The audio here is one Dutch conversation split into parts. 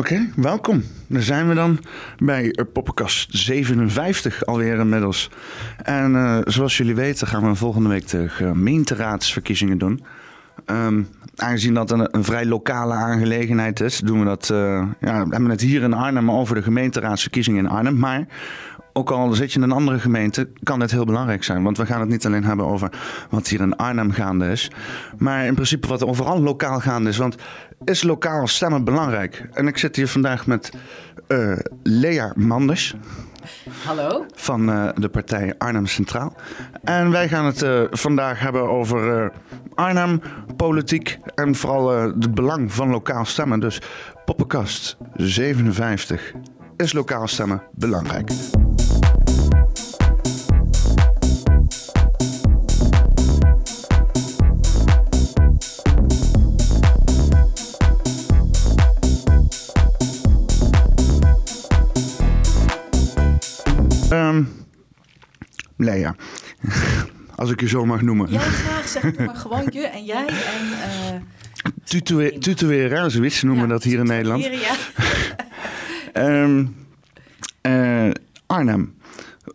Oké, welkom. Daar zijn we dan bij Poppenkast 57 alweer inmiddels. En uh, zoals jullie weten gaan we volgende week de gemeenteraadsverkiezingen doen. Um, aangezien dat een, een, vrij lokale aangelegenheid is, doen we dat. Uh, ja, we hebben het hier in Arnhem over de gemeenteraadsverkiezingen in Arnhem. Maar ook al zit je in een andere gemeente, kan dit heel belangrijk zijn. Want we gaan het niet alleen hebben over wat hier in Arnhem gaande is, maar in principe wat overal lokaal gaande is. Want is lokaal stemmen belangrijk? En ik zit hier vandaag met uh, Lea Manders. Hallo. Van uh, de partij Arnhem Centraal. En wij gaan het uh, vandaag hebben over Arnhem, politiek en vooral het belang van lokaal stemmen. Dus Poppenkast 57. Is lokaal stemmen belangrijk? Um, Lea, als ik je zo mag noemen. Ja, graag. Zeg maar gewoon je en jij en... Uh, Tutoeren, zoiets noemen we dat hier in Nederland. Ja. um, uh, Arnhem.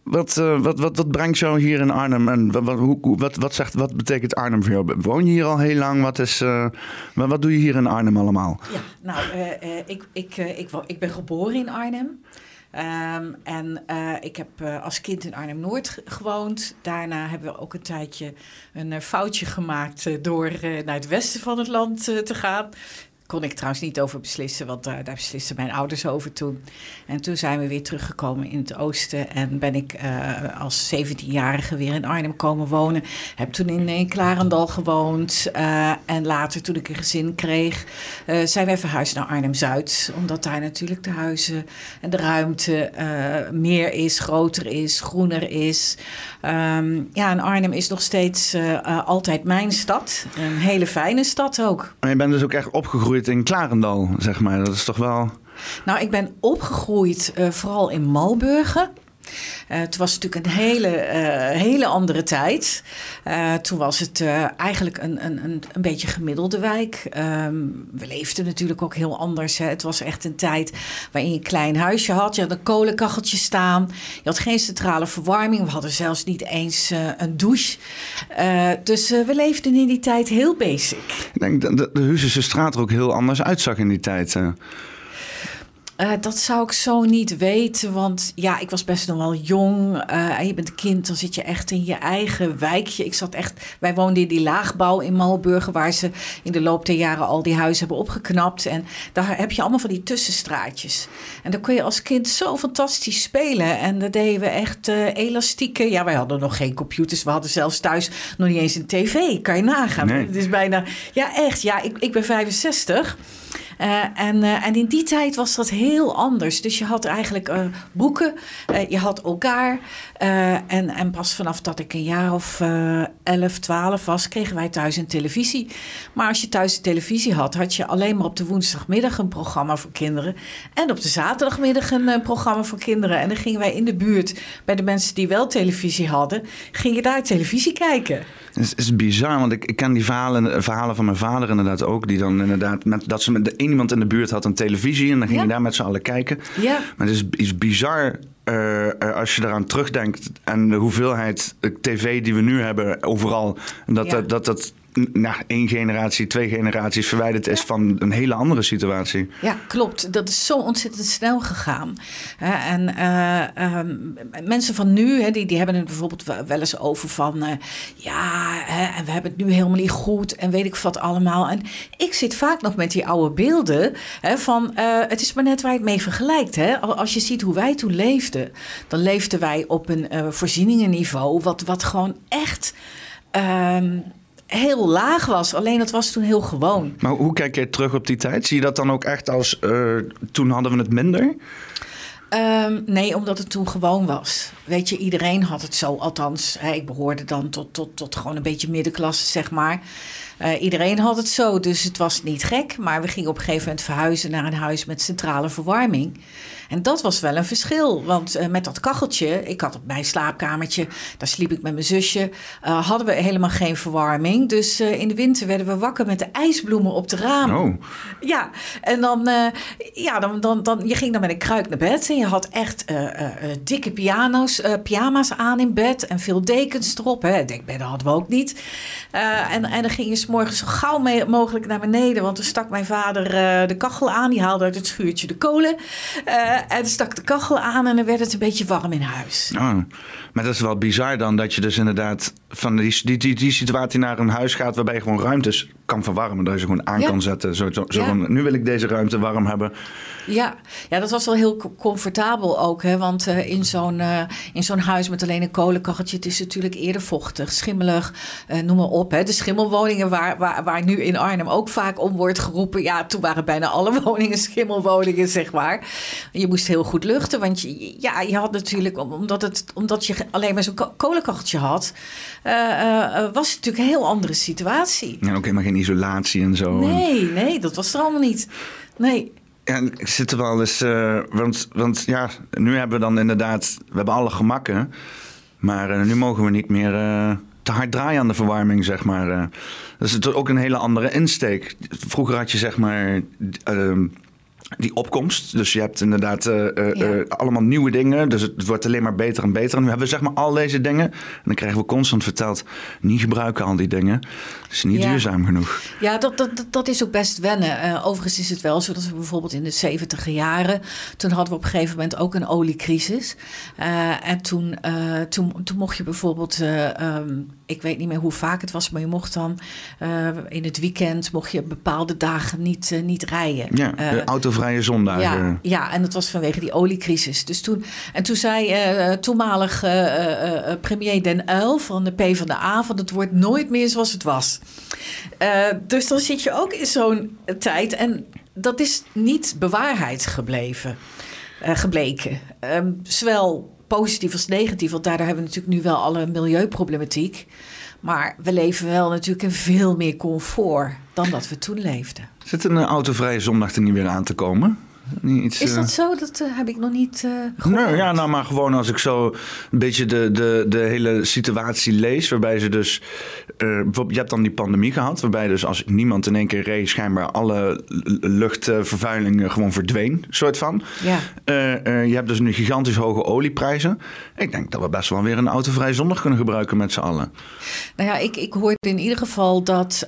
Wat, uh, wat, wat, wat brengt jou hier in Arnhem en wat, wat, hoe, wat, wat, zegt, wat betekent Arnhem voor jou? Woon je hier al heel lang? Wat, is, uh, wat doe je hier in Arnhem allemaal? Ja, nou, ik, ik, ik, ik ben geboren in Arnhem. Um, en ik heb als kind in Arnhem-Noord gewoond. Daarna hebben we ook een tijdje een foutje gemaakt door naar het westen van het land te gaan kon ik trouwens niet over beslissen, want daar, daar beslisten mijn ouders over toen. En toen zijn we weer teruggekomen in het oosten en ben ik uh, als 17-jarige weer in Arnhem komen wonen. Heb toen in, in Klarendal gewoond uh, en later toen ik een gezin kreeg, zijn wij verhuisd naar Arnhem-Zuid. Omdat daar natuurlijk de huizen en de ruimte meer is, groter is, groener is. Um, ja, en Arnhem is nog steeds altijd mijn stad. Een hele fijne stad ook. Maar je bent dus ook echt opgegroeid in Klarendal, zeg maar. Dat is toch wel... Nou, ik ben opgegroeid uh, vooral in Malburgen. Uh, het was natuurlijk een hele, uh, hele andere tijd. Uh, toen was het eigenlijk een, een, een, een beetje gemiddelde wijk. Um, we leefden natuurlijk ook heel anders. Hè. Het was echt een tijd waarin je een klein huisje had. Je had een kolenkacheltje staan. Je had geen centrale verwarming. We hadden zelfs niet eens een douche. dus we leefden in die tijd heel basic. Ik denk dat de, de straat er ook heel anders uitzag in die tijd. Uh, dat zou ik zo niet weten, want ja, ik was best nog wel jong. Uh, en je bent kind, dan zit je echt in je eigen wijkje. Ik zat echt, wij woonden in die laagbouw in Malburgen, waar ze in de loop der jaren al die huizen hebben opgeknapt. En daar heb je allemaal van die tussenstraatjes. En dan kun je als kind zo fantastisch spelen. En daar deden we echt uh, elastieke. Ja, wij hadden nog geen computers. We hadden zelfs thuis nog niet eens een tv. Kan je nagaan. Nee. Het is bijna, ja, echt. Ja, ik, ik ben 65. Uh, en, uh, en in die tijd was dat heel anders. Dus je had eigenlijk uh, boeken, je had elkaar. En, en pas vanaf dat ik een jaar of 11, 12 was, kregen wij thuis een televisie. Maar als je thuis een televisie had, had je alleen maar op de woensdagmiddag een programma voor kinderen. En op de zaterdagmiddag een programma voor kinderen. En dan gingen wij in de buurt bij de mensen die wel televisie hadden, gingen daar televisie kijken. Het is, is bizar, want ik, ik ken die verhalen, verhalen van mijn vader inderdaad ook. Die dan inderdaad, met, dat ze met de, iemand in de buurt had een televisie en dan ging ja. je daar met z'n allen kijken. Ja. Maar het is, is bizar uh, als je eraan terugdenkt en de hoeveelheid tv die we nu hebben overal. Dat, ja. dat, dat, dat nou, één generatie, twee generaties verwijderd is ja. van een hele andere situatie. Ja, klopt. Dat is zo ontzettend snel gegaan. En uh, uh, mensen van nu, hè, die, die hebben het bijvoorbeeld wel eens over van... eh, ja, hè, en we hebben het nu helemaal niet goed en weet ik wat allemaal. En ik zit vaak nog met die oude beelden hè, van... eh, het is maar net waar je het mee vergelijkt. Hè? Als je ziet hoe wij toen leefden... dan leefden wij op een voorzieningenniveau... wat, wat gewoon echt... ehm, heel laag was. Alleen dat was toen heel gewoon. Maar hoe kijk jij terug op die tijd? Zie je dat dan ook echt als uh, toen hadden we het minder? Um, nee, omdat het toen gewoon was. Weet je, iedereen had het zo. Althans, hè, ik behoorde dan tot, tot, tot gewoon een beetje middenklasse, zeg maar. Eh, iedereen had het zo, dus het was niet gek. Maar we gingen op een gegeven moment verhuizen naar een huis met centrale verwarming. En dat was wel een verschil. Want uh, met dat kacheltje, ik had op mijn slaapkamertje, daar sliep ik met mijn zusje, uh, hadden we helemaal geen verwarming. Dus in de winter werden we wakker met de ijsbloemen op de ramen. Oh. Ja, en dan, ja, dan, dan, dan, je ging dan met een kruik naar bed en je had echt dikke piano's, pyjama's aan in bed en veel dekens erop. Hè. Dekbedden hadden we ook niet. en, en dan ging je s morgens zo gauw mogelijk naar beneden, want dan stak mijn vader de kachel aan. Die haalde uit het schuurtje de kolen. Uh, en stak de kachel aan en dan werd het een beetje warm in huis. Oh, maar dat is wel bizar dan dat je dus inderdaad van die, die, die, die situatie naar een huis gaat waarbij gewoon ruimtes kan verwarmen. Dat je ze gewoon aan kan zetten. Zo, zo, zo ja. van, nu wil ik deze ruimte warm hebben. Ja, ja dat was wel heel comfortabel ook. Hè? Want uh, in zo'n uh, in zo'n huis met alleen een kolenkacheltje... het is natuurlijk eerder vochtig, schimmelig, uh, noem maar op. Hè? De schimmelwoningen waar, waar, waar nu in Arnhem ook vaak om wordt geroepen... ja, toen waren bijna alle woningen schimmelwoningen, zeg maar. Je moest heel goed luchten, want je, ja, je had natuurlijk... omdat, het, omdat je alleen maar zo'n kolenkacheltje had... was het natuurlijk een heel andere situatie. En ook helemaal geen isolatie en zo. Nee, nee, dat was er allemaal niet. Nee. Ja, ik zit er wel eens. Uh, want, want ja, nu hebben we dan inderdaad. We hebben alle gemakken. Maar uh, nu mogen we niet meer uh, te hard draaien aan de verwarming, zeg maar. dat is ook een hele andere insteek. Vroeger had je zeg maar ehm, die opkomst. Dus je hebt inderdaad uh, uh, ja. uh, allemaal nieuwe dingen. Dus het wordt alleen maar beter en beter. En nu hebben we zeg maar al deze dingen. En dan krijgen we constant verteld... niet gebruiken al die dingen. Het is niet ja. duurzaam genoeg. Ja, dat, dat, dat is ook best wennen. overigens is het wel zo dat we bijvoorbeeld in de 70 jaren... toen hadden we op een gegeven moment ook een oliecrisis. en toen, toen, toen mocht je bijvoorbeeld... Um, ik weet niet meer hoe vaak het was, maar je mocht dan in het weekend... mocht je bepaalde dagen niet, niet rijden. Ja, de autovrije zondagen. Ja, ja, en dat was vanwege die oliecrisis. Dus toen, en toen zei toenmalig premier Den Uyl van de PvdA... van het wordt nooit meer zoals het was. dus dan zit je ook in zo'n tijd... en dat is niet bewaarheid gebleven, gebleken. Um, zowel positief als negatief, want daardoor hebben we natuurlijk nu wel alle milieuproblematiek... Maar we leven wel natuurlijk in veel meer comfort dan dat we toen leefden. Zit een autovrije zondag er niet weer aan te komen? Iets, is dat uh... zo? Dat uh, heb ik nog niet uh, gehoord. Nee, ja, nou, maar gewoon als ik zo een beetje de, de, de hele situatie lees... waarbij ze dus... je hebt dan die pandemie gehad... waarbij dus als niemand in één keer reed... schijnbaar alle luchtvervuiling gewoon verdween, soort van. Ja. je hebt dus nu gigantisch hoge olieprijzen. Ik denk dat we best wel weer een autovrij zondag kunnen gebruiken met z'n allen. Nou ja, ik, ik hoorde in ieder geval dat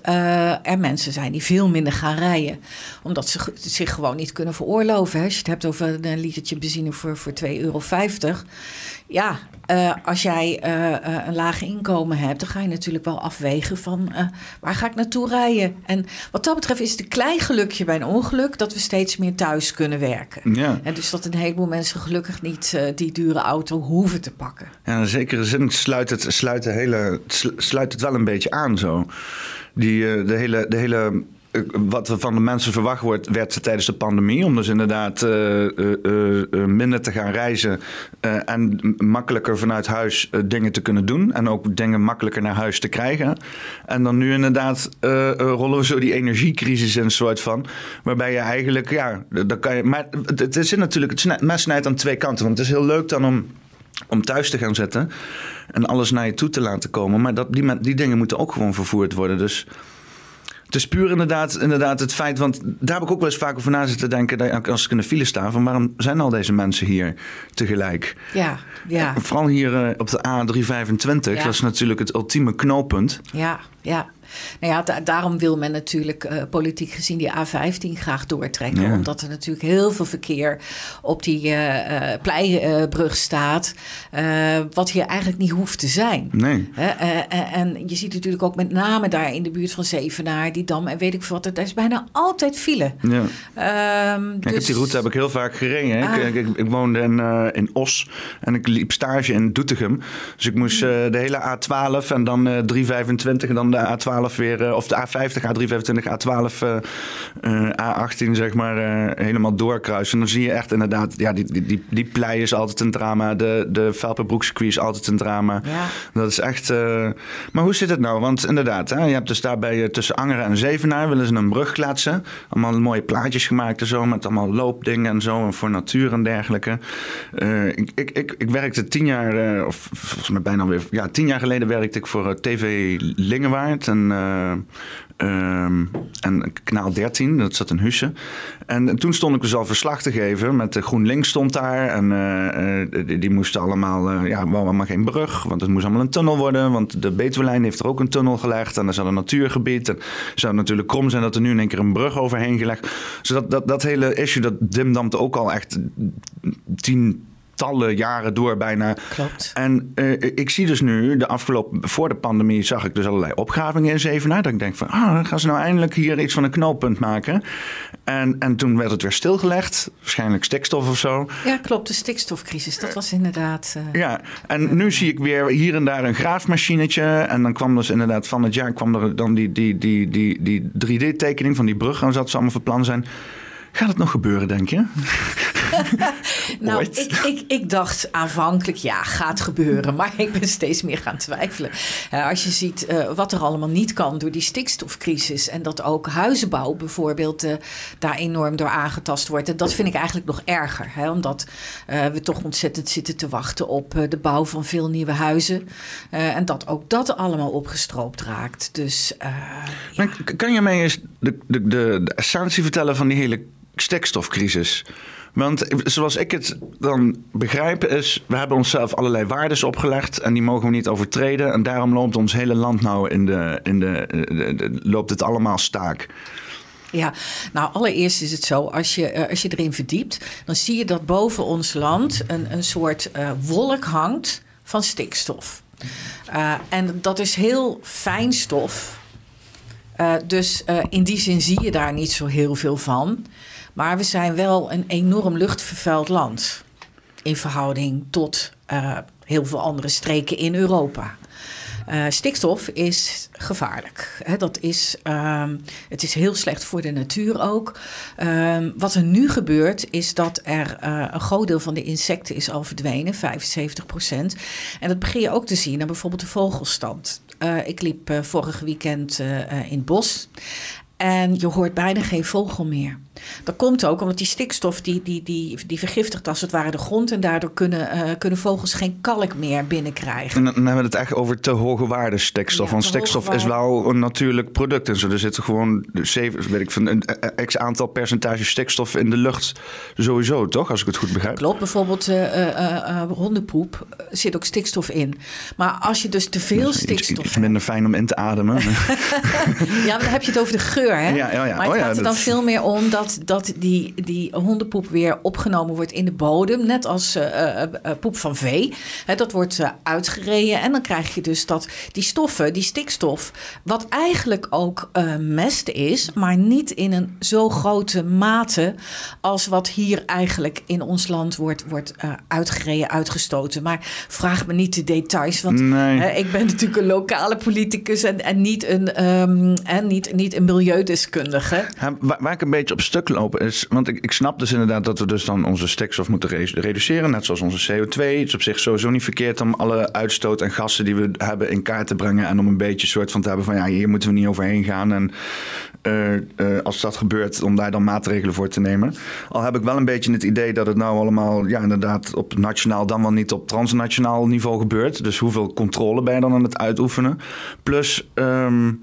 er mensen zijn... die veel minder gaan rijden. Omdat ze zich gewoon niet kunnen veroorloven Als je het hebt over een litertje benzine voor, voor 2,50 euro. Ja, uh, als jij uh, uh, een laag inkomen hebt, dan ga je natuurlijk wel afwegen van waar ga ik naartoe rijden. En wat dat betreft is het een klein gelukje bij een ongeluk dat we steeds meer thuis kunnen werken. Ja. En dus dat een heleboel mensen gelukkig niet die dure auto hoeven te pakken. Ja, in zekere zin sluit het, sluit, de hele, sluit het wel een beetje aan zo. Die, de hele, de hele wat van de mensen verwacht wordt, werd tijdens de pandemie. Om dus inderdaad uh, uh, uh, minder te gaan reizen. en makkelijker vanuit huis dingen te kunnen doen. En ook dingen makkelijker naar huis te krijgen. En dan nu inderdaad rollen we zo die energiecrisis een soort van. Waarbij je eigenlijk, ja, dan kan je. Maar het is natuurlijk, het mes snijdt aan twee kanten. Want het is heel leuk dan om om thuis te gaan zetten en alles naar je toe te laten komen. Maar dat, die, die dingen moeten ook gewoon vervoerd worden. Dus het is puur inderdaad, inderdaad het feit, want daar heb ik ook wel eens vaak over na zitten denken, als ik in de file sta, van waarom zijn al deze mensen hier tegelijk? Ja, ja. Vooral hier uh, op de A325, ja. dat is natuurlijk het ultieme knooppunt. Ja, ja. Nou ja, da daarom wil men natuurlijk uh, politiek gezien die A15 graag doortrekken. Ja. Omdat er natuurlijk heel veel verkeer op die uh, pleibrug staat. wat hier eigenlijk niet hoeft te zijn. Nee. en je ziet natuurlijk ook met name daar in de buurt van Zevenaar, die Dam en weet ik wat. Er is bijna altijd file. Ja. Um, dus... heb die route heb ik heel vaak gereden. Ah. Ik, ik, ik, woonde in, in Os en ik liep stage in Doetinchem. Dus ik moest de hele A12 en dan 325 en dan de A12 A12 weer, of de A50, A325, A12, A18 zeg maar, helemaal doorkruisen. Dan zie je echt inderdaad, ja, die, die, die, die plei is altijd een drama. De, de Velperbroekcircuit is altijd een drama. Ja. Dat is echt... maar hoe zit het nou? Want inderdaad, hè, je hebt dus daarbij tussen Angeren en Zevenaar willen ze een brug kletsen. Allemaal mooie plaatjes gemaakt en zo, met allemaal loopdingen en zo, en voor natuur en dergelijke. ik, ik, ik, ik werkte tien jaar, of volgens mij bijna weer, ja, tien jaar geleden werkte ik voor TV Lingewaard. En Um, en kanaal 13, dat zat in Hussen. En toen stond ik dus al verslag te geven. Met de GroenLinks stond daar. En uh, die, die, moesten allemaal, ja, wou maar geen brug. Want het moest allemaal een tunnel worden. Want de Betuwelijn heeft er ook een tunnel gelegd. En er zat een natuurgebied. En het zou natuurlijk krom zijn dat er nu in één keer een brug overheen gelegd. Dus dat, dat, dat hele issue, dat dimdampte ook al echt tien tallen jaren door bijna. Klopt. En uh, ik zie dus nu, de afgelopen, voor de pandemie zag ik dus allerlei opgravingen in Zevenaar. Dat ik denk van, ah, gaan ze nou eindelijk hier iets van een knooppunt maken. En, en toen werd het weer stilgelegd. Waarschijnlijk stikstof of zo. Ja, klopt. De stikstofcrisis, dat was inderdaad... Uh, ja, en nu zie ik weer hier en daar een graafmachinetje. En dan kwam dus inderdaad van het jaar kwam er dan die, die, die, die, die 3D-tekening van die brug. En zat ze allemaal verplan zijn. Gaat het nog gebeuren, denk je? nou, ik, ik, ik dacht aanvankelijk, ja, gaat gebeuren. Maar ik ben steeds meer gaan twijfelen. Uh, als je ziet uh, wat er allemaal niet kan door die stikstofcrisis. En dat ook huizenbouw bijvoorbeeld uh, daar enorm door aangetast wordt. En dat vind ik eigenlijk nog erger. Hè, omdat we toch ontzettend zitten te wachten op de bouw van veel nieuwe huizen. en dat ook dat allemaal opgestroopt raakt. Dus, ja. Kan je mij eens de, de, de, de essentie vertellen van die hele stikstofcrisis. Want zoals ik het dan begrijp is, we hebben onszelf allerlei waardes opgelegd en die mogen we niet overtreden. En daarom loopt ons hele land nou in de, in de, loopt het allemaal staak. Ja, nou allereerst is het zo, als je, eh, als je erin verdiept, dan zie je dat boven ons land een, een soort uh, wolk hangt van stikstof. En dat is heel fijn stof. Dus in die zin zie je daar niet zo heel veel van. Maar we zijn wel een enorm luchtvervuild land. In verhouding tot uh, heel veel andere streken in Europa. Uh, stikstof is gevaarlijk. dat is, uh, het is heel slecht voor de natuur ook. Uh, wat er nu gebeurt, is dat er uh, een groot deel van de insecten is al verdwenen, 75 procent. En dat begin je ook te zien aan bijvoorbeeld de vogelstand. ik liep vorig weekend in het bos. En je hoort bijna geen vogel meer. Dat komt ook omdat die stikstof die, die, die, die vergiftigt als het ware de grond. En daardoor kunnen, uh, kunnen vogels geen kalk meer binnenkrijgen. En dan hebben we het echt over te hoge waarde stikstof. Want stikstof is wel een natuurlijk product. En zo. Er zitten gewoon zeven, weet ik, van een x aantal percentage stikstof in de lucht. Sowieso, toch? Als ik het goed begrijp. Klopt. Bijvoorbeeld uh, uh, hondenpoep zit ook stikstof in. Maar als je dus te veel stikstof iets, iets minder fijn om in te ademen. ja, dan heb je het over de geur. Hè? Ja, ja, ja. Maar het oh, gaat er dan veel meer om dat dat, die, die hondenpoep weer opgenomen wordt in de bodem. Net als uh, poep van vee. dat wordt uitgereden. En dan krijg je dus dat die stoffen, die stikstof, wat eigenlijk ook mest is, maar niet in een zo grote mate als wat hier eigenlijk in ons land wordt, wordt uitgereden, uitgestoten. Maar vraag me niet de details, want ik ben natuurlijk een lokale politicus en, en niet, een, um, en niet, niet een milieudeskundige. waar, waar ik een beetje op lopen is. Want ik, ik snap dus inderdaad dat we dus dan onze stikstof moeten reduceren. Net zoals onze CO2. Het is op zich sowieso niet verkeerd om alle uitstoot en gassen die we hebben in kaart te brengen. En om een beetje soort van te hebben van ja, hier moeten we niet overheen gaan. En uh, uh, als dat gebeurt, om daar dan maatregelen voor te nemen. Al heb ik wel een beetje het idee dat het nou allemaal, ja, inderdaad, op nationaal dan wel niet op transnationaal niveau gebeurt. Dus hoeveel controle ben je dan aan het uitoefenen? Plus. Um,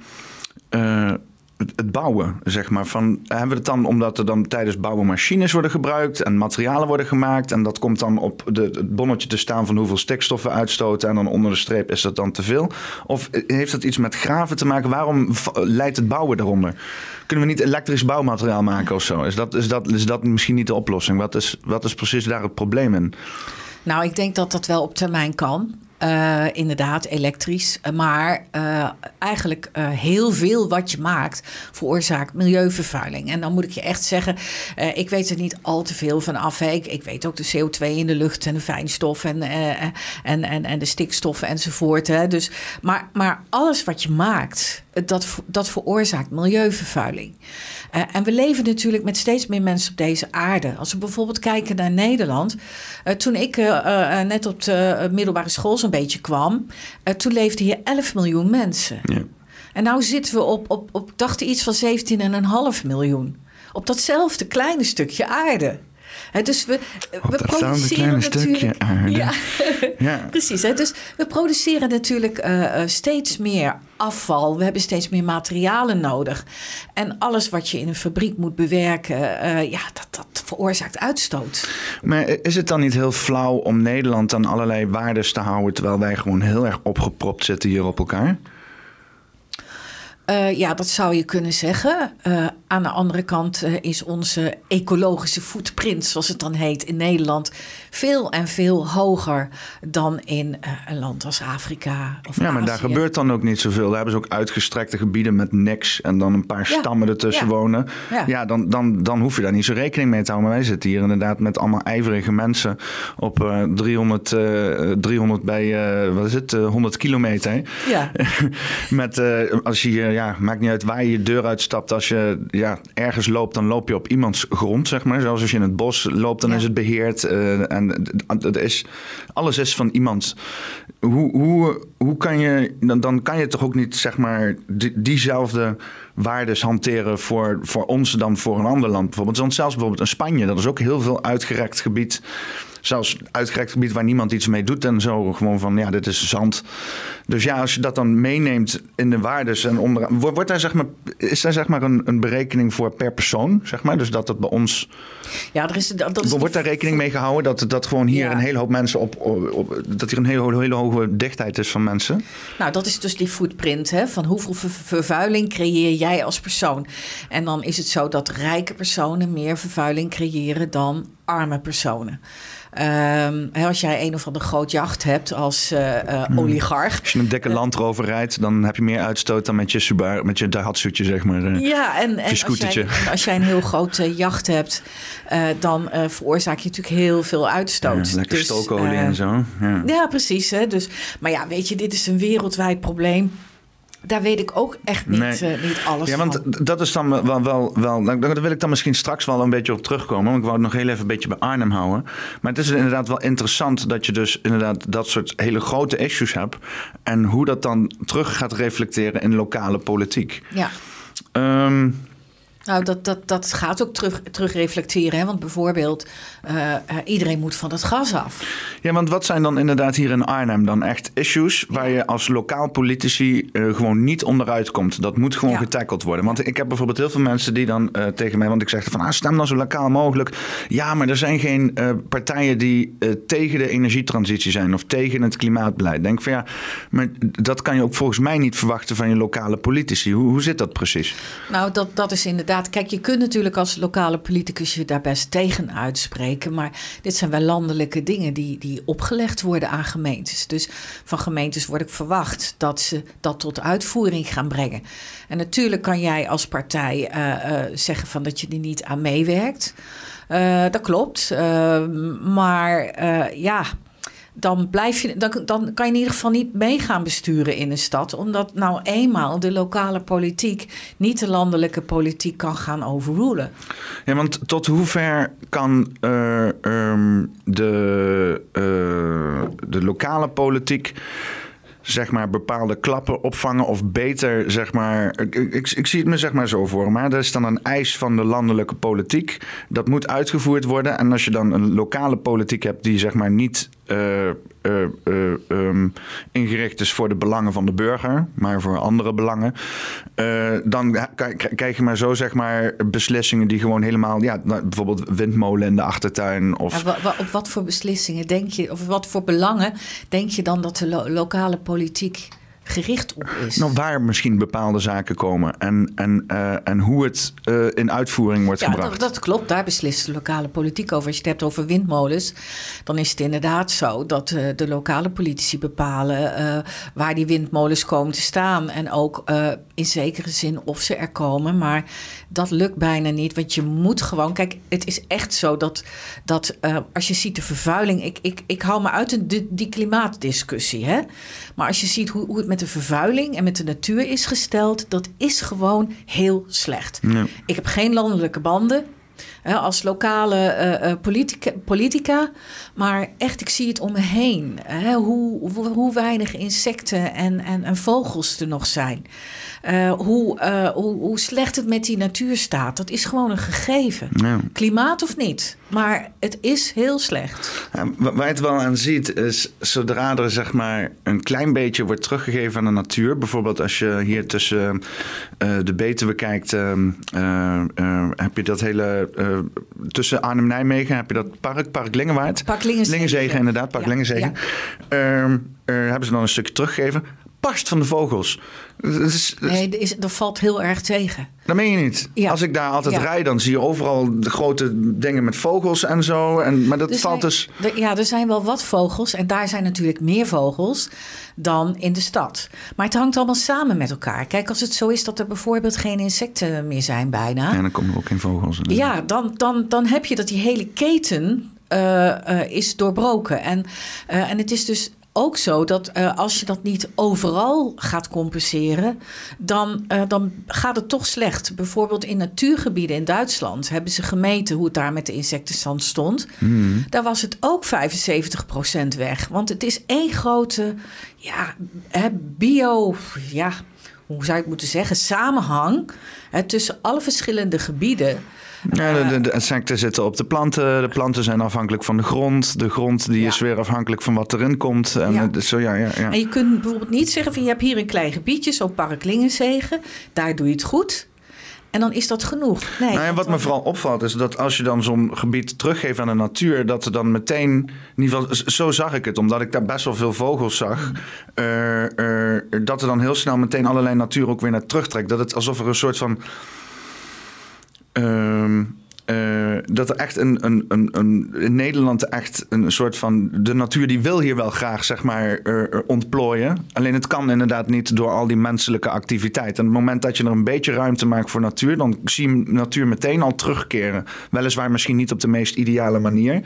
het bouwen, zeg maar. Van, hebben we het dan omdat er dan tijdens bouwen machines worden gebruikt en materialen worden gemaakt en dat komt dan op de, het bonnetje te staan van hoeveel stikstoffen uitstoten en dan onder de streep is dat dan te veel? Of heeft dat iets met graven te maken? Waarom leidt het bouwen daaronder? Kunnen we niet elektrisch bouwmateriaal maken of zo? Is dat, is dat, is dat misschien niet de oplossing? Wat is, wat is precies daar het probleem in? Nou, ik denk dat dat wel op termijn kan. Uh, inderdaad, elektrisch. Maar uh, eigenlijk heel veel wat je maakt veroorzaakt milieuvervuiling. En dan moet ik je echt zeggen, ik weet er niet al te veel van af. Ik, ik, weet ook de CO2 in de lucht en de fijnstof en, en, en, en de stikstoffen enzovoort. Hè. Dus, maar, maar alles wat je maakt, dat, dat veroorzaakt milieuvervuiling. Uh, en we leven natuurlijk met steeds meer mensen op deze aarde. Als we bijvoorbeeld kijken naar Nederland. Uh, toen ik uh, net op de middelbare school zo'n beetje kwam, toen leefden hier 11 miljoen mensen. Ja. En nu zitten we op, op, op dacht iets van 17,5 miljoen. Op datzelfde kleine stukje aarde dus we, we produceren natuurlijk. Ja, ja. precies. Dus we produceren natuurlijk uh, steeds meer afval. We hebben steeds meer materialen nodig. En alles wat je in een fabriek moet bewerken, uh, ja, dat, dat veroorzaakt uitstoot. Maar is het dan niet heel flauw om Nederland aan allerlei waarden te houden, terwijl wij gewoon heel erg opgepropt zitten hier op elkaar? Uh, ja, dat zou je kunnen zeggen. Uh, aan de andere kant uh, is onze ecologische footprint, zoals het dan heet, in Nederland veel en veel hoger dan in een land als Afrika. Of ja, maar daar gebeurt dan ook niet zoveel. Daar hebben ze ook uitgestrekte gebieden met niks en dan een paar stammen ertussen wonen. Ja, ja dan, dan, dan hoef je daar niet zo rekening mee te houden. Maar wij zitten hier inderdaad met allemaal ijverige mensen op 300, 300 bij, wat is het, 100 kilometer. Ja. met, als je ja, maakt niet uit waar je je deur uitstapt. Als je ja, ergens loopt, dan loop je op iemands grond, zeg maar. Zoals als je in het bos loopt, dan is het beheerd. Uh, en dat is, alles is van iemand. Hoe, hoe, hoe kan je, dan, dan kan je toch ook niet, zeg maar, die, diezelfde waardes hanteren voor, voor ons dan voor een ander land. Bijvoorbeeld, zelfs bijvoorbeeld in Spanje, dat is ook heel veel uitgerekt gebied zelfs uitgerekt gebied waar niemand iets mee doet en zo. Gewoon van, ja, dit is zand. Dus ja, als je dat dan meeneemt in de waardes en onder, wordt daar zeg maar, is daar zeg maar een, een berekening voor per persoon, zeg maar? Dus dat het bij ons... Ja, er is, dat is wordt daar rekening mee gehouden dat, dat gewoon hier een hele hoop mensen op, op, dat hier een hele, hele hoge dichtheid is van mensen? Nou, dat is dus die footprint, hè, van hoeveel vervuiling creëer jij als persoon? En dan is het zo dat rijke personen meer vervuiling creëren dan arme personen. Um, als jij een of ander groot jacht hebt als uh, oligarch. Als je een dikke landrover rijdt, dan heb je meer uitstoot dan met je, Subaru, met je Daihatsu'tje, zeg maar. Uh, ja, en, en als, jij, als jij een heel groot jacht hebt, dan veroorzaak je natuurlijk heel veel uitstoot. Ja, lekker dus, stookolie en zo. Ja, ja precies. Hè? Dus, maar ja, weet je, dit is een wereldwijd probleem. Daar weet ik ook echt niet, nee. uh, niet alles ja, want dat is dan wel, wel, wel... Nou, daar wil ik dan misschien straks wel een beetje op terugkomen. Want ik wou het nog heel even een beetje bij Arnhem houden. Maar het is inderdaad wel interessant dat je dus inderdaad dat soort hele grote issues hebt. En hoe dat dan terug gaat reflecteren in lokale politiek. Ja. Um, nou, dat, dat, dat gaat ook terug, terug reflecteren. Hè? Want bijvoorbeeld, uh, iedereen moet van het gas af. Ja, want wat zijn dan inderdaad hier in Arnhem dan echt issues... waar je als lokaal politici uh, gewoon niet onderuit komt? Dat moet gewoon ja. getackled worden. Want ik heb bijvoorbeeld heel veel mensen die dan uh, tegen mij... want ik zeg van, ah, stem dan zo lokaal mogelijk. Ja, maar er zijn geen partijen die tegen de energietransitie zijn... of tegen het klimaatbeleid. Denk van, ja, maar dat kan je ook volgens mij niet verwachten... van je lokale politici. Hoe, hoe zit dat precies? Nou, dat, dat is inderdaad Kijk, je kunt natuurlijk als lokale politicus je daar best tegen uitspreken. Maar dit zijn wel landelijke dingen die, die opgelegd worden aan gemeentes. Dus van gemeentes wordt ik verwacht dat ze dat tot uitvoering gaan brengen. En natuurlijk kan jij als partij uh, uh, zeggen van dat je er niet aan meewerkt. Uh, dat klopt. maar ja dan, blijf je, dan, dan kan je in ieder geval niet mee gaan besturen in een stad. Omdat nou eenmaal de lokale politiek niet de landelijke politiek kan gaan overrulen. Ja, want tot hoever kan uh, um, de, uh, de lokale politiek zeg maar, bepaalde klappen opvangen of beter, zeg maar... Ik, ik, ik, zie het me zeg maar zo voor, maar er is dan een eis van de landelijke politiek. Dat moet uitgevoerd worden. En als je dan een lokale politiek hebt die zeg maar niet uh, ingericht is voor de belangen van de burger, maar voor andere belangen, dan krijg je maar zo zeg maar beslissingen die gewoon helemaal, ja, nou, bijvoorbeeld windmolen in de achtertuin. Of... Op wat voor beslissingen denk je, of wat voor belangen denk je dan dat de lo lokale politiek gericht op is. Nou, waar misschien bepaalde zaken komen en, en, uh, en hoe het uh, in uitvoering wordt ja, gebracht. Dat, dat, klopt, daar beslist de lokale politiek over. Als je het hebt over windmolens, dan is het inderdaad zo dat uh, de lokale politici bepalen waar die windmolens komen te staan. En ook in zekere zin of ze er komen. Maar dat lukt bijna niet, want je moet gewoon. Kijk, het is echt zo dat, dat als je ziet de vervuiling. Ik, ik, ik hou me uit de, die klimaatdiscussie. Hè? Maar als je ziet hoe, hoe het met de vervuiling en met de natuur is gesteld, dat is gewoon heel slecht. Ja. Ik heb geen landelijke banden. Hè, als lokale uh, politica, politica, maar echt, ik zie het om me heen. Hè, hoe, hoe, hoe, weinig insecten en, en, en, vogels er nog zijn. Uh, hoe, hoe, hoe, slecht het met die natuur staat. Dat is gewoon een gegeven. Ja. Klimaat of niet. Maar het is heel slecht. Ja, waar je het wel aan ziet, is zodra er zeg maar een klein beetje wordt teruggegeven aan de natuur. Bijvoorbeeld als je hier tussen de Betuwe kijkt, uh, heb je dat hele. Tussen Arnhem en Nijmegen heb je dat park, Park Lingenwaard. Park Lingenzegen. Lingenzegen, inderdaad, Park Ja, Lingenzegen. Ehm, hebben ze dan een stukje teruggegeven. Barst van de vogels. Is, dat, Nee, is, dat valt heel erg tegen. dat meen je niet. Ja. Als ik daar altijd Ja. rijd, dan zie je overal de grote dingen met vogels en zo. En, maar dat valt dus. er- ja, er zijn wel wat vogels. En daar zijn natuurlijk meer vogels dan in de stad. Maar het hangt allemaal samen met elkaar. Kijk, als het zo is dat er bijvoorbeeld geen insecten meer zijn bijna. Ja, dan komen er ook geen vogels. in. Ja, dan, dan, dan heb je dat die hele keten eh, eh, is doorbroken. En, eh, en het is dus ook zo dat eh, als je dat niet overal gaat compenseren, dan, eh, dan gaat het toch slecht. Bijvoorbeeld in natuurgebieden in Duitsland hebben ze gemeten hoe het daar met de insectenstand stond. Hmm. Daar was het ook 75% weg. Want het is één grote ja, bio, ja, hoe zou ik moeten zeggen, samenhang hè, tussen alle verschillende gebieden. Ja, de, de, de insecten zitten op de planten. De planten zijn afhankelijk van de grond. De grond die Ja. is weer afhankelijk van wat erin komt. En Ja. het is zo, ja, ja, ja. En je kunt bijvoorbeeld niet zeggen van je hebt hier een klein gebiedje, zo'n park Lingenzegen, daar doe je het goed. En dan is dat genoeg. Nee, Nou ja, wat me vooral opvalt is dat als je dan zo'n gebied teruggeeft aan de natuur, dat er dan meteen, in ieder geval, zo zag ik het, omdat ik daar best wel veel vogels zag, eh, eh, dat er dan heel snel meteen allerlei natuur ook weer naar terugtrekt. Dat het alsof er een soort van. Um, eh, dat er echt een, een, een, een, in Nederland echt een soort van. De natuur die wil hier wel graag, zeg maar, eh, eh, ontplooien. Alleen het kan inderdaad niet door al die menselijke activiteit. En op het moment dat je er een beetje ruimte maakt voor natuur, dan zie je natuur meteen al terugkeren. Weliswaar misschien niet op de meest ideale manier.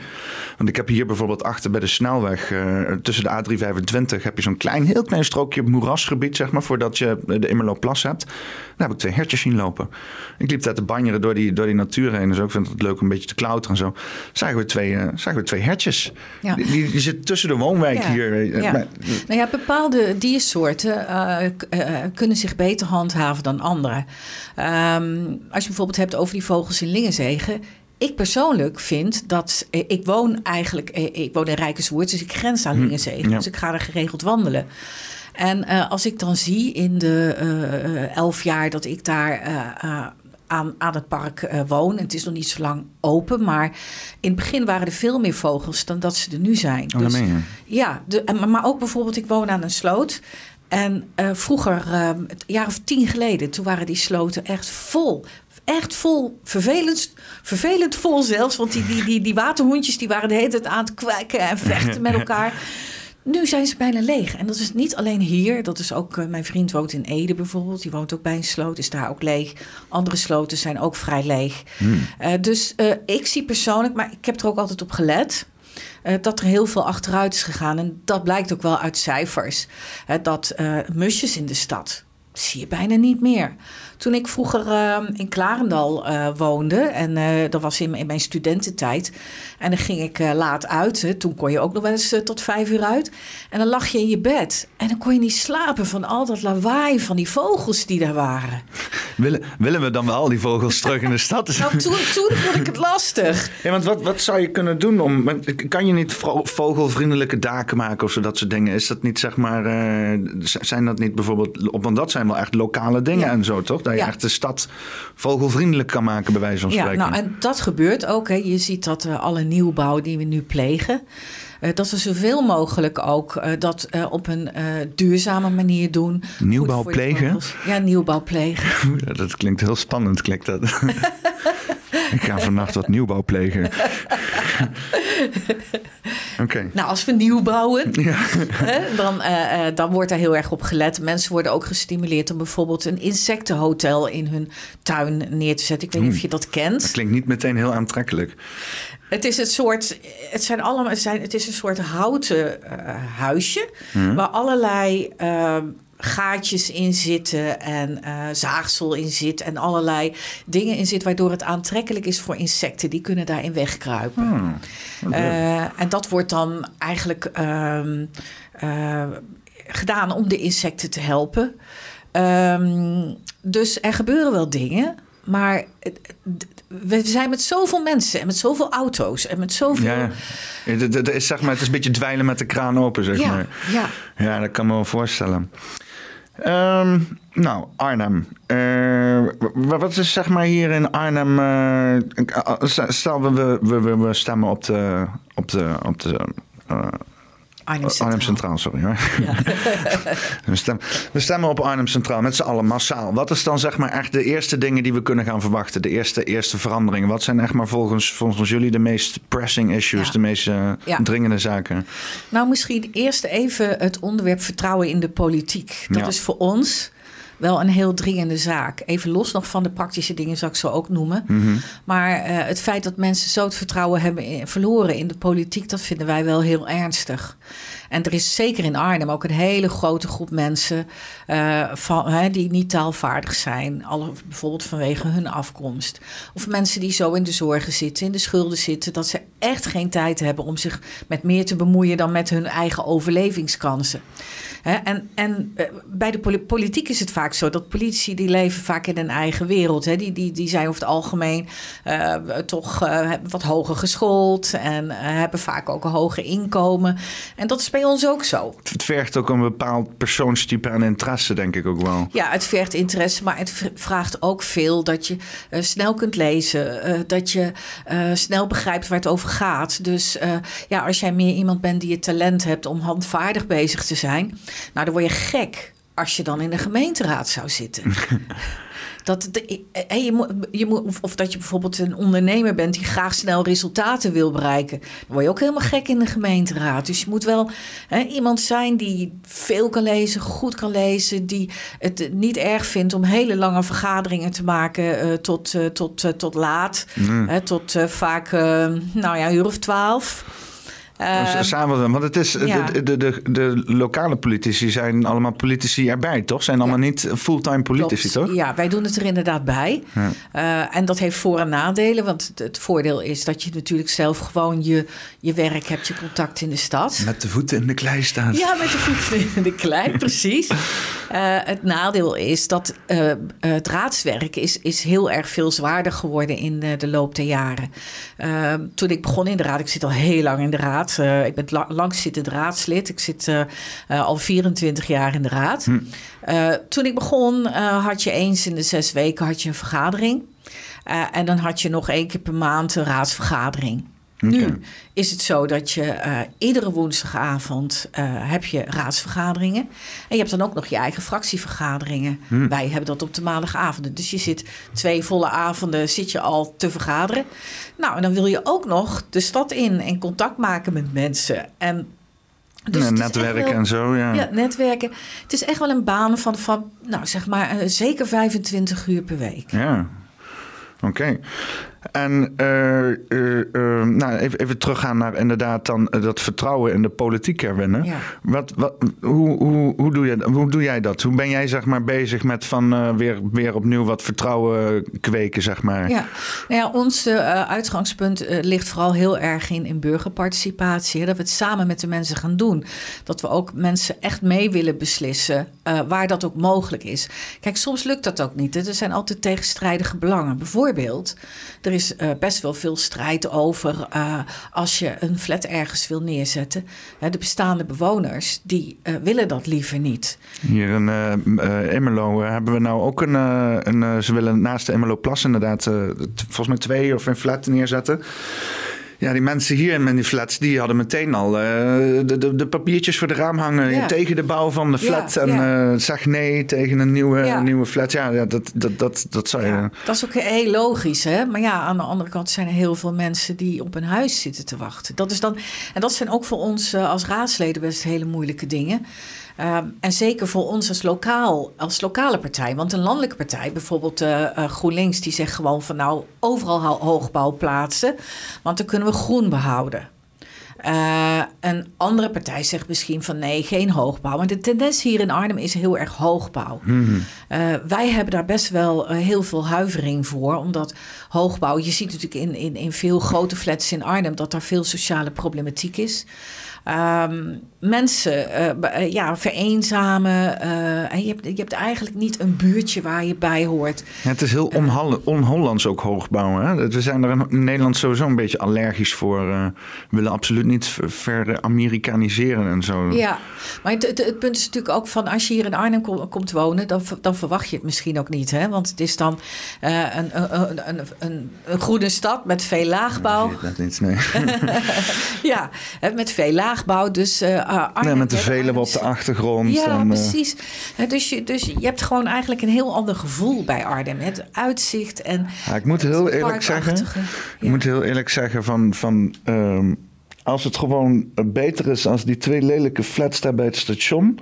Want ik heb hier bijvoorbeeld achter bij de snelweg, tussen de A325, heb je zo'n klein, heel klein strookje moerasgebied, zeg maar, voordat je de Immerloopplas hebt. Daar heb ik twee hertjes zien lopen. Ik liep daar te banjeren door die, door die natuur heen. Dus ook vind ik het leuk om een beetje te klauteren en zo. Zagen we twee, eh, zagen we twee hertjes. Ja. Die, die, die zitten tussen de woonwijk Ja, hier. ja. maar- Nou ja, bepaalde diersoorten eh, eh, kunnen zich beter handhaven dan andere. Ehm, als je bijvoorbeeld hebt over die vogels in Lingenzegen. Ik persoonlijk vind dat. Ik woon eigenlijk. Ik woon in Rijkerswoerd, dus ik grens aan. Hm, ja. Dus ik ga er geregeld wandelen. En als ik dan zie in de elf jaar dat ik daar. Aan, aan het park eh, woon. En het is nog niet zo lang open. Maar in het begin waren er veel meer vogels dan dat ze er nu zijn. Oh, Dus- ja, de, en- maar- ook bijvoorbeeld, ik woon aan een sloot. En eh, vroeger, een jaar of tien geleden, toen waren die sloten echt vol. Echt vol. Vervelend, vervelend vol zelfs. Want die, die, die, die waterhoentjes die waren de hele tijd aan het kwijken en vechten met elkaar. Nu zijn ze bijna leeg. En dat is niet alleen hier. Dat is ook, eh, mijn vriend woont in Ede bijvoorbeeld. Die woont ook bij een sloot, is daar ook leeg. Andere sloten zijn ook vrij leeg. Eh, dus eh, ik zie persoonlijk, maar ik heb er ook altijd op gelet. dat er heel veel achteruit is gegaan. En dat blijkt ook wel uit cijfers. Dat musjes in de stad zie je bijna niet meer. Toen ik vroeger eh, in Klarendal eh, woonde, en eh, dat was in, mijn- in mijn studententijd, en dan ging ik eh, laat uit. Hè, toen kon je ook nog wel eens tot vijf uur uit. En dan lag je in je bed en dan kon je niet slapen van al dat lawaai van die vogels die daar waren. Willen, willen we dan wel al die vogels terug in de stad? Nou, toen, toen vond ik het lastig. Ja, want wat, wat zou je kunnen doen om. Kan je niet vogelvriendelijke daken maken of zo, dat soort dingen? Is dat niet zeg maar. eh, zijn dat niet bijvoorbeeld. op- Want dat zijn wel echt lokale dingen Ja. en zo, toch? Dat je Ja. echt de stad vogelvriendelijk kan maken, bij wijze van Ja, spreken. nou, en dat gebeurt ook. Hè. Je ziet dat eh, alle nieuwbouw die we nu plegen, eh, dat we zoveel mogelijk ook eh, dat op een duurzame manier doen. Nieuwbouw plegen? Ja, nieuwbouw plegen. Ja, dat klinkt heel spannend, klinkt dat. ik ga vannacht wat nieuwbouw plegen. Oké. Nou, als we nieuw bouwen, Ja. hè, dan, eh, eh, dan wordt daar heel erg op gelet. Mensen worden ook gestimuleerd om bijvoorbeeld een insectenhotel in hun tuin neer te zetten. Ik weet niet of je dat kent. Dat klinkt niet meteen heel aantrekkelijk. Het is het soort, het zijn allemaal, het, zijn, het is een soort houten eh, huisje waar allerlei eh, gaatjes in zitten en eh, zaagsel in zit en allerlei dingen in zit waardoor het aantrekkelijk is voor insecten. Die kunnen daarin wegkruipen. Hmm. Eh, en dat wordt dan eigenlijk ehm, eh, gedaan om de insecten te helpen. Ehm, dus er gebeuren wel dingen, maar we zijn met zoveel mensen en met zoveel auto's en met zoveel. Ja, ja. Zeg maar, het is een beetje dweilen met de kraan open, zeg ja, maar. ja. Ja, dat kan me wel voorstellen. Ehm, nou, Arnhem. Eh, wat is zeg maar hier in Arnhem... eh, stel, we, we, we, we stemmen op de... Op de, op de eh, Arnhem Centraal. Arnhem Centraal, sorry hoor. we, stemmen, we stemmen op Arnhem Centraal met z'n allen massaal. Wat is dan zeg maar echt de eerste dingen die we kunnen gaan verwachten? De eerste, eerste veranderingen? Wat zijn echt maar volgens, volgens jullie de meest pressing issues, Ja. de meest eh, Ja. dringende zaken? Nou, misschien eerst even het onderwerp vertrouwen in de politiek. Dat is voor ons wel een heel dringende zaak. Even los nog van de praktische dingen, zou ik zo ook noemen. Mhm. Maar eh, het feit dat mensen zo het vertrouwen hebben in- verloren in de politiek, dat vinden wij wel heel ernstig. En er is zeker in Arnhem ook een hele grote groep mensen eh, van, hè, die niet taalvaardig zijn. Alle, bijvoorbeeld vanwege hun afkomst. Of mensen die zo in de zorgen zitten, in de schulden zitten, dat ze echt geen tijd hebben om zich met meer te bemoeien dan met hun eigen overlevingskansen. Hè, en en eh, bij de poli- politiek is het vaak zo dat politici die leven vaak in een eigen wereld. Hè. Die, die, die zijn over het algemeen eh, toch eh, wat hoger geschoold en hebben vaak ook een hoger inkomen. En dat is bij ons ook zo. Het vergt ook een bepaald persoonstype en interesse, denk ik ook wel. Ja, het vergt interesse, maar het vraagt ook veel dat je snel kunt lezen, dat je snel begrijpt waar het over gaat. Dus ja, als jij meer iemand bent die het talent hebt om handvaardig bezig te zijn, nou dan word je gek als je dan in de gemeenteraad zou zitten. Dat, de, eh, je moet, je moet, of, dat je bijvoorbeeld een ondernemer bent die graag snel resultaten wil bereiken. Dan word je ook helemaal gek in de gemeenteraad. Dus je moet wel hè, iemand zijn die veel kan lezen, goed kan lezen. Die het niet erg vindt om hele lange vergaderingen te maken eh, tot, eh, tot, eh, tot laat. Hè, tot eh, vaak, eh, nou ja, een uur of twaalf. Dus Eh, Samen, want het is, ja. de, de, de, de lokale politici zijn allemaal politici erbij, toch? Zijn allemaal Ja. niet fulltime politici, Klopt. toch? Ja, wij doen het er inderdaad bij. Ja. Eh, en dat heeft voor- en nadelen. Want het, het voordeel is dat je natuurlijk zelf gewoon je, je werk hebt, je contact in de stad. Met de voeten in de klei staat. Ja, met de voeten in de klei, precies. Eh, het nadeel is dat eh, het raadswerk is, is heel erg veel zwaarder geworden in de loop der jaren. Eh, toen ik begon in de raad, ik zit al heel lang in de raad. Eh, ik ben la- langzittend raadslid. Ik zit eh, eh, al 24 jaar in de raad. Eh, toen ik begon had je eens in de zes weken had je een vergadering. En dan had je nog één keer per maand een raadsvergadering. Nu is het zo dat je eh, iedere woensdagavond eh, heb je raadsvergaderingen. En je hebt dan ook nog je eigen fractievergaderingen. Wij hebben dat op de maandagavonden. Dus je zit twee volle avonden zit je al te vergaderen. Nou, en dan wil je ook nog de stad in en contact maken met mensen. En dus Ja, netwerken wel- en zo, ja. ja, netwerken. Het is echt wel een baan van, van nou zeg maar, eh, zeker 25 uur per week. Ja. Oké. En eh, eh, eh, nou, even, even teruggaan naar inderdaad dan dat vertrouwen in de politiek herwinnen. Ja. Wat, wat, hoe, hoe, hoe, doe je, hoe doe jij dat? Hoe ben jij zeg maar bezig met van weer, weer opnieuw wat vertrouwen kweken, zeg maar? Ja, nou ja ons uitgangspunt ligt vooral heel erg in, in burgerparticipatie. Hè, dat we het samen met de mensen gaan doen. Dat we ook mensen echt mee willen beslissen waar dat ook mogelijk is. Kijk, soms lukt dat ook niet. hè. Er zijn altijd tegenstrijdige belangen. Bijvoorbeeld, er is uh, best wel veel strijd over uh, als je een flat ergens wil neerzetten. de bestaande bewoners die uh, willen dat liever niet. Hier in Emmelo hebben we nou ook een, een ze willen naast de Emmelo Plas inderdaad volgens mij twee of een flat neerzetten. Ja, die mensen hier in die flats, die hadden meteen al uh, de, de, de, papiertjes voor de raam hangen tegen de bouw van de flat. en ja. Uh, zag nee tegen een nieuwe, nieuwe flat. Ja, ja dat, dat, dat, dat zou je... dat is ook heel logisch, hè? Maar ja, aan de andere kant zijn er heel veel mensen die op een huis zitten te wachten. Dat is dan, en dat zijn ook voor ons uh, als raadsleden best hele moeilijke dingen. Ehm, en zeker voor ons als, lokaal, als lokale partij. Want een landelijke partij, bijvoorbeeld uh, GroenLinks, die zegt gewoon van nou overal hoogbouw plaatsen. Want dan kunnen we groen behouden. Uh, een andere partij zegt misschien van nee, geen hoogbouw. Maar de tendens hier in Arnhem is heel erg hoogbouw. Mm wij hebben daar best wel heel veel huivering voor. Omdat hoogbouw, je ziet natuurlijk in, in, in veel grote flats in Arnhem dat daar veel sociale problematiek is. Um, mensen uh, ja, vereenzamen. Uh, en je, hebt, je hebt eigenlijk niet een buurtje waar je bij hoort. Ja, het is heel on-Hollands ook hoogbouwen. Hè? We zijn er in Nederland sowieso een beetje allergisch voor. we willen absoluut niet verder Amerikaniseren en zo. Ja, maar het, het, punt is natuurlijk ook van als je hier in Arnhem komt wonen, dan, dan verwacht je het misschien ook niet. Hè? Want het is dan een, een, een, een, een groene stad met veel laagbouw. Dat niet, nee. ja, met veel laagbouw. Dus uh, met de velen op de achtergrond. Ja, en, uh... precies. Dus je, dus je hebt gewoon eigenlijk een heel ander gevoel bij Arnhem. Het uitzicht en. Ja, ik moet heel eerlijk zeggen. Ik moet heel eerlijk zeggen van. van um, als het gewoon beter is als die twee lelijke flats daar bij het station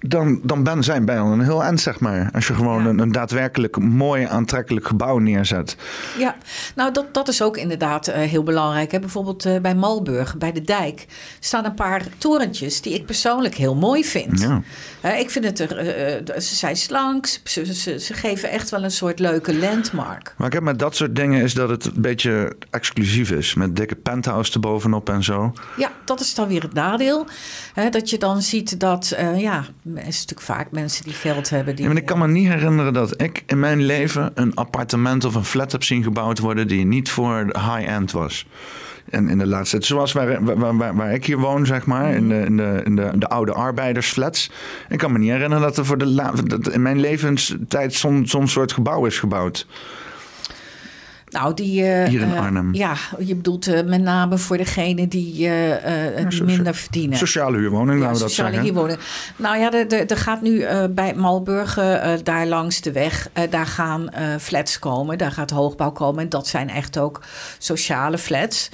dan, dan ben, zijn bij al een heel eind, zeg maar. Als je gewoon een, een, daadwerkelijk mooi, aantrekkelijk gebouw neerzet. Ja, nou dat, dat is ook inderdaad uh, heel belangrijk. Hè? Bijvoorbeeld uh, bij Malburg, bij de dijk, staan een paar torentjes die ik persoonlijk heel mooi vind. Ja. Uh, ik vind het er, ze zijn slank, ze, ze, ze, geven echt wel een soort leuke landmark. Maar ik heb met dat soort dingen is dat het een beetje exclusief is. Met dikke penthouse erbovenop en zo. Ja, dat is dan weer het nadeel. Hè? Dat je dan ziet dat, ja is natuurlijk vaak mensen die geld hebben. Die, ja, maar ik kan me niet herinneren dat ik in mijn leven een appartement of een flat heb zien gebouwd worden die niet voor high-end was. En in de laatste, zoals waar, waar, waar, waar, ik hier woon, zeg maar, in de, in de, in de, de oude arbeidersflats. Ik kan me niet herinneren dat er voor de, in mijn levenstijd zo'n soort gebouw is gebouwd. Nou, die, uh, Hier in eh, Arnhem. ja, je bedoelt uh, met name voor degene die, minder verdienen. Sociale huurwoning, laten we dat sociale zeggen. Huurwoning. Nou ja, er gaat nu bij Malburgen, daar langs de weg, daar gaan flats komen. Daar gaat hoogbouw komen. En dat zijn echt ook sociale flats.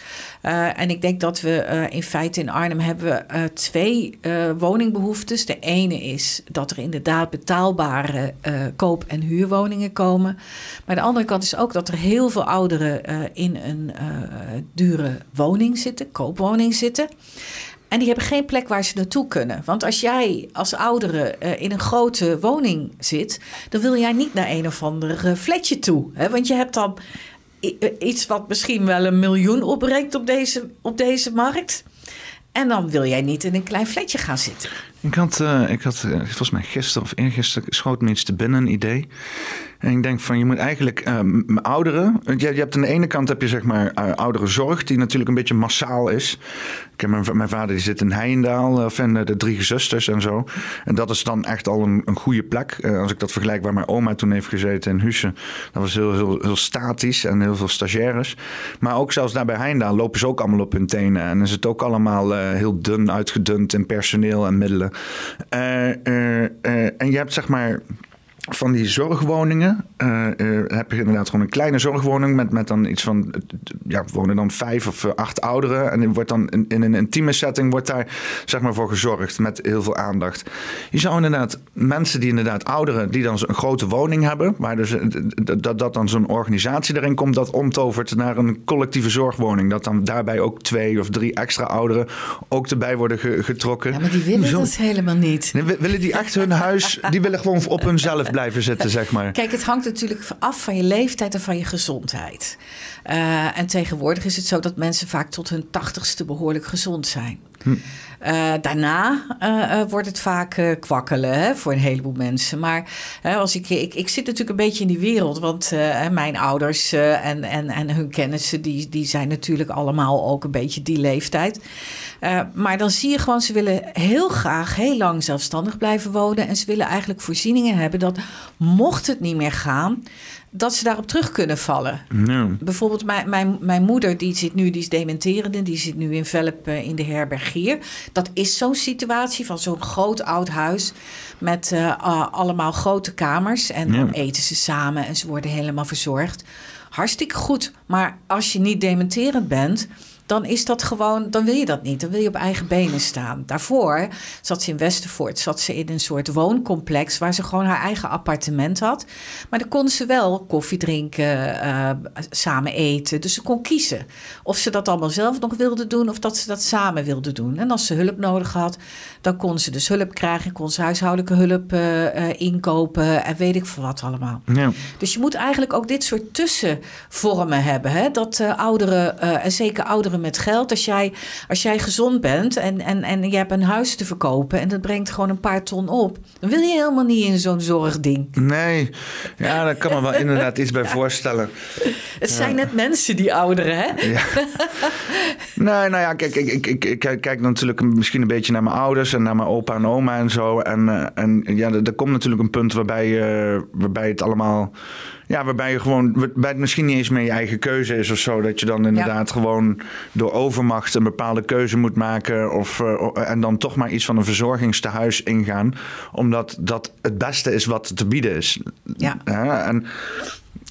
en ik denk dat we in feite in Arnhem hebben we twee woningbehoeftes. De ene is dat er inderdaad betaalbare koop- en huurwoningen komen. Maar de andere kant is ook dat er heel veel ouderen uh, in een uh, dure woning zitten, koopwoning zitten. En die hebben geen plek waar ze naartoe kunnen. Want als jij als oudere uh, in een grote woning zit, dan wil jij niet naar een of ander flatje toe. Hè? Want je hebt dan iets wat misschien wel een miljoen opbrengt op deze, op deze markt. En dan wil jij niet in een klein flatje gaan zitten. Ik had, uh, ik had volgens mij gisteren of eergisteren schoot me iets te binnen een idee. En ik denk van je moet eigenlijk uh, ouderen. Je, je, hebt aan de ene kant heb je zeg maar ouderenzorg, die natuurlijk een beetje massaal is. Ik heb mijn, mijn vader die zit in Heijendaal, of in de drie zusters en zo. En dat is dan echt al een, een goede plek. Als ik dat vergelijk waar mijn oma toen heeft gezeten in Hussen. Dat was heel, heel, heel statisch en heel veel stagiaires. Maar ook zelfs daar bij Heijendaal lopen ze ook allemaal op hun tenen. En is het ook allemaal heel dun uitgedund in personeel en middelen. En je hebt zeg maar van die zorgwoningen uh, uh, heb je inderdaad gewoon een kleine zorgwoning met, met dan iets van, ja, wonen dan vijf of acht ouderen. En wordt dan in, in, een intieme setting wordt daar zeg maar voor gezorgd met heel veel aandacht. Je zou inderdaad mensen die inderdaad ouderen, die dan een grote woning hebben, waar dus dat, dat dan zo'n organisatie erin komt, dat omtovert naar een collectieve zorgwoning. Dat dan daarbij ook twee of drie extra ouderen ook erbij worden getrokken. Ja, maar die willen dat helemaal niet. Nee, willen die echt hun huis, die willen gewoon op hunzelf blijven zeg maar. Kijk, het hangt natuurlijk af van je leeftijd en van je gezondheid. Uh, en tegenwoordig is het zo dat mensen vaak tot hun tachtigste behoorlijk gezond zijn. Uh, daarna uh, wordt het vaak kwakkelen hè, voor een heleboel mensen. Maar als ik, ik, ik zit natuurlijk een beetje in die wereld. Want mijn ouders en, en, en hun kennissen, die, die zijn natuurlijk allemaal ook een beetje die leeftijd. maar dan zie je gewoon, ze willen heel graag heel lang zelfstandig blijven wonen. En ze willen eigenlijk voorzieningen hebben dat mocht het niet meer gaan dat ze daarop terug kunnen vallen. Bijvoorbeeld mijn, mijn, mijn moeder, die zit nu, die is dementerende, die zit nu in Velp uh, in de herbergier. Dat is zo'n situatie van zo'n groot oud huis met uh, allemaal grote kamers. En dan eten ze samen en ze worden helemaal verzorgd. Hartstikke goed. Maar als je niet dementerend bent, dan is dat gewoon, dan wil je dat niet. Dan wil je op eigen benen staan. Daarvoor zat ze in Westervoort, zat ze in een soort wooncomplex waar ze gewoon haar eigen appartement had. Maar dan kon ze wel koffie drinken, uh, samen eten. Dus ze kon kiezen of ze dat allemaal zelf nog wilde doen of dat ze dat samen wilde doen. En als ze hulp nodig had, dan kon ze dus hulp krijgen, kon ze huishoudelijke hulp uh, inkopen en weet ik veel wat allemaal. Ja. Dus je moet eigenlijk ook dit soort tussenvormen hebben. Hè? Dat ouderen, en zeker ouderen met geld. Als jij, als jij gezond bent en, en, en je hebt een huis te verkopen en dat brengt gewoon een paar ton op, dan wil je helemaal niet in zo'n zorgding. Nee, ja, daar kan me wel inderdaad iets bij voorstellen. Het zijn net mensen, die ouderen, hè? Ja. nee, nou ja, kijk, ik, ik, ik, kijk natuurlijk misschien een beetje naar mijn ouders en naar mijn opa en oma en zo. En, eh, en ja, er, er komt natuurlijk een punt waarbij, uh, waarbij het allemaal ja, waarbij je gewoon, waarbij het misschien niet eens meer je eigen keuze is of zo. Dat je dan inderdaad gewoon door overmacht een bepaalde keuze moet maken. Of, uh, en dan toch maar iets van een verzorgingstehuis ingaan. Omdat dat het beste is wat te bieden is. Ja. ja en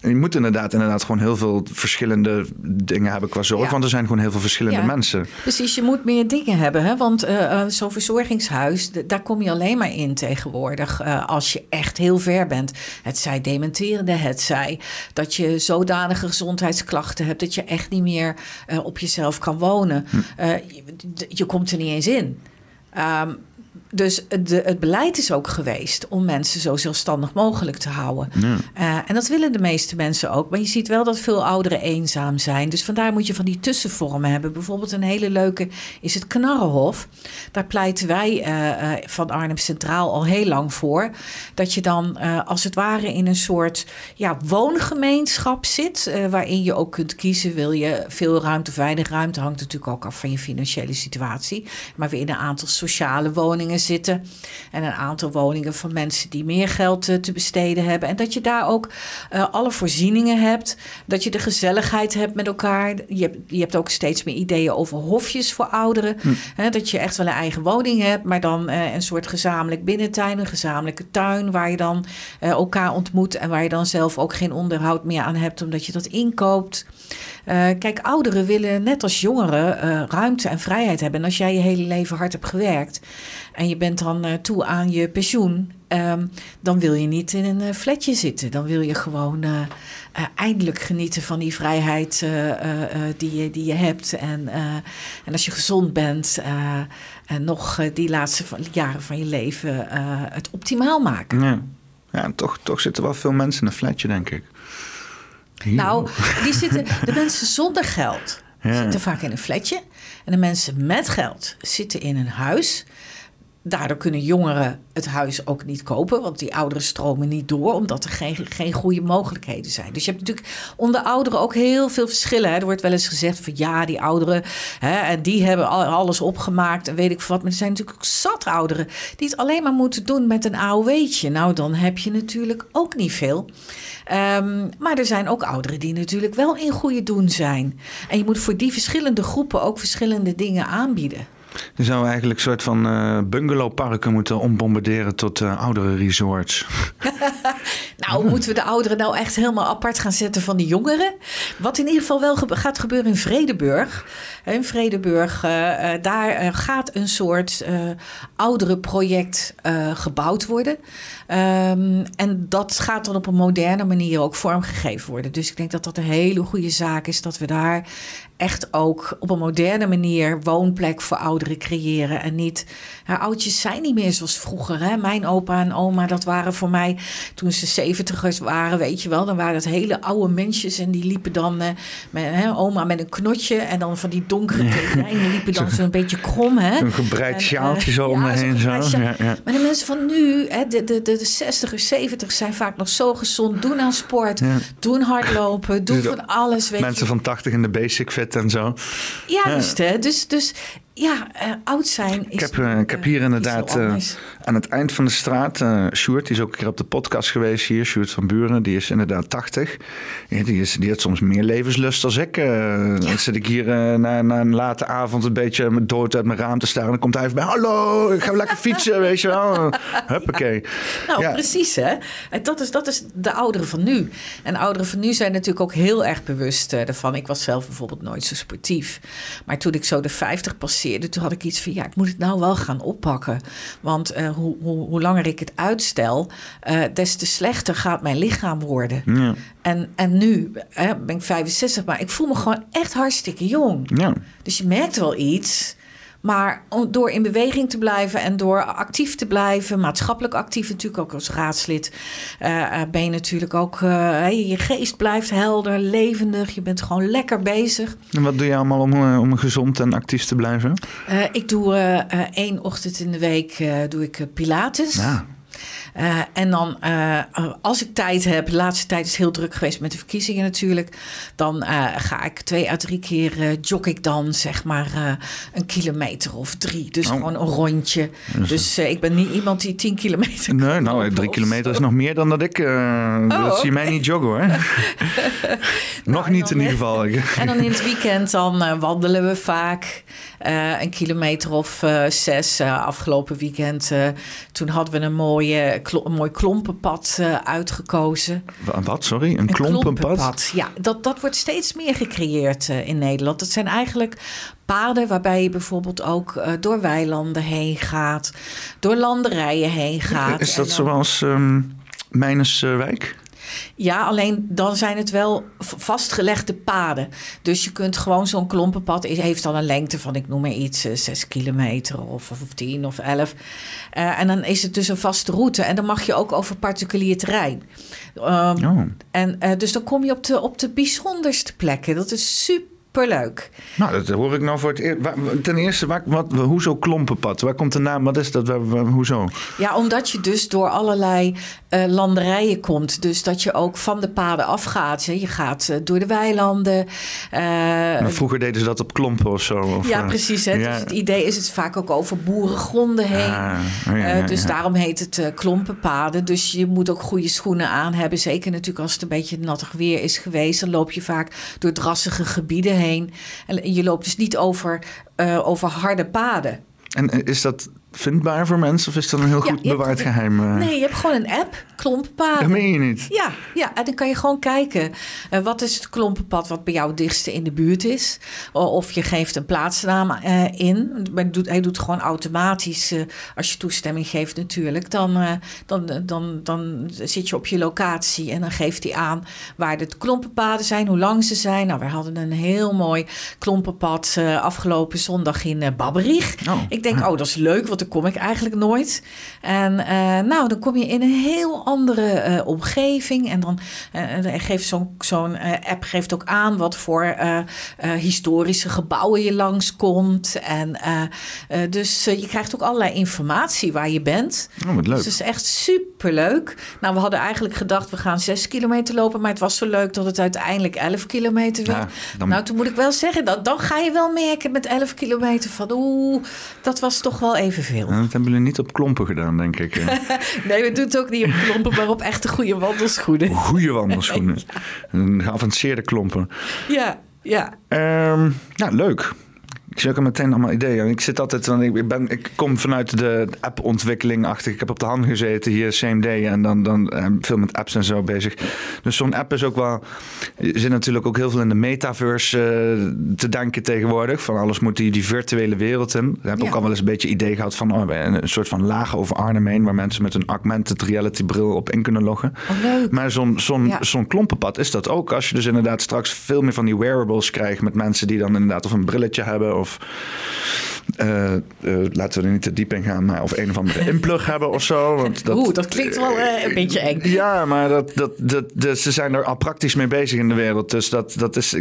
je moet inderdaad, inderdaad gewoon heel veel verschillende dingen hebben qua zorg. Want er zijn gewoon heel veel verschillende ja. mensen. Precies, je moet meer dingen hebben. Hè? Want uh, zo'n verzorgingshuis, daar kom je alleen maar in tegenwoordig. Uh, als je echt heel ver bent. Het zij dementerende, het zij dat je zodanige gezondheidsklachten hebt. dat je echt niet meer uh, op jezelf kan wonen. Hm. Je, je, komt er niet eens in. Um, dus de, het beleid is ook geweest om mensen zo zelfstandig mogelijk te houden. Ja. Uh, en dat willen de meeste mensen ook. Maar je ziet wel dat veel ouderen eenzaam zijn. Dus vandaar moet je van die tussenvormen hebben. Bijvoorbeeld een hele leuke is het Knarrenhof. Daar pleiten wij uh, uh, van Arnhem Centraal al heel lang voor. Dat je dan als het ware in een soort ja, woongemeenschap zit. waarin je ook kunt kiezen. Wil je veel ruimte of weinig ruimte? Hangt natuurlijk ook af van je financiële situatie. Maar weer in een aantal sociale woningen zitten. En een aantal woningen van mensen die meer geld eh, te besteden hebben. En dat je daar ook uh, alle voorzieningen hebt. Dat je de gezelligheid hebt met elkaar. Je hebt, je hebt ook steeds meer ideeën over hofjes voor ouderen. Hm. dat je echt wel een eigen woning hebt, maar dan uh, een soort gezamenlijk binnentuin, een gezamenlijke tuin waar je dan uh, elkaar ontmoet en waar je dan zelf ook geen onderhoud meer aan hebt, omdat je dat inkoopt. Uh, kijk, ouderen willen net als jongeren uh, ruimte en vrijheid hebben. En als jij je hele leven hard hebt gewerkt en je bent dan uh, toe aan je pensioen, um, dan wil je niet in een flatje zitten. Dan wil je gewoon eindelijk genieten van die vrijheid die, je, die je hebt. En, en als je gezond bent, en nog die laatste jaren van je leven het optimaal maken. Ja, ja toch, toch zitten wel veel mensen in een flatje, denk ik. Nou, die zitten, de mensen zonder geld zitten vaak in een flatje. En de mensen met geld zitten in een huis. Daardoor kunnen jongeren het huis ook niet kopen, want die ouderen stromen niet door, omdat er geen, geen goede mogelijkheden zijn. Dus je hebt natuurlijk onder ouderen ook heel veel verschillen. Hè. Er wordt wel eens gezegd van ja, die ouderen, hè, en die hebben alles opgemaakt en weet ik wat. Maar er zijn natuurlijk ook zat ouderen die het alleen maar moeten doen met een AOW'tje. Nou, dan heb je natuurlijk ook niet veel. Um, maar er zijn ook ouderen die natuurlijk wel in goede doen zijn. En je moet voor die verschillende groepen ook verschillende dingen aanbieden. Je zou eigenlijk een soort van uh, bungalowparken moeten ombombarderen tot uh, oudere resorts. nou, moeten we de ouderen nou echt helemaal apart gaan zetten van de jongeren? Wat in ieder geval wel gaat gebeuren in Vredeburg. In Vredeburg, uh, daar gaat een soort ouderenproject gebouwd worden. Um, en dat gaat dan op een moderne manier ook vormgegeven worden. Dus ik denk dat dat een hele goede zaak is dat we daar echt ook op een moderne manier woonplek voor ouderen creëren. En niet, oudjes zijn niet meer zoals vroeger. Hè? Mijn opa en oma, dat waren voor mij toen ze zeventigers waren, weet je wel. Dan waren het hele oude mensjes en die liepen dan eh, met hè, oma met een knotje. En dan van die donkere kledijnen liepen dan zo'n beetje krom. Hè? Een gebreid En, sjaaltje eh, zo om me heen. Zo. Ja, ja. Maar de mensen van nu, hè, de, de, de, de 60ers, 70 zijn vaak nog zo gezond. Doen aan sport, doen hardlopen, doen Dus van alles. Weet Mensen je. van 80 in de basic fit en zo. Juist, hè? Dus, dus ja, eh, oud zijn is. Ik heb, eh, ik heb hier eh, inderdaad eh, anders. aan het eind van de straat, eh Sjoerd, die is ook een keer op de podcast geweest hier, Sjoerd van Buren, die is inderdaad 80. Ja, die, is, die heeft soms meer levenslust als ik. eh Dan zit ik hier na, na een late avond een beetje dood uit mijn raam te staren. En dan komt hij even bij, hallo, ik ga lekker fietsen, weet je wel. Huppakee. Nou, Ja. precies hè. En dat is, dat is de ouderen van nu. En ouderen van nu zijn natuurlijk ook heel erg bewust ervan. Ik was zelf bijvoorbeeld nooit zo sportief. Maar toen ik zo de 50 passeerde, toen had ik iets van... ja, ik moet het nou wel gaan oppakken. Want eh, hoe, hoe, hoe langer ik het uitstel, eh, des te slechter gaat mijn lichaam worden. Ja, En, en nu hè, ben ik 65, maar ik voel me gewoon echt hartstikke jong. ja. Dus je merkt wel iets. Maar door in beweging te blijven en door actief te blijven, maatschappelijk actief natuurlijk ook als raadslid, eh, eh, ben je natuurlijk ook, eh, je geest blijft helder, levendig, je bent gewoon lekker bezig. En wat doe je allemaal om, om gezond en actief te blijven? Ik doe één ochtend in de week doe ik Pilates. Ja, Eh, en dan, eh, als ik tijd heb, de laatste tijd is heel druk geweest met de verkiezingen natuurlijk. Dan eh, ga ik twee à drie keer jog ik dan, zeg maar, een kilometer of drie. Dus Oh. gewoon een rondje. Dus eh, ik ben niet iemand die tien kilometer nee, nou, drie kilometer is nog meer dan dat ik. eh dat zie je mij niet joggen hoor. nog en niet in ieder geval. En dan in het weekend dan wandelen we vaak. een kilometer of zes. Afgelopen weekend, toen hadden we een, mooie, een mooi klompenpad eh, uitgekozen. Wa- Wat, sorry? Een, Een klompenpad? klompenpad. Ja, dat, dat wordt steeds meer gecreëerd eh, in Nederland. Dat zijn eigenlijk paden waarbij je bijvoorbeeld ook eh, door weilanden heen gaat, door landerijen heen gaat. Is dat dan- zoals ehm Mijnerswijk? Ja, alleen dan zijn het wel vastgelegde paden. Dus je kunt gewoon zo'n klompenpad, heeft dan een lengte van, ik noem maar iets, eh, zes kilometer of, of tien of elf. Eh, en dan is het dus een vaste route. En dan mag je ook over particulier terrein. Ehm, Oh. En eh, dus dan kom je op de, op de bijzonderste plekken. Dat is superleuk. Nou, dat hoor ik nou voor het eerst. Ten eerste, waar, wat, hoezo klompenpad? Waar komt de naam? Wat is dat? Waar- waar- hoezo? Ja, omdat je dus door allerlei eh, landerijen komt. Dus dat je ook van de paden afgaat. Je gaat eh, door de weilanden. eh, Nou, vroeger deden ze dat op klompen of zo. Of, ja, precies. Hè. ja. Dus het idee is het vaak ook over boerengronden heen. Ah, oh ja, ja, dus daarom heet het klompenpaden. Dus je moet ook goede schoenen aan hebben. Zeker natuurlijk als het een beetje nattig weer is geweest. Dan loop je vaak door drassige gebieden heen. En je loopt dus niet over, eh, over harde paden. En eh, is dat vindbaar voor mensen of is dat een heel Ja, goed hebt- bewaard geheim? eh? Nee, je hebt gewoon een app, klompenpaden. Dat meen je niet. Ja, ja, en dan kan je gewoon kijken. eh, wat is het klompenpad wat bij jou het dichtste in de buurt is? Of je geeft een plaatsnaam eh, in. Hij doet, hij doet gewoon automatisch, als je toestemming geeft natuurlijk. Dan, dan, dan, dan zit je op je locatie en dan geeft hij aan waar de klompenpaden zijn, hoe lang ze zijn. Nou, we hadden een heel mooi klompenpad afgelopen zondag in Babberich. Oh, Ik denk, oh, dat is leuk, want daar kom ik eigenlijk nooit. En eh, nou, dan kom je in een heel andere eh, omgeving. En dan eh, geeft zo'n zo'n app geeft ook aan wat voor historische gebouwen je langskomt. En dus je krijgt ook allerlei informatie waar je bent. Oh, wat leuk. Dus het is echt superleuk. Nou, we hadden eigenlijk gedacht, we gaan zes kilometer lopen. Maar het was zo leuk dat het uiteindelijk 11 kilometer werd. Ja, dan- Nou, toen moet ik wel zeggen, dat, dan ga je wel merken met 11 kilometer van... oeh, dat was toch wel Nou, dat hebben jullie niet op klompen gedaan, denk ik. eh. Nee, we doen het ook niet op klompen, maar op echte goede wandelschoenen. Goeie wandelschoenen. Een Geavanceerde klompen. Ja, ja. Nou, leuk. Ik zie ook al meteen allemaal ideeën. Ik zit altijd, want ik, ben, ik kom vanuit de appontwikkeling achter. Ik heb op de hand gezeten hier, same day. En dan, dan eh, veel met apps en zo bezig. Dus zo'n app is ook wel... Je zit natuurlijk ook heel veel in de metaverse eh, te denken tegenwoordig. Van alles moet die, die virtuele wereld in. Daar heb ik Ja. ook al wel eens een beetje idee gehad van... Oh, een, soort van laag over Arnhem heen... waar mensen met een augmented reality bril op in kunnen loggen. Oh, leuk. Maar zo'n zo'n Ja. zo'n klompenpad is dat ook. Als je dus inderdaad straks veel meer van die wearables krijgt met mensen die dan inderdaad of een brilletje hebben of eh, eh, laten we er niet te diep in gaan, maar of een of andere inplug hebben of zo. Want dat, Oeh, dat klinkt wel uh, een beetje eng. Ja, maar dat, dat, dat, ze zijn er al praktisch mee bezig in de wereld. Dus dat, dat is,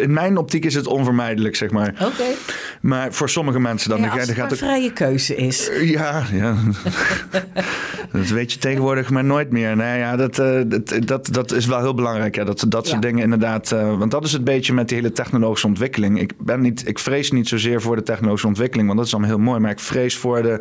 in mijn optiek is het onvermijdelijk, zeg maar. Oké. Maar voor sommige mensen dan... Ja, als het een vrije keuze is. ja, ja. dat weet je tegenwoordig maar nooit meer. Nee, ja, dat, dat, dat, dat is wel heel belangrijk. Ja, dat dat soort dingen inderdaad... want dat is het beetje met die hele technologische ontwikkeling. Ik, ben niet, ik vrees niet zozeer voor de technologische ontwikkeling, want dat is allemaal heel mooi. Maar ik vrees voor de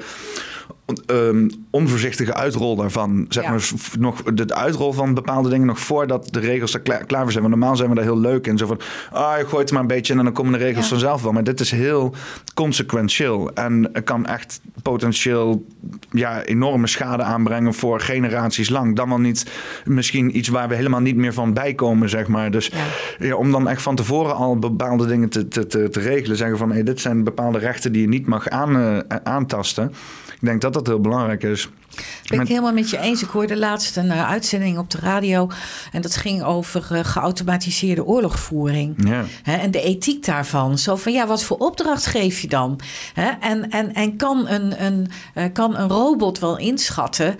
um, onvoorzichtige uitrol daarvan. Zeg maar nog de uitrol van bepaalde dingen nog voordat de regels er klaar, klaar voor zijn. Want normaal zijn we daar heel leuk in. Zo van, ah, je gooit het maar een beetje en dan komen de regels vanzelf wel. Maar dit is heel consequentieel. En het kan echt potentieel ja, enorme schade aanbrengen voor generaties lang. Dan wel niet misschien iets waar we helemaal niet meer van bijkomen, zeg maar. Dus ja. om dan echt van tevoren al bepaalde dingen te, te, te, te regelen. Zeggen van, hey, dit zijn bepaalde rechten die je niet mag aan, uh, aantasten. Ik denk dat dat heel belangrijk is. Ben ik helemaal met je eens. Ik hoorde laatst een uh, uitzending op de radio. En dat ging over uh, geautomatiseerde oorlogvoering. Ja. Hè, en de ethiek daarvan. Zo van ja, wat voor opdracht geef je dan? Hè, en, en, en kan, een, een, uh, kan een robot wel inschatten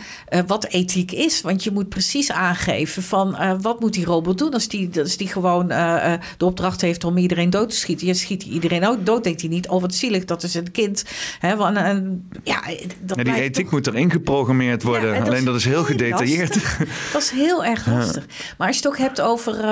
wat ethiek is? Want je moet precies aangeven van wat moet die robot doen als die, als die gewoon de opdracht heeft om iedereen dood te schieten. Je schiet iedereen ook dood, denkt hij niet. Oh, wat zielig, dat is een kind. Hè, van, ja, dat ja, die ethiek toch... moet erin geprogrammeerd worden. Alleen dat is heel gedetailleerd. Dat is heel erg lastig. Maar als je het ook hebt over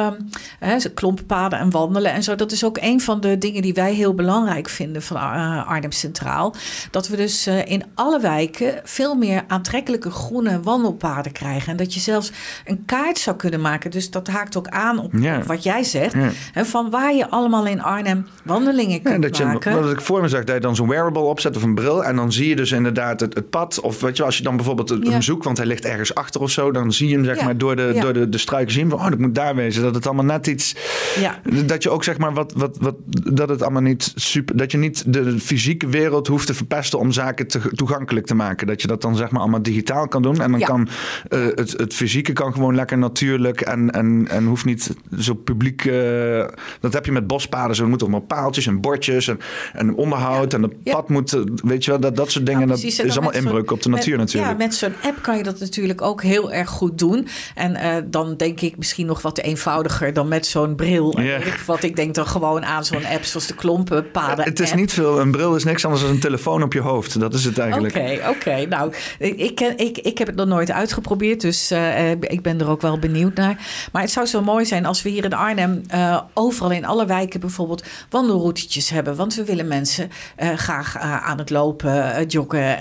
uh, klompenpaden en wandelen en zo, dat is ook een van de dingen die wij heel belangrijk vinden van uh, Arnhem Centraal. Dat we dus uh, in alle wijken veel meer aantrekkelijke groene wandelpaden krijgen. En dat je zelfs een kaart zou kunnen maken. Dus dat haakt ook aan op, ja. op wat jij zegt. Hè, van waar je allemaal in Arnhem wandelingen kunt dat maken. Je, wat ik voor me zag, dat je dan zo'n wearable opzet of een bril. En dan zie je dus inderdaad het, het pad. Of weet je, als je dan bijvoorbeeld ja. hem zoekt, want hij ligt ergens achter of zo, dan zie je hem zeg maar door de, door de, de struiken zien van, oh, dat moet daar wezen. Dat het allemaal net iets, ja. dat je ook zeg maar wat, wat, wat, dat het allemaal niet super, dat je niet de fysieke wereld hoeft te verpesten om zaken te, toegankelijk te maken. Dat je dat dan zeg maar allemaal digitaal kan doen en dan kan uh, het, het fysieke kan gewoon lekker natuurlijk en, en, en hoeft niet zo publiek, uh, dat heb je met bospaden, zo moeten allemaal paaltjes en bordjes en, en onderhoud en het pad moet, weet je wel, dat, dat soort dingen, dat is allemaal inbreuk op de natuur natuurlijk. Ja, met zo'n app kan je dat natuurlijk ook heel erg goed doen. En uh, dan denk ik misschien nog wat eenvoudiger dan met zo'n bril. Yeah. Wat ik denk dan gewoon aan zo'n app zoals de klompenpaden. Het is niet veel. Een bril is niks anders dan een telefoon op je hoofd. Dat is het eigenlijk. Oké, oké. Nou, ik, ik, ik heb het nog nooit uitgeprobeerd. Dus uh, ik ben er ook wel benieuwd naar. Maar het zou zo mooi zijn als we hier in Arnhem uh, overal in alle wijken bijvoorbeeld wandelroutetjes hebben. Want we willen mensen graag aan het lopen, joggen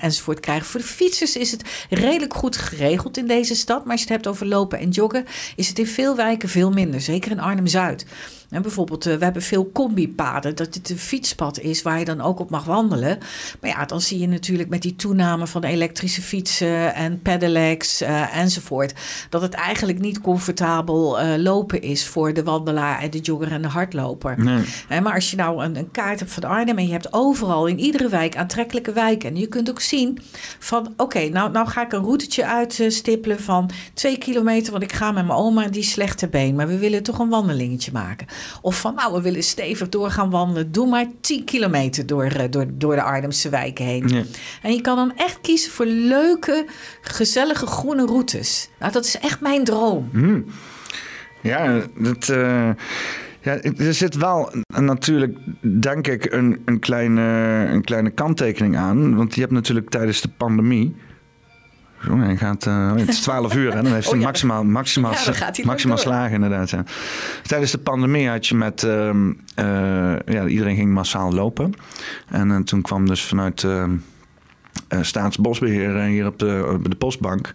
enzovoort krijgen. Voor fietsers is het redelijk goed geregeld in deze stad. Maar als je het hebt over lopen en joggen, is het in veel wijken veel minder. Zeker in Arnhem-Zuid. En bijvoorbeeld, uh, we hebben veel combipaden, dat het een fietspad is waar je dan ook op mag wandelen. Maar ja, dan zie je natuurlijk met die toename van elektrische fietsen en pedelecs uh, enzovoort, dat het eigenlijk niet comfortabel uh, lopen is voor de wandelaar en de jogger en de hardloper. Nee. maar als je nou een, een, kaart hebt van Arnhem en je hebt overal in iedere wijk aantrekkelijke wijken. En je kunt ook zien van, oké, nou, nou ga ik een routetje uitstippelen van twee kilometer, want ik ga met mijn oma die slechte been. Maar we willen toch een wandelingetje maken. Of van nou, we willen stevig door gaan wandelen. Doe maar 10 kilometer door, eh, door, door de Arnhemse wijken heen. Ja. En je kan dan echt kiezen voor leuke, gezellige groene routes. Nou, dat is echt mijn droom. Hmm. Ja, dat. Uh... Ja, er zit wel natuurlijk, denk ik, een, een, kleine, een kleine kanttekening aan. Want je hebt natuurlijk tijdens de pandemie hij gaat, uh, het is 12 uur en dan heeft oh, hij maximaal, maximaal, ja, maximaal slagen inderdaad. Ja. Tijdens de pandemie had je met, uh, uh, ja, iedereen ging massaal lopen. En uh, toen kwam dus vanuit ehm, uh, staatsbosbeheer eh, hier op de, op de postbank.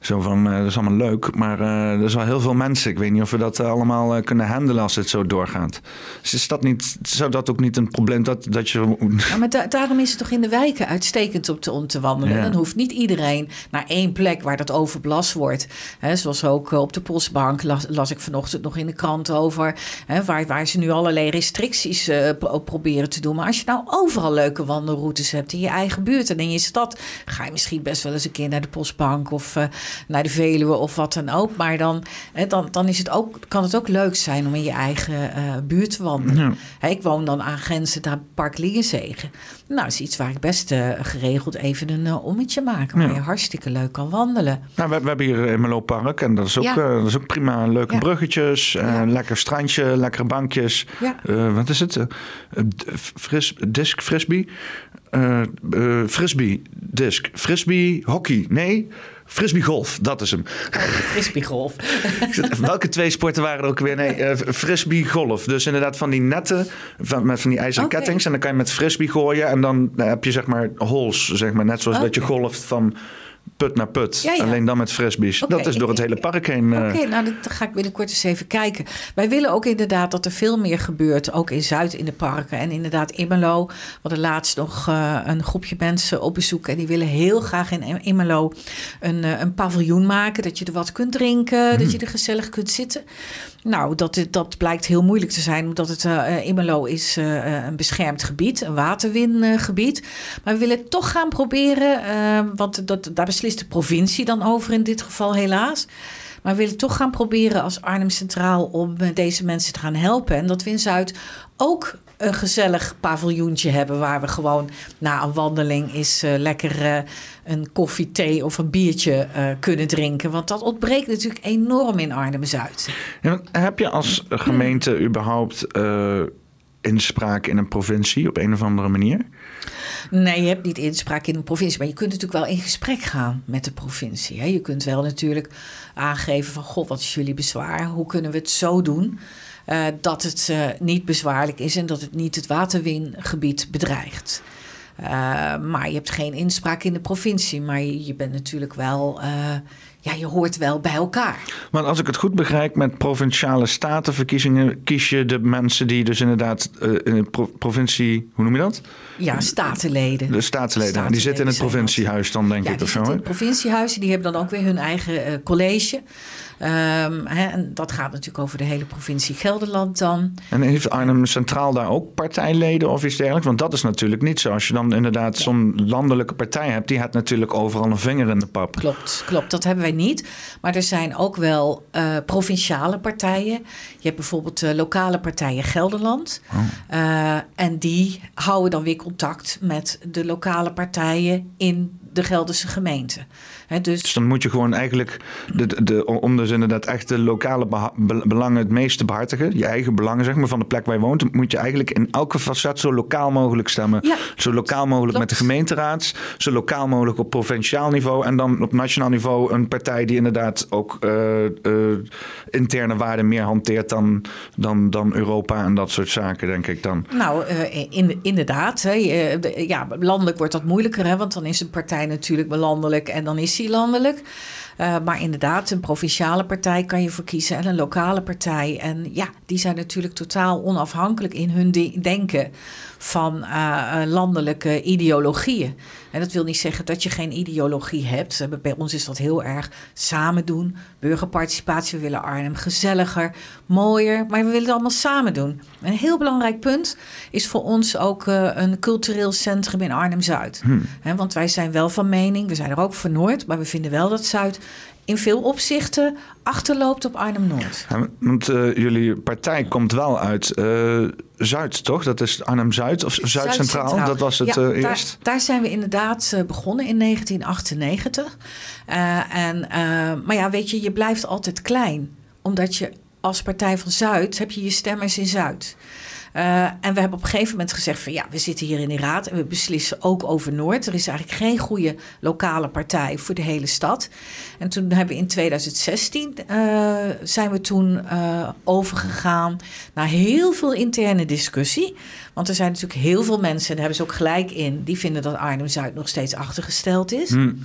Zo van, uh, dat is allemaal leuk, maar uh, er zijn heel veel mensen. Ik weet niet of we dat allemaal kunnen handelen als het zo doorgaat. Dus is dat niet, zou dat ook niet een probleem dat, dat je... Ja, maar daarom is het toch in de wijken uitstekend om te, om te wandelen. Dan hoeft niet iedereen naar één plek waar dat overbelast wordt. He, zoals ook op de postbank las, las, ik vanochtend nog in de krant over... He, waar, waar ze nu allerlei restricties proberen te doen. Maar als je nou overal leuke wandelroutes hebt in je eigen buurt... dan is het stad ga je misschien best wel eens een keer naar de Postbank of uh, naar de Veluwe of wat dan ook. Maar dan, hè, dan, dan is het ook, kan het ook leuk zijn om in je eigen uh, buurt te wandelen. Ja. Hè, ik woon dan aan grenzen naar Park Lienzegen. Nou, dat is iets waar ik best uh, geregeld even een ommetje maak. Waar ja. je hartstikke leuk kan wandelen. Nou, we, we hebben hier in Melo Park en dat is ook, dat is ook prima. Leuke bruggetjes, lekker strandje, lekkere bankjes. wat is het? fris, disc frisbee? Uh, uh, frisbee disc. Frisbee hockey. Nee, frisbee golf. Dat is hem. Oh, frisbee golf. Welke twee sporten waren er ook weer? Nee, uh, frisbee golf. Dus inderdaad van die netten van, met van die ijzeren okay. kettings. En dan kan je met frisbee gooien. En dan heb je zeg maar holes. Zeg maar, net zoals okay. dat je golft van put naar put. Ja, ja. Alleen dan met frisbees. Okay, dat is door het hele park heen. Oké, okay, nou dat ga ik binnenkort eens even kijken. Wij willen ook inderdaad dat er veel meer gebeurt. Ook in Zuid in de parken. En inderdaad Immelo. We hadden laatst nog uh, een groepje mensen op bezoek. En die willen heel graag in Immelo een, uh, een paviljoen maken. Dat je er wat kunt drinken. Mm. Dat je er gezellig kunt zitten. Nou, dat, dat blijkt heel moeilijk te zijn, omdat het uh, Immelo is uh, een beschermd gebied, een waterwingebied. maar we willen toch gaan proberen, want dat, daar beslist de provincie dan over in dit geval helaas. Maar we willen toch gaan proberen als Arnhem Centraal om deze mensen te gaan helpen. En dat we in Zuid ook een gezellig paviljoentje hebben waar we gewoon na een wandeling is uh, lekker uh, een koffie, thee of een biertje kunnen drinken. Want dat ontbreekt natuurlijk enorm in Arnhem-Zuid. Heb je als gemeente überhaupt inspraak in een provincie op een of andere manier? Nee, je hebt niet inspraak in een provincie. Maar je kunt natuurlijk wel in gesprek gaan met de provincie. Hè? Je kunt wel natuurlijk aangeven van... God, wat is jullie bezwaar? Hoe kunnen we het zo doen... Uh, dat het uh, niet bezwaarlijk is en dat het niet het waterwingebied bedreigt. Uh, maar je hebt geen inspraak in de provincie. Maar je, je bent natuurlijk wel ja, je hoort wel bij elkaar. Maar als ik het goed begrijp, met provinciale statenverkiezingen kies je de mensen die dus inderdaad uh, in de provincie, hoe noem je dat? Ja, statenleden. De statenleden. die zitten in het provinciehuis dan, denk ja, ik, of zo. in het provinciehuis. Die hebben dan ook weer hun eigen uh, college. Um, hè, en dat gaat natuurlijk over de hele provincie Gelderland dan. En heeft Arnhem Centraal daar ook partijleden of iets dergelijks? Want dat is natuurlijk niet zo. Als je dan inderdaad zo'n landelijke partij hebt, die heeft natuurlijk overal een vinger in de pap. Klopt, klopt. Dat hebben wij niet. Maar er zijn ook wel uh, provinciale partijen. Je hebt bijvoorbeeld uh, lokale partijen Gelderland. Oh. Uh, en die houden dan weer contact met de lokale partijen in de Gelderse gemeente. He, dus... dus... dan moet je gewoon eigenlijk, de, de, om dus inderdaad echt de lokale belangen het meest te behartigen, je eigen belangen zeg maar, van de plek waar je woont, moet je eigenlijk in elke facet zo lokaal mogelijk stemmen. Ja, zo lokaal mogelijk klopt. met de gemeenteraad, zo lokaal mogelijk op provinciaal niveau en dan op nationaal niveau een partij die inderdaad ook uh, uh, interne waarden meer hanteert dan, dan, dan Europa en dat soort zaken, denk ik dan. Nou, uh, in, inderdaad. Hè, ja, landelijk wordt dat moeilijker, hè, want dan is een partij natuurlijk landelijk en dan is hij landelijk. Uh, maar inderdaad, een provinciale partij kan je voor kiezen en een lokale partij. En ja, die zijn natuurlijk totaal onafhankelijk in hun de denken van uh, landelijke ideologieën. En dat wil niet zeggen dat je geen ideologie hebt. Bij ons is dat heel erg samen doen. Burgerparticipatie, we willen Arnhem gezelliger, mooier. Maar we willen het allemaal samen doen. Een heel belangrijk punt is voor ons ook uh, een cultureel centrum in Arnhem-Zuid. Hmm. Want wij zijn wel van mening, we zijn er ook voor Noord... maar we vinden wel dat Zuid in veel opzichten achterloopt op Arnhem-Noord. Ja, want uh, jullie partij komt wel uit uh, Zuid, toch? Dat is Arnhem-Zuid of Zuid-Centraal? Zuid dat was het ja, uh, daar, eerst? Daar zijn we inderdaad begonnen in 1998. en, maar ja, weet je, je blijft altijd klein. Omdat je als Partij van Zuid heb je je stemmers in Zuid. Uh, en we hebben op een gegeven moment gezegd van ja, we zitten hier in die raad en we beslissen ook over Noord. Er is eigenlijk geen goede lokale partij voor de hele stad. En toen hebben we in 2016 uh, zijn we toen uh, overgegaan naar heel veel interne discussie. Want er zijn natuurlijk heel veel mensen, en daar hebben ze ook gelijk in, die vinden dat Arnhem-Zuid nog steeds achtergesteld is. Hmm.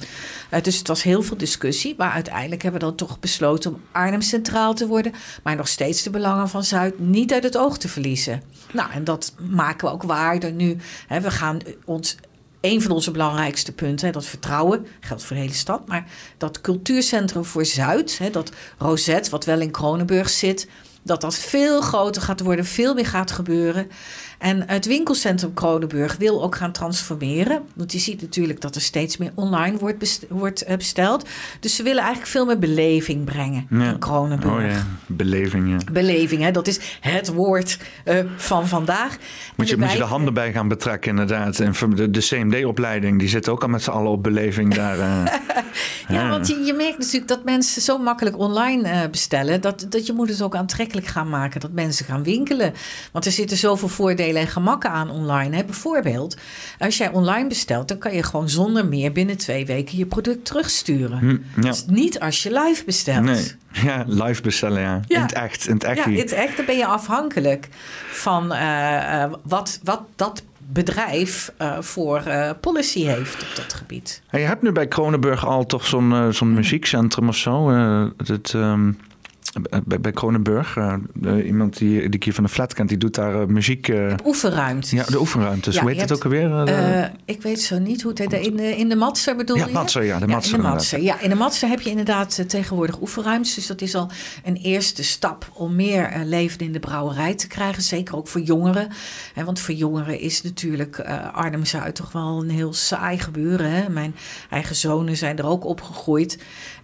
Uh, dus het was heel veel discussie. Maar uiteindelijk hebben we dan toch besloten om Arnhem centraal te worden. Maar nog steeds de belangen van Zuid niet uit het oog te verliezen. Nou, en dat maken we ook waarder nu. Hè, we gaan ons een van onze belangrijkste punten, hè, dat vertrouwen, geldt voor de hele stad, maar dat cultuurcentrum voor Zuid, hè, dat Rosette, wat wel in Kronenburg zit, dat dat veel groter gaat worden, veel meer gaat gebeuren. En het winkelcentrum Kronenburg wil ook gaan transformeren. Want je ziet natuurlijk dat er steeds meer online wordt, best- wordt eh, besteld. Dus ze willen eigenlijk veel meer beleving brengen Ja. in Kronenburg. Oh ja, beleving, ja. Beleving, hè? dat is het woord eh, van vandaag. Moet je, moet je de handen bij gaan betrekken, inderdaad. En de, de CMD-opleiding, die zit ook al met z'n allen op beleving daar. eh. Ja, want je, je merkt natuurlijk dat mensen zo makkelijk online bestellen. Dat, dat je moet het ook aantrekkelijk gaan maken. Dat mensen gaan winkelen. Want er zitten zoveel voordelen en gemakken aan online. Hè. Bijvoorbeeld, als jij online bestelt, dan kan je gewoon zonder meer binnen twee weken je product terugsturen. Hm, ja. Dus niet als je live bestelt. Nee, ja, live bestellen, ja. Ja. In het echt, in het echt. Ja, in het echt dan ben je afhankelijk van eh, eh, wat, wat dat bedrijf eh, voor policy heeft op dat gebied. En je hebt nu bij Kronenburg al toch zo'n zo'n muziekcentrum of zo. het, ehm, bij, bij Kronenburg. eh, iemand die, die ik hier van de flat kent, die doet daar eh, muziek. eh, Oefenruimtes. ja, de oefenruimtes. Ja, Hoe heet het ook alweer? ik weet zo niet hoe het heet. In de, in de Matser bedoel Ja, je? Matser, ja, de Matser in de. Matser. Ja, in de Matser heb je inderdaad tegenwoordig oefenruimtes. Dus dat is al een eerste stap om meer leven in de brouwerij te krijgen. Zeker ook voor jongeren. Hè, want voor jongeren is natuurlijk Arnhem-Zuid toch wel een heel saai gebeuren. Hè? Mijn eigen zonen zijn er ook opgegroeid.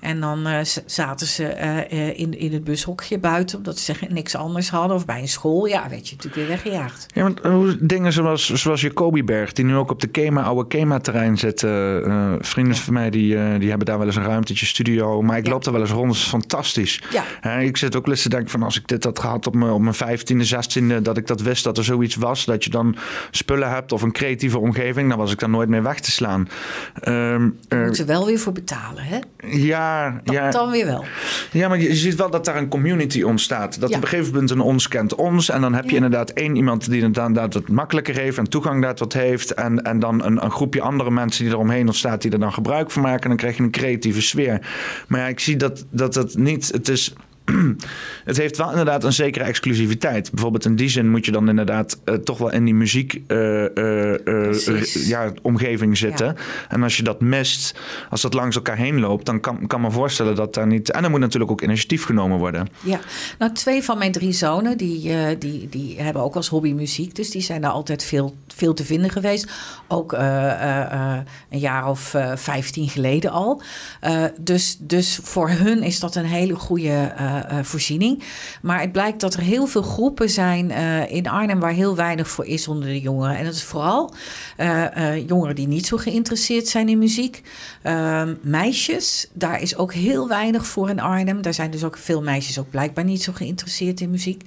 En dan eh, zaten ze eh, eh, in, in het bushokje buiten, omdat ze niks anders hadden. Of bij een school. Ja, werd je natuurlijk weer weggejaagd. Ja, want hoe- dingen zoals, zoals Jacobiberg, die nu ook op de Kema, oude Kema-terrein zitten. eh, vrienden van mij die, die hebben daar wel eens een ruimtetje, studio. Maar ik Ja. loop daar wel eens rond, dat is fantastisch. Ja. Hè, ik zit ook eens te denken van als ik dit had gehad op mijn, op mijn 15e, 16e, dat ik dat wist dat er zoiets was. Dat je dan spullen hebt of een creatieve omgeving, dan was ik daar nooit mee weg te slaan. Ehm, Daar eh, moeten ze wel weer voor betalen, hè? ja, Dat ja, dan weer wel. ja, maar je ziet wel dat daar een community ontstaat. Dat Ja. op een gegeven moment een ons kent ons. En dan heb je Ja. inderdaad één iemand die het inderdaad wat makkelijker heeft en toegang daartoe heeft. En, en dan een, een groepje andere mensen die eromheen ontstaat die er dan gebruik van maken. En dan krijg je een creatieve sfeer. Maar ja, ik zie dat dat het niet. Het is. Het heeft wel inderdaad een zekere exclusiviteit. Bijvoorbeeld in die zin moet je dan inderdaad eh, toch wel in die muziek eh, eh, ja, omgeving zitten. En als je dat mist, als dat langs elkaar heen loopt, dan kan, kan me voorstellen dat daar niet. En er moet natuurlijk ook initiatief genomen worden. Ja, nou twee van mijn drie zonen, die, die, die hebben ook als hobby muziek. Dus die zijn daar altijd veel, veel te vinden geweest. Ook een jaar of vijftien geleden al. Dus, dus voor hun is dat een hele goede voorziening. Maar het blijkt dat er heel veel groepen zijn eh, in Arnhem... waar heel weinig voor is onder de jongeren. En dat is vooral eh, eh, jongeren die niet zo geïnteresseerd zijn in muziek. Ehm, meisjes, daar is ook heel weinig voor in Arnhem. Daar zijn dus ook veel meisjes ook blijkbaar niet zo geïnteresseerd in muziek.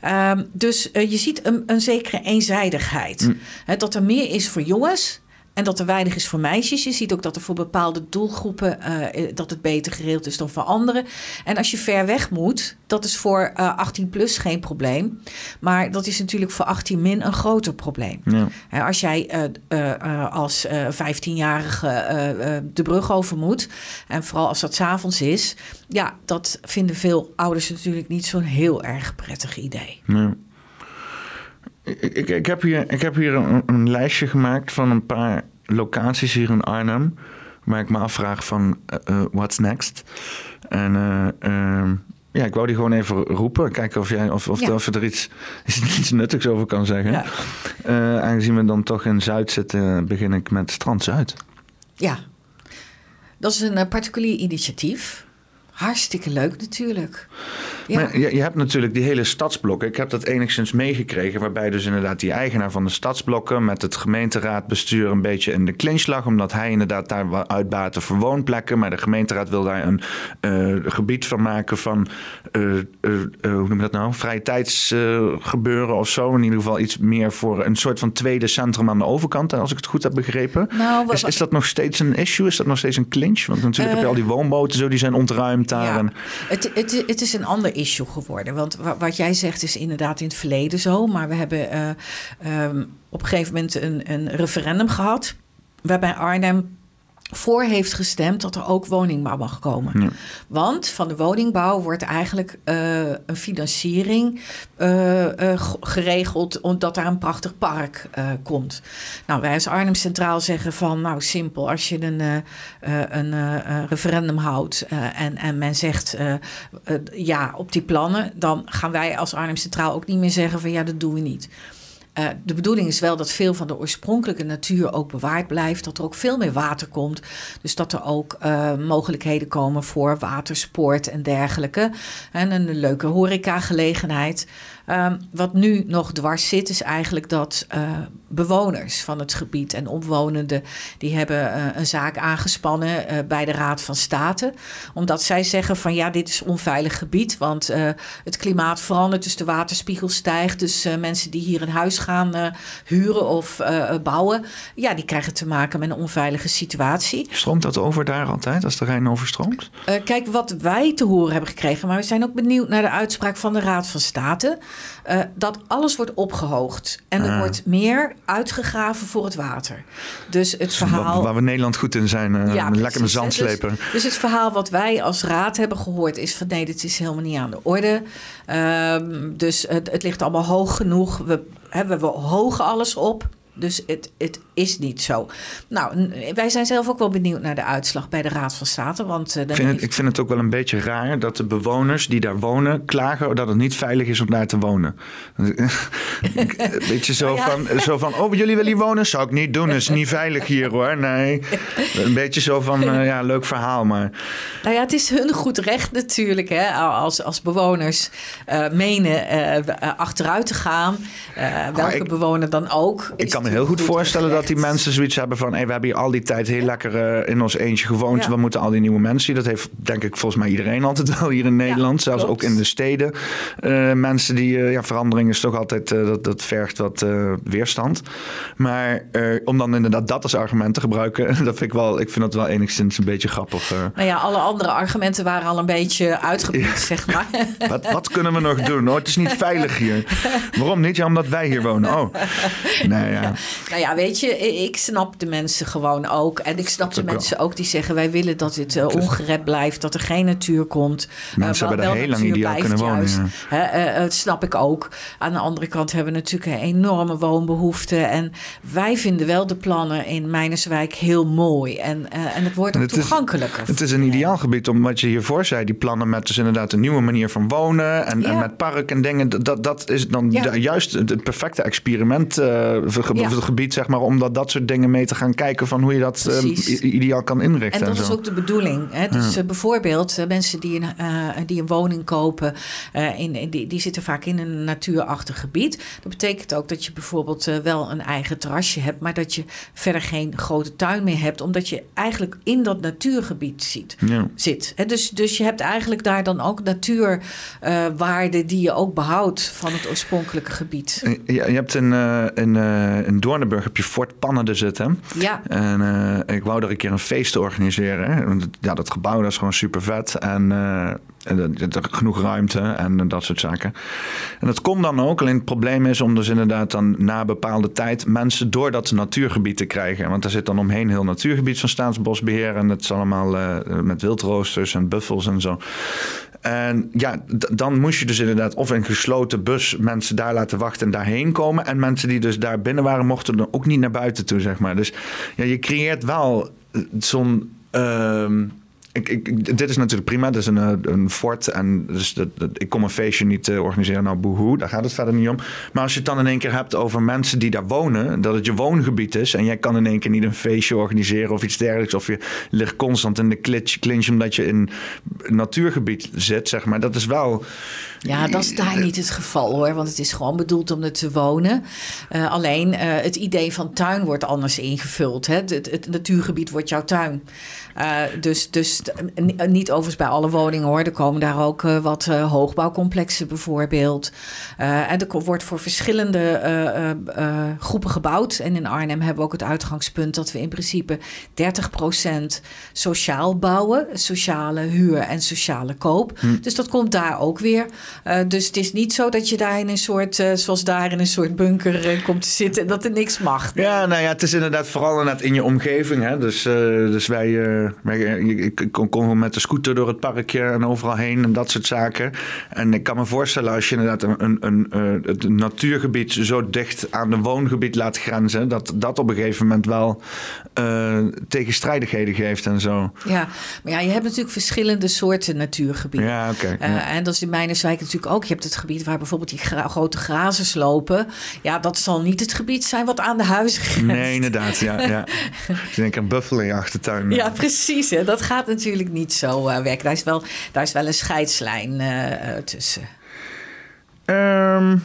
Ehm, dus eh, je ziet een, een zekere eenzijdigheid. Hè, dat er meer is voor jongens... En dat er weinig is voor meisjes. Je ziet ook dat er voor bepaalde doelgroepen eh, eh, dat het beter geregeld is dan voor anderen. En als je ver weg moet, dat is voor eh 18 plus geen probleem. Maar dat is natuurlijk voor 18 min een groter probleem. Ja. Als jij eh, eh, eh, als eh 15-jarige eh, eh, de brug over moet, en vooral als dat s'avonds is, ja, dat vinden veel ouders natuurlijk niet zo'n heel erg prettig idee. Ja. Ik, ik, heb hier, ik heb hier een, een lijstje gemaakt van een paar locaties hier in Arnhem. Waar ik me afvraag van, eh, what's next? En eh, ehm, ja, ik wou die gewoon even roepen. Kijken of, jij, of, of, Ja. of er iets, iets nuttigs over kan zeggen. Ja. Aangezien we dan toch in Zuid zitten, begin ik met Strand Zuid. Ja, dat is een particulier initiatief. Hartstikke leuk natuurlijk. Ja. Maar je, je hebt natuurlijk die hele stadsblokken. Ik heb dat enigszins meegekregen, waarbij dus inderdaad die eigenaar van de stadsblokken met het gemeenteraadbestuur een beetje in de clinch lag, omdat hij inderdaad daar uitbaten voor woonplekken, maar de gemeenteraad wil daar een eh, gebied van maken van, eh, eh, hoe noem je dat nou, vrije tijdsgebeuren of zo. In ieder geval iets meer voor een soort van tweede centrum aan de overkant, als ik het goed heb begrepen. Nou, is, is dat nog steeds een issue? Is dat nog steeds een clinch? Want natuurlijk heb je al die woonboten zo, die zijn ontruimd daar. Ja, En, het, het, het is een ander issue geworden. Want wa- wat jij zegt is inderdaad in het verleden zo. Maar we hebben eh, ehm, op een gegeven moment een, een referendum gehad. Waarbij Arnhem voor heeft gestemd dat er ook woningbouw mag komen. Ja. Want van de woningbouw wordt eigenlijk eh, een financiering eh, g- geregeld omdat daar een prachtig park komt. Nou, wij als Arnhem Centraal zeggen van nou simpel, als je een, een referendum houdt en, en men zegt ja op die plannen, dan gaan wij als Arnhem Centraal ook niet meer zeggen van ja, dat doen we niet. Uh, de bedoeling is wel dat veel van de oorspronkelijke natuur ook bewaard blijft. Dat er ook veel meer water komt. Dus dat er ook uh, mogelijkheden komen voor watersport en dergelijke. En een leuke horecagelegenheid. Um, wat nu nog dwars zit, is eigenlijk dat uh, bewoners van het gebied en omwonenden, die hebben uh, een zaak aangespannen uh, bij de Raad van State. Omdat zij zeggen van ja, dit is onveilig gebied, want het klimaat verandert, dus de waterspiegel stijgt. Dus mensen die hier een huis gaan huren of bouwen, ja, die krijgen te maken met een onveilige situatie. Stroomt dat over daar altijd, als de Rijn overstroomt? kijk, wat wij te horen hebben gekregen, maar we zijn ook benieuwd naar de uitspraak van de Raad van State. Uh, dat alles wordt opgehoogd. En er ah. wordt meer uitgegraven voor het water. Dus het verhaal. Waar we Nederland goed in zijn. Uh, ja, lekker met zand dus- slepen. Dus, dus, het verhaal wat wij als raad hebben gehoord is van nee, dit is helemaal niet aan de orde. Uh, dus het, het, ligt allemaal hoog genoeg. We, hè, we hogen alles op. Dus het, het is niet zo. Nou, wij zijn zelf ook wel benieuwd naar de uitslag bij de Raad van State. Want, uh, ik, vind het, ik vind het ook wel een beetje raar dat de bewoners die daar wonen klagen dat het niet veilig is om daar te wonen. een beetje zo, van, zo van: Oh, jullie willen hier wonen? Zou ik niet doen. Het is niet veilig hier hoor. Nee. Een beetje zo van: uh, Ja, leuk verhaal. Maar. Nou ja, het is hun goed recht natuurlijk. Hè, als, als bewoners uh, menen achteruit te gaan. welke ik, bewoner dan ook. Ik kan me heel goed voorstellen dat die mensen zoiets hebben van... Hey, we hebben hier al die tijd heel lekker uh, in ons eentje gewoond. We moeten al die nieuwe mensen Dat heeft denk ik volgens mij iedereen altijd wel hier in Nederland. Zelfs ook in de steden. Uh, mensen die... Uh, ja, verandering is toch altijd... dat, dat vergt wat weerstand. Maar om dan inderdaad dat als argument te gebruiken... dat vind ik wel... Ik vind dat wel enigszins een beetje grappig. Nou ja, alle andere argumenten waren al een beetje uitgebuit, zeg maar. wat, wat kunnen we nog doen? Oh, het is niet veilig hier. Waarom niet? Ja, omdat wij hier wonen. Oh, nee, ja. Nou ja, weet je, ik snap de mensen gewoon ook. En ik snap de mensen ook die zeggen: wij willen dat dit uh, ongered blijft, dat er geen natuur komt. Mensen uh, hebben er heel lang ideaal kunnen wonen. Ja. Uh, dat snap ik ook. Aan de andere kant hebben we natuurlijk een enorme woonbehoefte. En wij vinden wel de plannen in Mijnerswijk heel mooi. En, en het wordt ook het toegankelijker. Is, het is een ideaal gebied, om wat je hiervoor zei. Die plannen met dus inderdaad een nieuwe manier van wonen. En, en met park en dingen. Dat, dat is dan juist het perfecte experiment het gebied, zeg maar, om dat, dat soort dingen mee te gaan kijken van hoe je dat uh, ideaal kan inrichten. En dat en is ook de bedoeling. Hè? Dus uh, bijvoorbeeld uh, mensen die een, die een woning kopen, in, die, die zitten vaak in een natuurachtig gebied. Dat betekent ook dat je bijvoorbeeld wel een eigen terrasje hebt, maar dat je verder geen grote tuin meer hebt, omdat je eigenlijk in dat natuurgebied ziet, ja. zit. Hè? Dus, dus je hebt eigenlijk daar dan ook natuurwaarden die je ook behoudt van het oorspronkelijke gebied. Ja, je hebt een, een uh, in Doornenburg heb je Fort Pannende zitten. Ja. En uh, ik wou er een keer een feest te organiseren. Ja, dat gebouw dat is gewoon super vet. En uh, er genoeg ruimte en dat soort zaken. En dat komt dan ook. Alleen het probleem is om dus inderdaad dan na bepaalde tijd mensen door dat natuurgebied te krijgen. Want daar zit dan omheen heel natuurgebied van Staatsbosbeheer. En het is allemaal uh, met wildroosters en buffels en zo. En ja, dan moest je dus inderdaad of een gesloten bus mensen daar laten wachten en daarheen komen. En mensen die dus daar binnen waren, mochten dan ook niet naar buiten toe, zeg maar. Dus ja, je creëert wel zo'n. Uh, ik, dit is natuurlijk prima. Dit is een, eh, een fort. En dus dat, ik kom een feestje niet uh, organiseren. Nou, boehoe, daar gaat het verder niet om. Maar als je het dan in één keer hebt over mensen die daar wonen. Dat het je woongebied is. En jij kan in één keer niet een feestje organiseren of iets dergelijks. Of je ligt constant in de klitsch, clinch omdat je in een natuurgebied zit, zeg maar. Dat is wel... Ja, dat is daar niet het geval hoor. Want het is gewoon bedoeld om er te wonen. Uh, alleen het idee van tuin wordt anders ingevuld. Hè? Het, het natuurgebied wordt jouw tuin. Uh, dus, dus niet overigens bij alle woningen hoor. Er komen daar ook wat hoogbouwcomplexen bijvoorbeeld. en er wordt voor verschillende groepen gebouwd. En in Arnhem hebben we ook het uitgangspunt dat we in principe 30% sociaal bouwen. Sociale huur en sociale koop. Hm. Dus dat komt daar ook weer. Dus het is niet zo dat je daar in een soort, zoals daar in een soort bunker komt te zitten en dat er niks mag. Ja, nou ja, het is inderdaad vooral inderdaad in je omgeving. Hè? Dus, dus wij ik, kon, kon met de scooter door het parkje en overal heen en dat soort zaken. En ik kan me voorstellen als je inderdaad een, een, een, eh, het natuurgebied zo dicht aan de woongebied laat grenzen, dat dat op een gegeven moment wel tegenstrijdigheden geeft en zo. Ja, maar ja, je hebt natuurlijk verschillende soorten natuurgebieden. Ja, oké. Eh, en dat is in Mijnerswijk natuurlijk ook. Je hebt het gebied waar bijvoorbeeld die grote grazers lopen. Ja, dat zal niet het gebied zijn wat aan de huizen grenst. Nee, inderdaad. Ja, ja. ik denk aan buffel in je achtertuin. Ja, precies. Hè. Dat gaat natuurlijk niet zo uh, werken. Daar is, wel, daar is wel een scheidslijn uh, tussen. Um,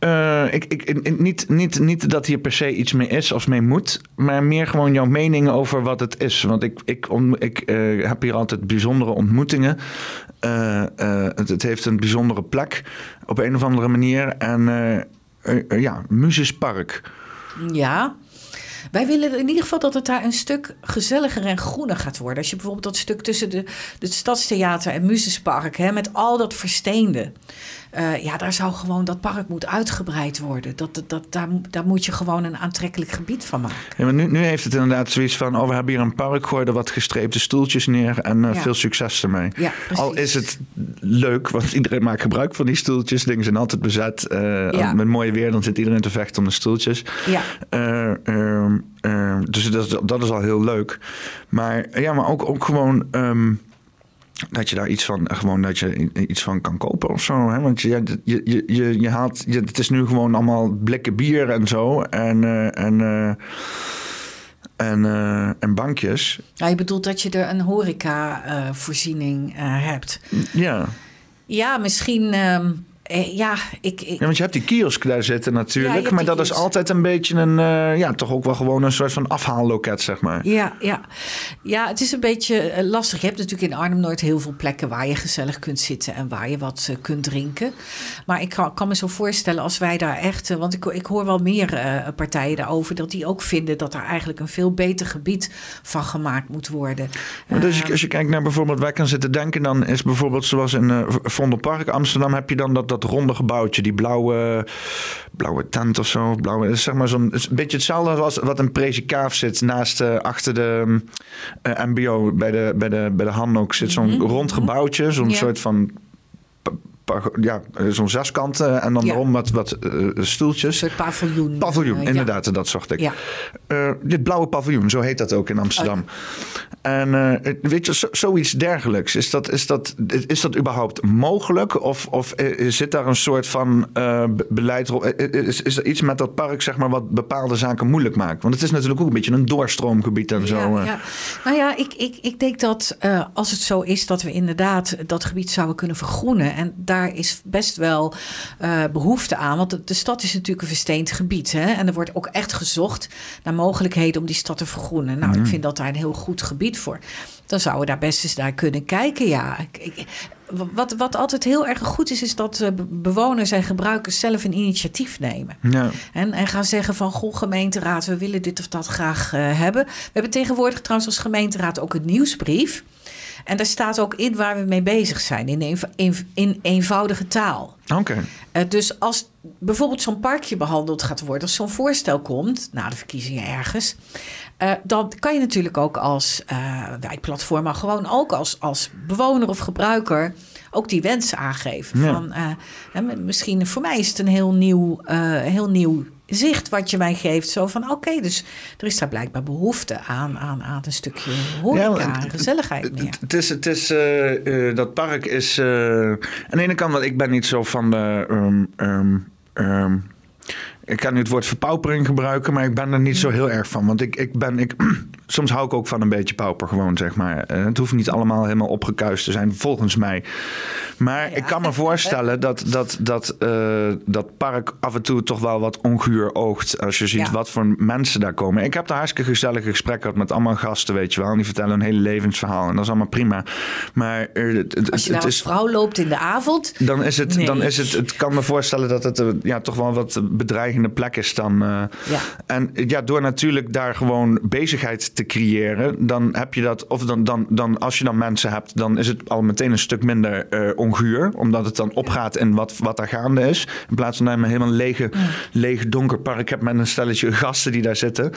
uh, ik, ik, niet, niet, niet dat hier per se iets mee is of mee moet, maar meer gewoon jouw mening over wat het is. Want ik, ik, ik uh, heb hier altijd bijzondere ontmoetingen. Uh, het, het, heeft een bijzondere plek op een of andere manier. En ja, Muses Park. Ja. Wij willen in ieder geval dat het daar een stuk gezelliger en groener gaat worden. Als je bijvoorbeeld dat stuk tussen de, het Stadstheater en Musespark, hè, met al dat versteende. Uh, ja, daar zou gewoon dat park moet uitgebreid worden. Dat, dat, daar, daar moet je gewoon een aantrekkelijk gebied van maken. Ja, maar nu, nu heeft het inderdaad zoiets van: oh, we hebben hier een park, gooi er wat gestreepte stoeltjes neer en uh, ja. veel succes ermee. Ja, Al is het leuk, want iedereen maakt gebruik van die stoeltjes. Dingen zijn altijd bezet. Uh, ja. Met mooie weer, dan zit iedereen te vechten om de stoeltjes. Ja. Ehm, ehm, dus dat, dat is al heel leuk. Maar ja, maar ook, ook gewoon. Um, dat je daar iets van, gewoon dat je iets van kan kopen of zo. Hè? Want je, je, je, je, haalt, je, het is nu gewoon allemaal blikken bier en zo. En, uh, en, uh, en, uh, en bankjes. Ja, je bedoelt dat je er een horeca-voorziening hebt. Ja. Ja, misschien. Um eh, ja, ik, ik, Ja, want je hebt die kiosk daar zitten natuurlijk. Ja, maar dat kiosk. is altijd een beetje een... Uh, ja, toch ook wel gewoon een soort van afhaalloket, zeg maar. Ja, ja. ja het is een beetje uh, lastig. Je hebt natuurlijk in Arnhem nooit heel veel plekken... waar je gezellig kunt zitten en waar je wat uh, kunt drinken. Maar ik kan, kan, me zo voorstellen als wij daar echt... want ik, ik hoor wel meer partijen daarover... dat die ook vinden dat er eigenlijk een veel beter gebied van gemaakt moet worden. Maar dus als je kijkt naar bijvoorbeeld... waar kan zitten denken... dan is bijvoorbeeld zoals in Vondelpark Amsterdam... heb je dan dat dat ronde gebouwtje, die blauwe, blauwe tent of zo. Blauwe, zeg maar zo'n een beetje hetzelfde als wat een Prezikaaf zit naast uh, achter de uh, MBO bij de, bij de, bij de Hanok zit zo'n mm -hmm. rond gebouwtje, zo'n soort van ja, zo'n zeskant en dan erom wat, wat uh, stoeltjes. Een paviljoen. Paviljoen, uh, inderdaad, dat zocht ik. Dit blauwe paviljoen, zo heet dat ook in Amsterdam. Oh, en weet je, zo, zoiets dergelijks, is dat, is dat, is dat überhaupt mogelijk? Of, of zit daar een soort van beleid... Is, is er iets met dat park, zeg maar, wat bepaalde zaken moeilijk maakt? Want het is natuurlijk ook een beetje een doorstroomgebied en zo. Ja. Nou ja, ik, ik, ik denk dat als het zo is dat we inderdaad dat gebied zouden kunnen vergroenen... en daar daar is best wel uh, behoefte aan. Want de, stad is natuurlijk een versteend gebied. Hè? En er wordt ook echt gezocht naar mogelijkheden om die stad te vergroenen. Nou, mm. ik vind dat daar een heel goed gebied voor. Dan zouden we daar best eens naar kunnen kijken. Ja, ik, ik, wat, wat altijd heel erg goed is, is dat uh, bewoners en gebruikers zelf een initiatief nemen. Ja. En, en gaan zeggen van, goh gemeenteraad, we willen dit of dat graag uh, hebben. We hebben tegenwoordig trouwens als gemeenteraad ook een nieuwsbrief. En daar staat ook in waar we mee bezig zijn, in, een, in, in eenvoudige taal. Oké. Okay. Uh, dus als bijvoorbeeld zo'n parkje behandeld gaat worden, als zo'n voorstel komt, na de verkiezingen ergens, uh, dan kan je natuurlijk ook als uh, wijkplatform, maar gewoon ook als, als bewoner of gebruiker ook die wens aangeven. Ja. Van, misschien voor mij is het een heel nieuw, heel nieuw zicht wat je mij geeft. Zo van, oké, okay, dus er is daar blijkbaar behoefte aan, aan, aan een stukje horeca ja, en gezelligheid meer. Het is, het is uh, uh, dat park is... Uh, aan de ene kant, want ik ben niet zo van de... Um, um, um, ik kan nu het woord verpaupering gebruiken, maar ik ben er niet zo heel erg van. Want ik, ik ben, ik, soms hou ik ook van een beetje pauper gewoon, zeg maar. Het hoeft niet allemaal helemaal opgekuist te zijn, volgens mij. Maar ja. ik kan me voorstellen dat dat, dat, uh, dat park af en toe toch wel wat onguur oogt. Als je ziet ja. wat voor mensen daar komen. Ik heb daar hartstikke gezellige gesprekken gehad met allemaal gasten, weet je wel. En die vertellen een hele levensverhaal. En dat is allemaal prima. Maar uh, het, als je nou het is, vrouw loopt in de avond. Dan is het, nee. dan is het, het kan me voorstellen dat het uh, ja, toch wel wat bedreigend rustgevende plek is dan. Uh, ja. En ja, door natuurlijk daar gewoon bezigheid te creëren, dan heb je dat, of dan, dan, dan als je dan mensen hebt, dan is het al meteen een stuk minder uh, onguur, omdat het dan opgaat in wat, wat daar gaande is. In plaats van je helemaal lege, leeg donker park hebt met een stelletje gasten die daar zitten.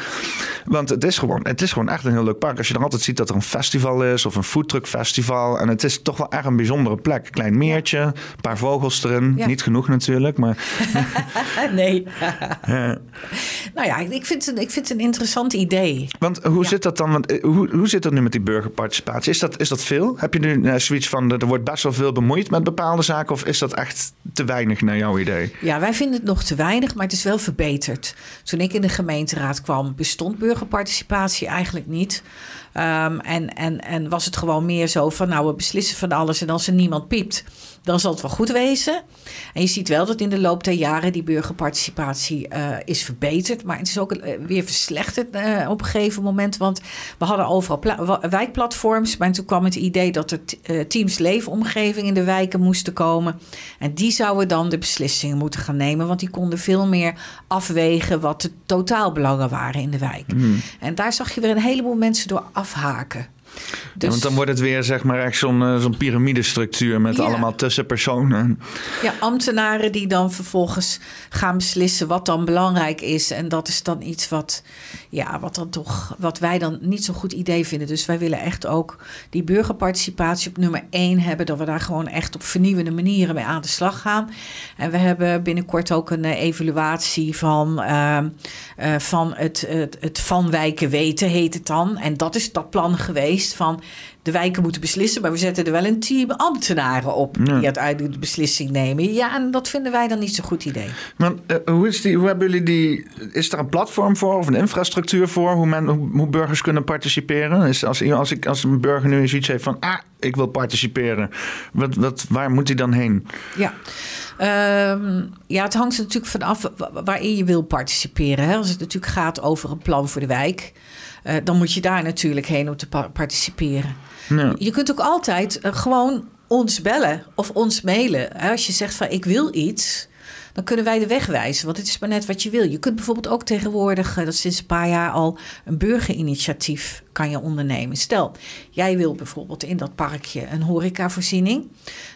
Want het is gewoon, het is gewoon echt een heel leuk park. Als je dan altijd ziet dat er een festival is of een foodtruck festival. En het is toch wel echt een bijzondere plek. Klein meertje, een paar vogels erin. Niet genoeg natuurlijk, maar... nee. Nou ja, ik vind, het, ik vind het een interessant idee. Want hoe zit dat dan? Want, eh, hoe, hoe zit dat nu met die burgerparticipatie? Is dat, is dat veel? Heb je nu uh, zoiets van, er wordt best wel veel bemoeid met bepaalde zaken? Of is dat echt te weinig naar jouw idee? Ja, wij vinden het nog te weinig, maar het is wel verbeterd. Toen ik in de gemeenteraad kwam, bestond burgerparticipatie eigenlijk niet. Um, en, en, en was het gewoon meer zo van, nou, we beslissen van alles en als er niemand piept, dan zal het wel goed wezen. En je ziet wel dat in de loop der jaren die burgerparticipatie uh, is verbeterd, maar het is ook uh, weer verslechterd uh, op een gegeven moment, want we hadden overal wijkplatforms, maar toen kwam het idee dat er teams leefomgeving in de wijken moesten komen. En die zouden dan de beslissingen moeten gaan nemen, want die konden veel meer afwegen wat de totaalbelangen waren in de wijk. Mm. En daar zag je weer een heleboel mensen door afhaken. Dus... want dan wordt het weer zeg maar echt zo'n uh, zo'n piramidestructuur met allemaal tussenpersonen. Ja, ambtenaren die dan vervolgens gaan beslissen wat dan belangrijk is. En dat is dan iets wat, ja, wat, dan toch, wat wij dan niet zo'n goed idee vinden. Dus wij willen echt ook die burgerparticipatie op nummer één hebben. Dat we daar gewoon echt op vernieuwende manieren mee aan de slag gaan. En we hebben binnenkort ook een uh, evaluatie van, uh, uh, van het, het, het Van Wijken Weten heet het dan. En dat is dat plan geweest van de wijken moeten beslissen, maar we zetten er wel een team ambtenaren op die uiteindelijk de beslissing nemen. Ja, en dat vinden wij dan niet zo'n goed idee. Maar uh, hoe, is die, hoe hebben jullie die? Is er een platform voor of een infrastructuur voor hoe, men, hoe, burgers kunnen participeren? Is als, als, ik, als een burger nu zoiets heeft van, ah, ik wil participeren, wat, wat, waar moet hij dan heen? Ja. Um, ja, het hangt er natuurlijk vanaf waarin je wil participeren. Hè? Als het natuurlijk gaat over een plan voor de wijk, uh, dan moet je daar natuurlijk heen om te participeren. Ja. Je kunt ook altijd uh, gewoon ons bellen of ons mailen. Hè? Als je zegt van ik wil iets, dan kunnen wij de weg wijzen. Want het is maar net wat je wil. Je kunt bijvoorbeeld ook tegenwoordig, uh, dat sinds een paar jaar al, een burgerinitiatief kan je ondernemen. Stel, jij wil bijvoorbeeld in dat parkje een horecavoorziening.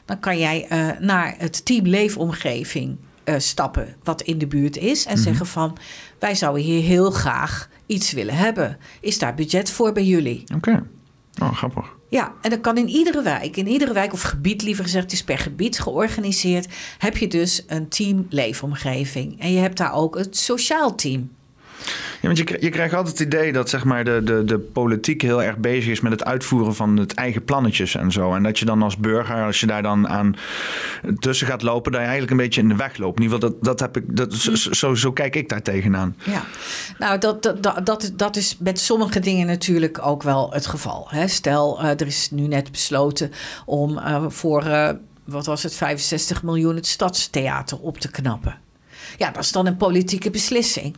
Dan kan jij uh, naar het team Leefomgeving uh, stappen wat in de buurt is. En mm -hmm. zeggen van, wij zouden hier heel graag iets willen hebben. Is daar budget voor bij jullie? Oké, okay. oh, grappig. Ja, en dat kan in iedere wijk, in iedere wijk of gebied liever gezegd, het is per gebied georganiseerd, heb je dus een team leefomgeving. En je hebt daar ook het sociaal team. Ja, want je, krijgt altijd het idee dat zeg maar, de, de, de politiek heel erg bezig is met het uitvoeren van het eigen plannetjes en zo. En dat je dan als burger, als je daar dan aan tussen gaat lopen, je eigenlijk een beetje in de weg loopt. In ieder geval, dat, dat heb ik, dat, zo, zo, kijk ik daar tegenaan. Ja, nou, dat, dat, dat, dat is met sommige dingen natuurlijk ook wel het geval. Hè? Stel, uh, er is nu net besloten om uh, voor, uh, wat was het, 65 miljoen het stadstheater op te knappen. Ja, dat is dan een politieke beslissing.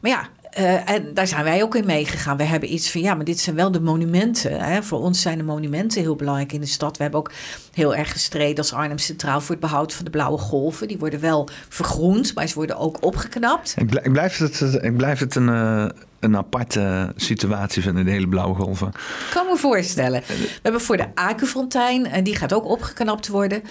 Maar ja, uh, en daar zijn wij ook in meegegaan. We hebben iets van, ja, maar dit zijn wel de monumenten. Hè? Voor ons zijn de monumenten heel belangrijk in de stad. We hebben ook heel erg gestreden als Arnhem Centraal voor het behoud van de blauwe golven. Die worden wel vergroend, maar ze worden ook opgeknapt. Ik blijf het, ik blijf het een, uh, een aparte situatie vinden, de hele blauwe golven. Ik kan me voorstellen. We hebben voor de Akenfontein, en die gaat ook opgeknapt worden.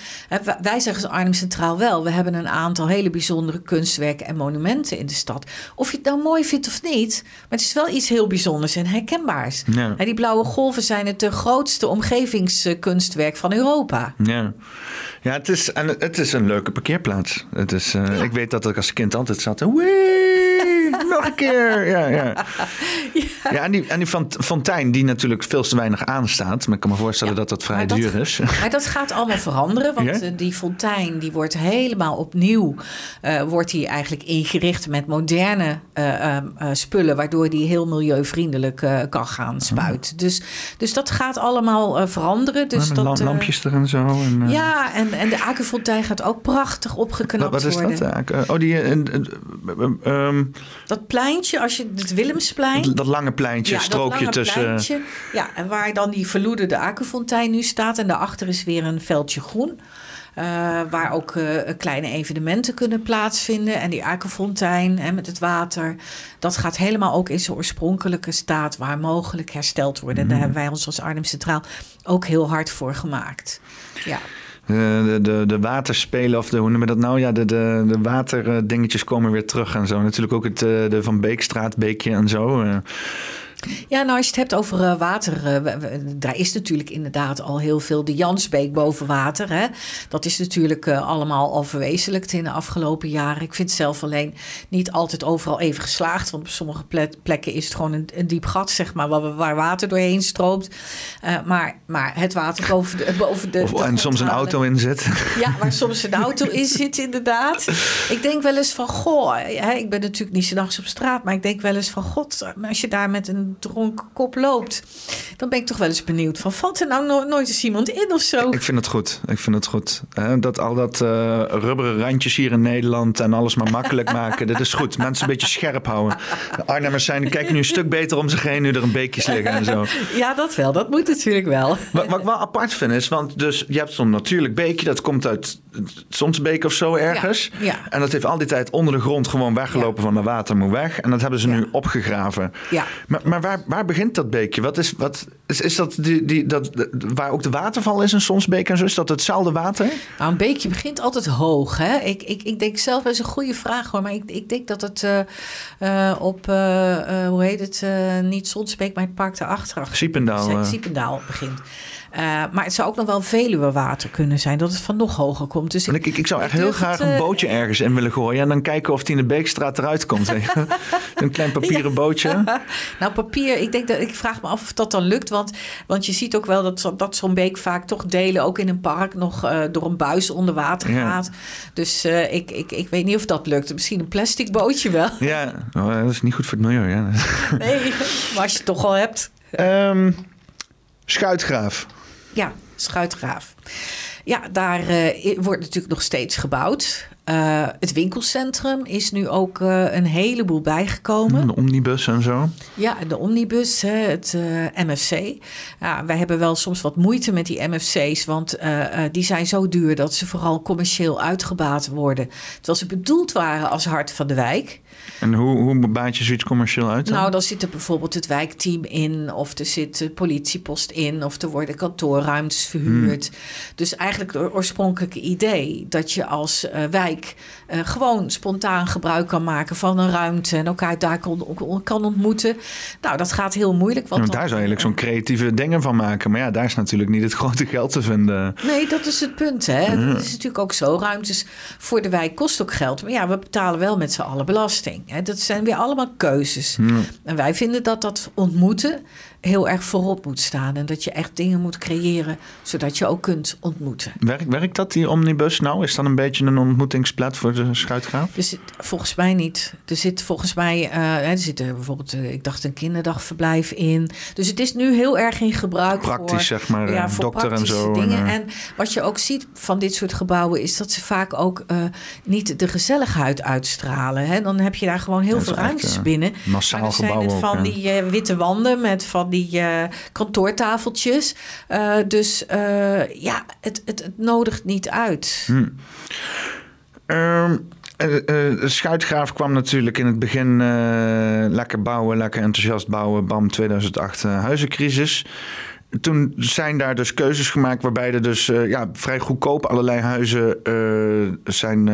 Wij zeggen als Arnhem Centraal wel, we hebben een aantal hele bijzondere kunstwerken en monumenten in de stad. Of je het nou mooi vindt of niet, maar het is wel iets heel bijzonders en herkenbaars. Ja. Die blauwe golven zijn het grootste omgevingskunstwerk van Europa. Ja. Ja, het is, en het is een leuke parkeerplaats. Het is, uh, ja. Ik weet dat ik als kind altijd zat. Wee, nog een keer. Ja, ja. ja. ja en die, en die fontein die natuurlijk veel te weinig aanstaat. Maar ik kan me voorstellen ja, dat dat vrij duur is. Maar dat gaat allemaal veranderen. Want ja? die fontein die wordt helemaal opnieuw... Uh, wordt die eigenlijk ingericht met moderne uh, spullen... waardoor die heel milieuvriendelijk kan gaan spuiten. Oh. Dus, dus dat gaat allemaal veranderen. Dus dat, lampjes er en zo. En, ja, en en, de Akenfontein gaat ook prachtig opgeknapt worden. Wat is dat? Oh, die... Um, dat pleintje, als je het Willemsplein... Dat, lange pleintje, ja, strookje lange tussen... Pleintje, ja, en waar dan die verloederde Akenfontein nu staat. En daarachter is weer een veldje groen. Uh, waar ook uh, kleine evenementen kunnen plaatsvinden. En die aquafontein hè, met het water. Dat gaat helemaal ook in zijn oorspronkelijke staat waar mogelijk hersteld worden. En daar hebben wij ons als Arnhem Centraal ook heel hard voor gemaakt. Ja. De, de, de waterspelen, of de, hoe noemen we dat nou? Ja, de, de, de waterdingetjes komen weer terug en zo. Natuurlijk ook het de Van Beekstraat, Beekje en zo. Ja, nou als je het hebt over uh, water, uh, daar is natuurlijk inderdaad al heel veel. De Jansbeek boven water, hè? dat is natuurlijk uh, allemaal al verwezenlijkt in de afgelopen jaren. Ik vind het zelf alleen niet altijd overal even geslaagd, want op sommige plekken is het gewoon een, een diep gat, zeg maar, waar, waar water doorheen stroomt. maar, maar het water boven de. Boven de, of, en soms een auto in zit. Ja, waar soms een auto in zit, inderdaad. Ik denk wel eens van, goh, hè, ik ben natuurlijk niet s'nachts op straat, maar ik denk wel eens van, god, als je daar met een dronken kop loopt. Dan ben ik toch wel eens benieuwd van, valt er nou nooit eens iemand in of zo? Ik vind het goed. Ik vind het goed. Dat al dat uh, rubberen randjes hier in Nederland en alles maar makkelijk maken, dat is goed. Mensen een beetje scherp houden. De Arnhemmers zijn, kijken nu een stuk beter om zich heen nu er een beekjes liggen en zo. Ja, dat wel. Dat moet natuurlijk wel. Wat, wat ik wel apart vind is, want dus je hebt zo'n natuurlijk beekje, dat komt uit Sonsbeek of zo ergens. Ja, ja. En dat heeft al die tijd onder de grond gewoon weggelopen van de water moet weg. En dat hebben ze nu opgegraven. Ja. Maar, maar waar, waar begint dat beekje? Wat is, wat, is, is dat, die, die, dat waar ook de waterval is in Sonsbeek en zo? Is dat hetzelfde water? Nou, een beekje begint altijd hoog. Hè? Ik, ik, ik denk zelf, dat is een goede vraag hoor. Maar ik, ik denk dat het uh, uh, op, uh, hoe heet het, niet Sonsbeek, maar het park daarachter. Siependaal. Siependaal begint. Uh, maar het zou ook nog wel Veluwewater kunnen zijn, dat het van nog hoger komt. Dus ik, ik, ik zou echt heel graag een bootje ergens in willen gooien. En dan kijken of die in de Beekstraat eruit komt. een klein papieren bootje. Nou, papier, ik, denk dat, ik vraag me af of dat dan lukt. Want, want je ziet ook wel dat, dat zo'n beek vaak toch delen, ook in een park, nog uh, door een buis onder water gaat. Dus ik, ik, ik weet niet of dat lukt. Misschien een plastic bootje wel. Ja, oh, dat is niet goed voor het milieu. Ja. nee, maar als je het toch al hebt. Um, schuitgraaf. Ja, Schuitgraaf. Ja, daar uh, wordt natuurlijk nog steeds gebouwd. Uh, het winkelcentrum is nu ook uh, een heleboel bijgekomen. De omnibus en zo. Ja, de omnibus, het MFC. Ja, wij hebben wel soms wat moeite met die MFC's, want die zijn zo duur dat ze vooral commercieel uitgebaat worden. Terwijl ze bedoeld waren als hart van de wijk. En hoe, hoe baat je zoiets commercieel uit? Dan? Nou, dan zit er bijvoorbeeld het wijkteam in, of er zit de politiepost in, of er worden kantoorruimtes verhuurd. Hmm. Dus eigenlijk het oorspronkelijke idee dat je als uh, wijk uh, gewoon spontaan gebruik kan maken van een ruimte en elkaar daar kon, kan ontmoeten. Nou, dat gaat heel moeilijk. Want ja, daar zou je eigenlijk zo'n creatieve dingen van maken. Maar ja, daar is natuurlijk niet het grote geld te vinden. Nee, dat is het punt. Hè. Ja. Het is natuurlijk ook zo. Ruimtes voor de wijk kost ook geld. Maar ja, we betalen wel met z'n allen belasting. Hè. Dat zijn weer allemaal keuzes. Ja. En wij vinden dat dat ontmoeten heel erg voorop moet staan. En dat je echt dingen moet creëren, zodat je ook kunt ontmoeten. Werkt, werkt dat, die omnibus nou? Is dat een beetje een ontmoetingsplaats voor de schuitgraaf? Dus, volgens mij niet. Er zit volgens mij, uh, er zit er bijvoorbeeld, uh, ik dacht een kinderdagverblijf in. Dus het is nu heel erg in gebruik Praktisch, voor, zeg maar, ja, voor dokter en zo. Dingen. En, en, wat je ook ziet van dit soort gebouwen is dat ze vaak ook uh, niet de gezelligheid uitstralen. Hè? Dan heb je daar gewoon heel veel ruimtes binnen. Massaal gebouwen. van ook, die witte wanden met van die kantoortafeltjes. Dus ja, het, het, het, nodigt niet uit. Hmm. Um, schuitgraaf kwam natuurlijk in het begin lekker bouwen, lekker enthousiast bouwen. Bam, 2008 huizencrisis toen zijn daar dus keuzes gemaakt waarbij er dus ja, vrij goedkoop allerlei huizen zijn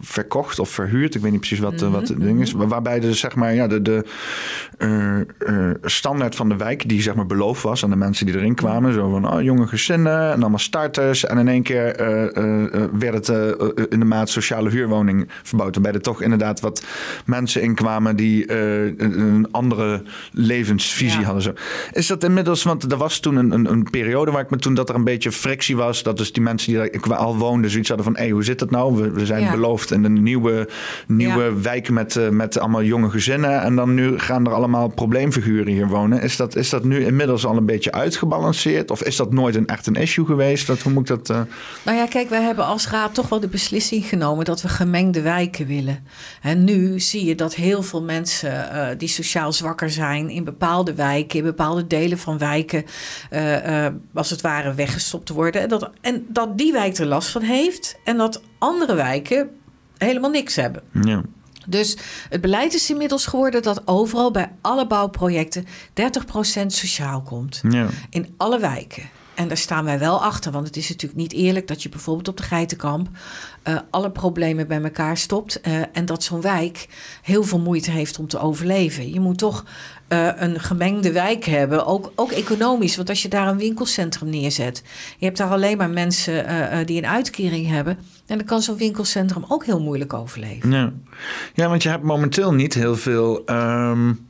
verkocht of verhuurd. Ik weet niet precies wat, -hmm. wat het ding is. Waarbij de, zeg maar, ja, de, de uh, uh, standaard van de wijk, die zeg maar beloofd was aan de mensen die erin kwamen. Zo van oh, jonge gezinnen en allemaal starters. En in één keer uh, werd het in de maat sociale huurwoning verbouwd. Waarbij er toch inderdaad wat mensen inkwamen die een andere levensvisie ja. hadden. Zo. Is dat inmiddels, want er was toen een, een, een, periode waar ik me toen dat er een beetje frictie was. Dat dus die mensen die daar al woonden zoiets hadden van hé, hey, hoe zit dat nou? We, we zijn ja. beloofd hoofd en de nieuwe, nieuwe wijken met, uh, met allemaal jonge gezinnen. En dan nu gaan er allemaal probleemfiguren hier wonen. Is dat, is dat nu inmiddels al een beetje uitgebalanceerd? Of is dat nooit een, echt een issue geweest? Dat, hoe moet dat... Uh... Nou ja, kijk, wij hebben als raad toch wel de beslissing genomen dat we gemengde wijken willen. En nu zie je dat heel veel mensen uh, die sociaal zwakker zijn in bepaalde wijken, in bepaalde delen van wijken, als het ware weggestopt worden. En dat, en dat die wijk er last van heeft en dat andere wijken helemaal niks hebben. Ja. Dus het beleid is inmiddels geworden dat overal bij alle bouwprojecten 30% sociaal komt. Ja. In alle wijken. En daar staan wij wel achter, want het is natuurlijk niet eerlijk dat je bijvoorbeeld op de Geitenkamp uh, alle problemen bij elkaar stopt uh, en dat zo'n wijk heel veel moeite heeft om te overleven. Je moet toch uh, een gemengde wijk hebben, ook, ook economisch. Want als je daar een winkelcentrum neerzet, je hebt daar alleen maar mensen die een uitkering hebben, en dan kan zo'n winkelcentrum ook heel moeilijk overleven. Ja, ja want je hebt momenteel niet heel veel. Um,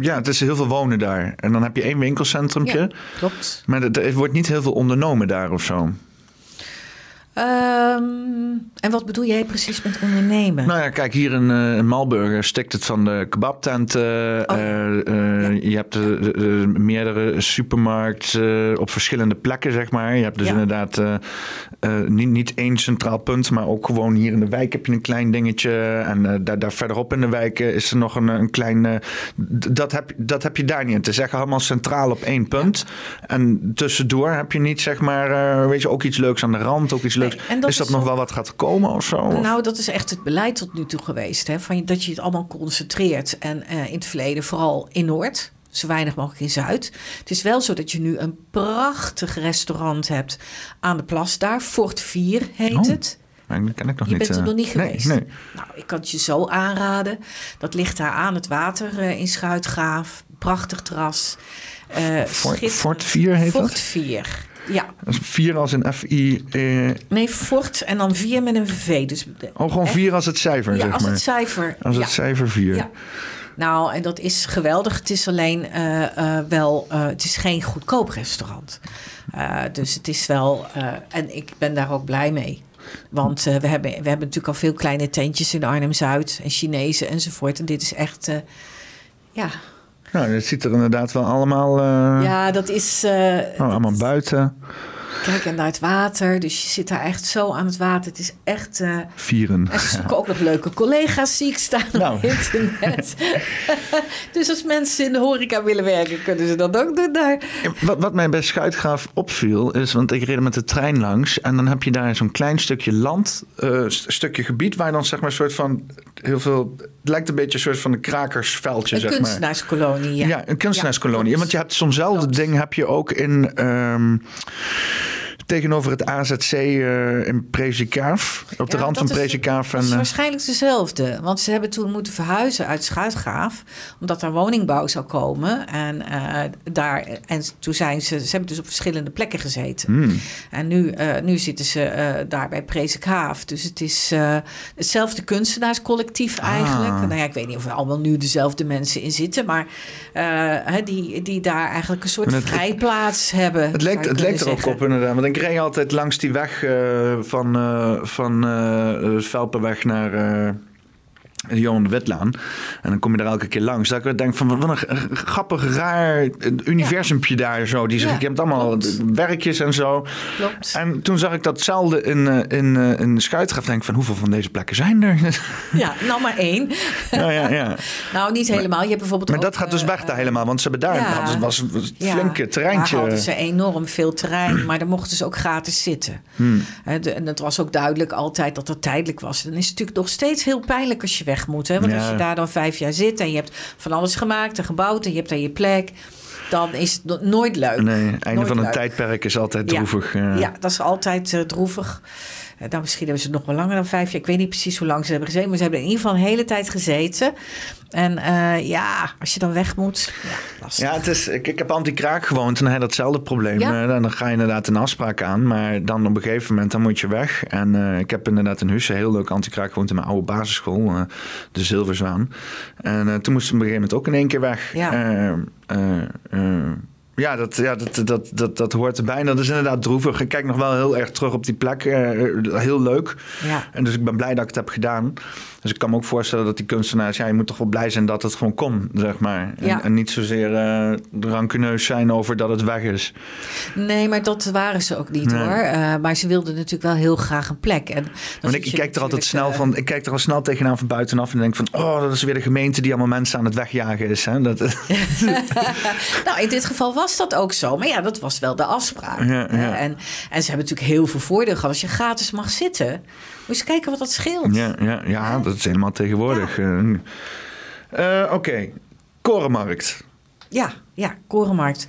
ja, het is heel veel wonen daar. En dan heb je één winkelcentrumtje. Ja, klopt. Maar er wordt niet heel veel ondernomen daar of zo. Um, en wat bedoel jij precies met ondernemen? Nou ja, kijk, hier in, uh, in Malburger stikt het van de kebabtent. Uh, oh. Je hebt meerdere supermarkten op verschillende plekken, zeg maar. Je hebt dus ja. inderdaad niet, niet één centraal punt, maar ook gewoon hier in de wijk heb je een klein dingetje. En daar, daar verderop in de wijk is er nog een, een klein... dat, heb, dat heb je daar niet. Het is echt allemaal centraal op één punt. Ja. En tussendoor heb je niet, zeg maar, weet je, ook iets leuks aan de rand, ook iets leuks is dat nog wel wat gaat komen of zo? Nou, dat is echt het beleid tot nu toe geweest. Hè? Van, dat je het allemaal concentreert. En uh, in het verleden vooral in Noord. Zo weinig mogelijk in Zuid. Het is wel zo dat je nu een prachtig restaurant hebt aan de plas daar. Fort 4 heet oh. het. Dat ken ik nog je niet. bent er uh, nog niet geweest. Nee, nee. Nou, ik kan het je zo aanraden. Dat ligt daar aan het water uh, in Schuitgraaf. Prachtig terras. Uh, Fort, Fort 4 heet Fort dat? Fort 4. Ja. Vier als een F-I... Eh... Nee, fort en dan vier met een V. Dus oh, gewoon vier als het cijfer, ja, zeg als maar. het cijfer. Als ja. het cijfer vier. Ja. Nou, en dat is geweldig. Het is alleen uh, uh, wel... Uh, het is geen goedkoop restaurant. dus het is wel... en ik ben daar ook blij mee. Want we, hebben, we hebben natuurlijk al veel kleine tentjes in Arnhem-Zuid... en Chinezen enzovoort. En dit is echt... ja, nou, het ziet er inderdaad wel allemaal. Uh... Ja, dat is. Uh, oh, allemaal buiten. Kijk, en naar het water. Dus je zit daar echt zo aan het water. Het is echt... Uh... Vieren. En ze zoeken ook nog leuke collega's zie ik staan nou. op internet. dus als mensen in de horeca willen werken, kunnen ze dat ook doen daar. Wat, wat mij bij Schuitgraaf opviel, is... Want ik reed met de trein langs. En dan heb je daar zo'n klein stukje land, uh, stukje gebied... waar dan zeg maar een soort van heel veel... Het lijkt een beetje een soort van een krakersveldje, een zeg maar. Een kunstenaarskolonie, ja. Ja, een kunstenaarskolonie. Ja, want je hebt zo'nzelfde ding heb je ook in... Um, tegenover het AZC uh, in Prezikaaf. Op de ja, rand van Prezikaaf. Dat is waarschijnlijk dezelfde. Want ze hebben toen moeten verhuizen uit Schuitgraaf. Omdat er woningbouw zou komen. En, uh, daar, en toen zijn ze... Ze hebben dus op verschillende plekken gezeten. Hmm. En nu, nu zitten ze daar bij Prezikaaf. Dus het is hetzelfde kunstenaarscollectief eigenlijk. Ah. Nou ja, ik weet niet of er allemaal nu dezelfde mensen in zitten. Maar die, die daar eigenlijk een soort vrijplaats hebben. Het lijkt, het lijkt er ook op inderdaad. Want ik reed altijd langs die weg uh, van, uh, van uh, Velpenweg naar Johan de Wetlaan. En dan kom je er elke keer langs. Dat ik denk van wat een grappig, raar universumpje ja. daar zo. Die zeg, ja, ik heb allemaal klopt. werkjes en zo. Klopt. En toen zag ik datzelfde in, in, in Schuitgraf. Denk van hoeveel van deze plekken zijn er? Ja, nou maar één. Ja, ja, ja. nou, niet helemaal. Je hebt bijvoorbeeld maar ook, dat gaat dus weg daar helemaal. Want ze hebben daar ja, was een flinke terreintje. Daar hadden ze enorm veel terrein. Maar daar mochten ze ook gratis zitten. Hmm. En het was ook duidelijk altijd dat het tijdelijk was. Dan is het natuurlijk nog steeds heel pijnlijk als je weg moet. Hè? Want ja. als je daar dan vijf jaar zit en je hebt van alles gemaakt en gebouwd en je hebt daar je plek, dan is het nooit leuk. Nee, einde nooit van een leuk. tijdperk is altijd droevig. Ja, ja dat is altijd uh, droevig. Uh, nou, misschien hebben ze nog wel langer dan vijf jaar. Ik weet niet precies hoe lang ze hebben gezeten. Maar ze hebben in ieder geval een hele tijd gezeten. En uh, ja, als je dan weg moet, ja, lastig. Ja, het is, ik, ik heb anti-kraak gewoond en dan je datzelfde probleem. Ja. Uh, dan ga je inderdaad een afspraak aan, maar dan op een gegeven moment dan moet je weg. En uh, ik heb inderdaad in Husse heel leuk anti-kraak gewoond in mijn oude basisschool, de Zilverzwaan. En toen moesten we op een gegeven moment ook in één keer weg. Ja. Ja, dat, ja dat, dat, dat, dat hoort erbij. En dat is inderdaad droevig. Ik kijk nog wel heel erg terug op die plek. Eh, heel leuk. Ja. En dus ik ben blij dat ik het heb gedaan. Dus ik kan me ook voorstellen dat die kunstenaars... Ja, je moet toch wel blij zijn dat het gewoon kon, zeg maar. En, Ja. en niet zozeer uh, rancuneus zijn over dat het weg is. Nee, maar dat waren ze ook niet Nee. hoor. Uh, maar ze wilden natuurlijk wel heel graag een plek. En Want ik, kijk er altijd snel eh, van. Ik kijk er al snel tegenaan van buitenaf en denk van, oh, dat is weer de gemeente die allemaal mensen aan het wegjagen is. Hè? Dat, nou, in dit geval was dat ook zo. Maar ja, dat was wel de afspraak. Ja, ja. En, en ze hebben natuurlijk heel veel voordeel gehad. Als je gratis mag zitten, moet je eens kijken wat dat scheelt. ja, ja, ja, dat is helemaal tegenwoordig. Eh, eh, Oké, Korenmarkt. Ja, ja, Korenmarkt.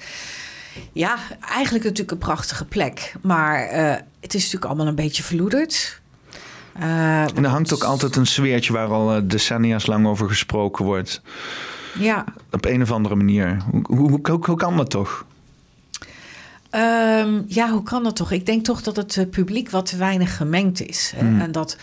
Ja, eigenlijk natuurlijk een prachtige plek. Maar eh, het is natuurlijk allemaal een beetje verloederd. Uh, En er hangt ook altijd een sfeertje waar al decennia's lang over gesproken wordt. Ja. Op een of andere manier. Hoe, hoe, hoe, hoe kan dat toch? Um, ja, hoe kan dat toch? Ik denk toch dat het uh, publiek wat te weinig gemengd is. Hmm. En dat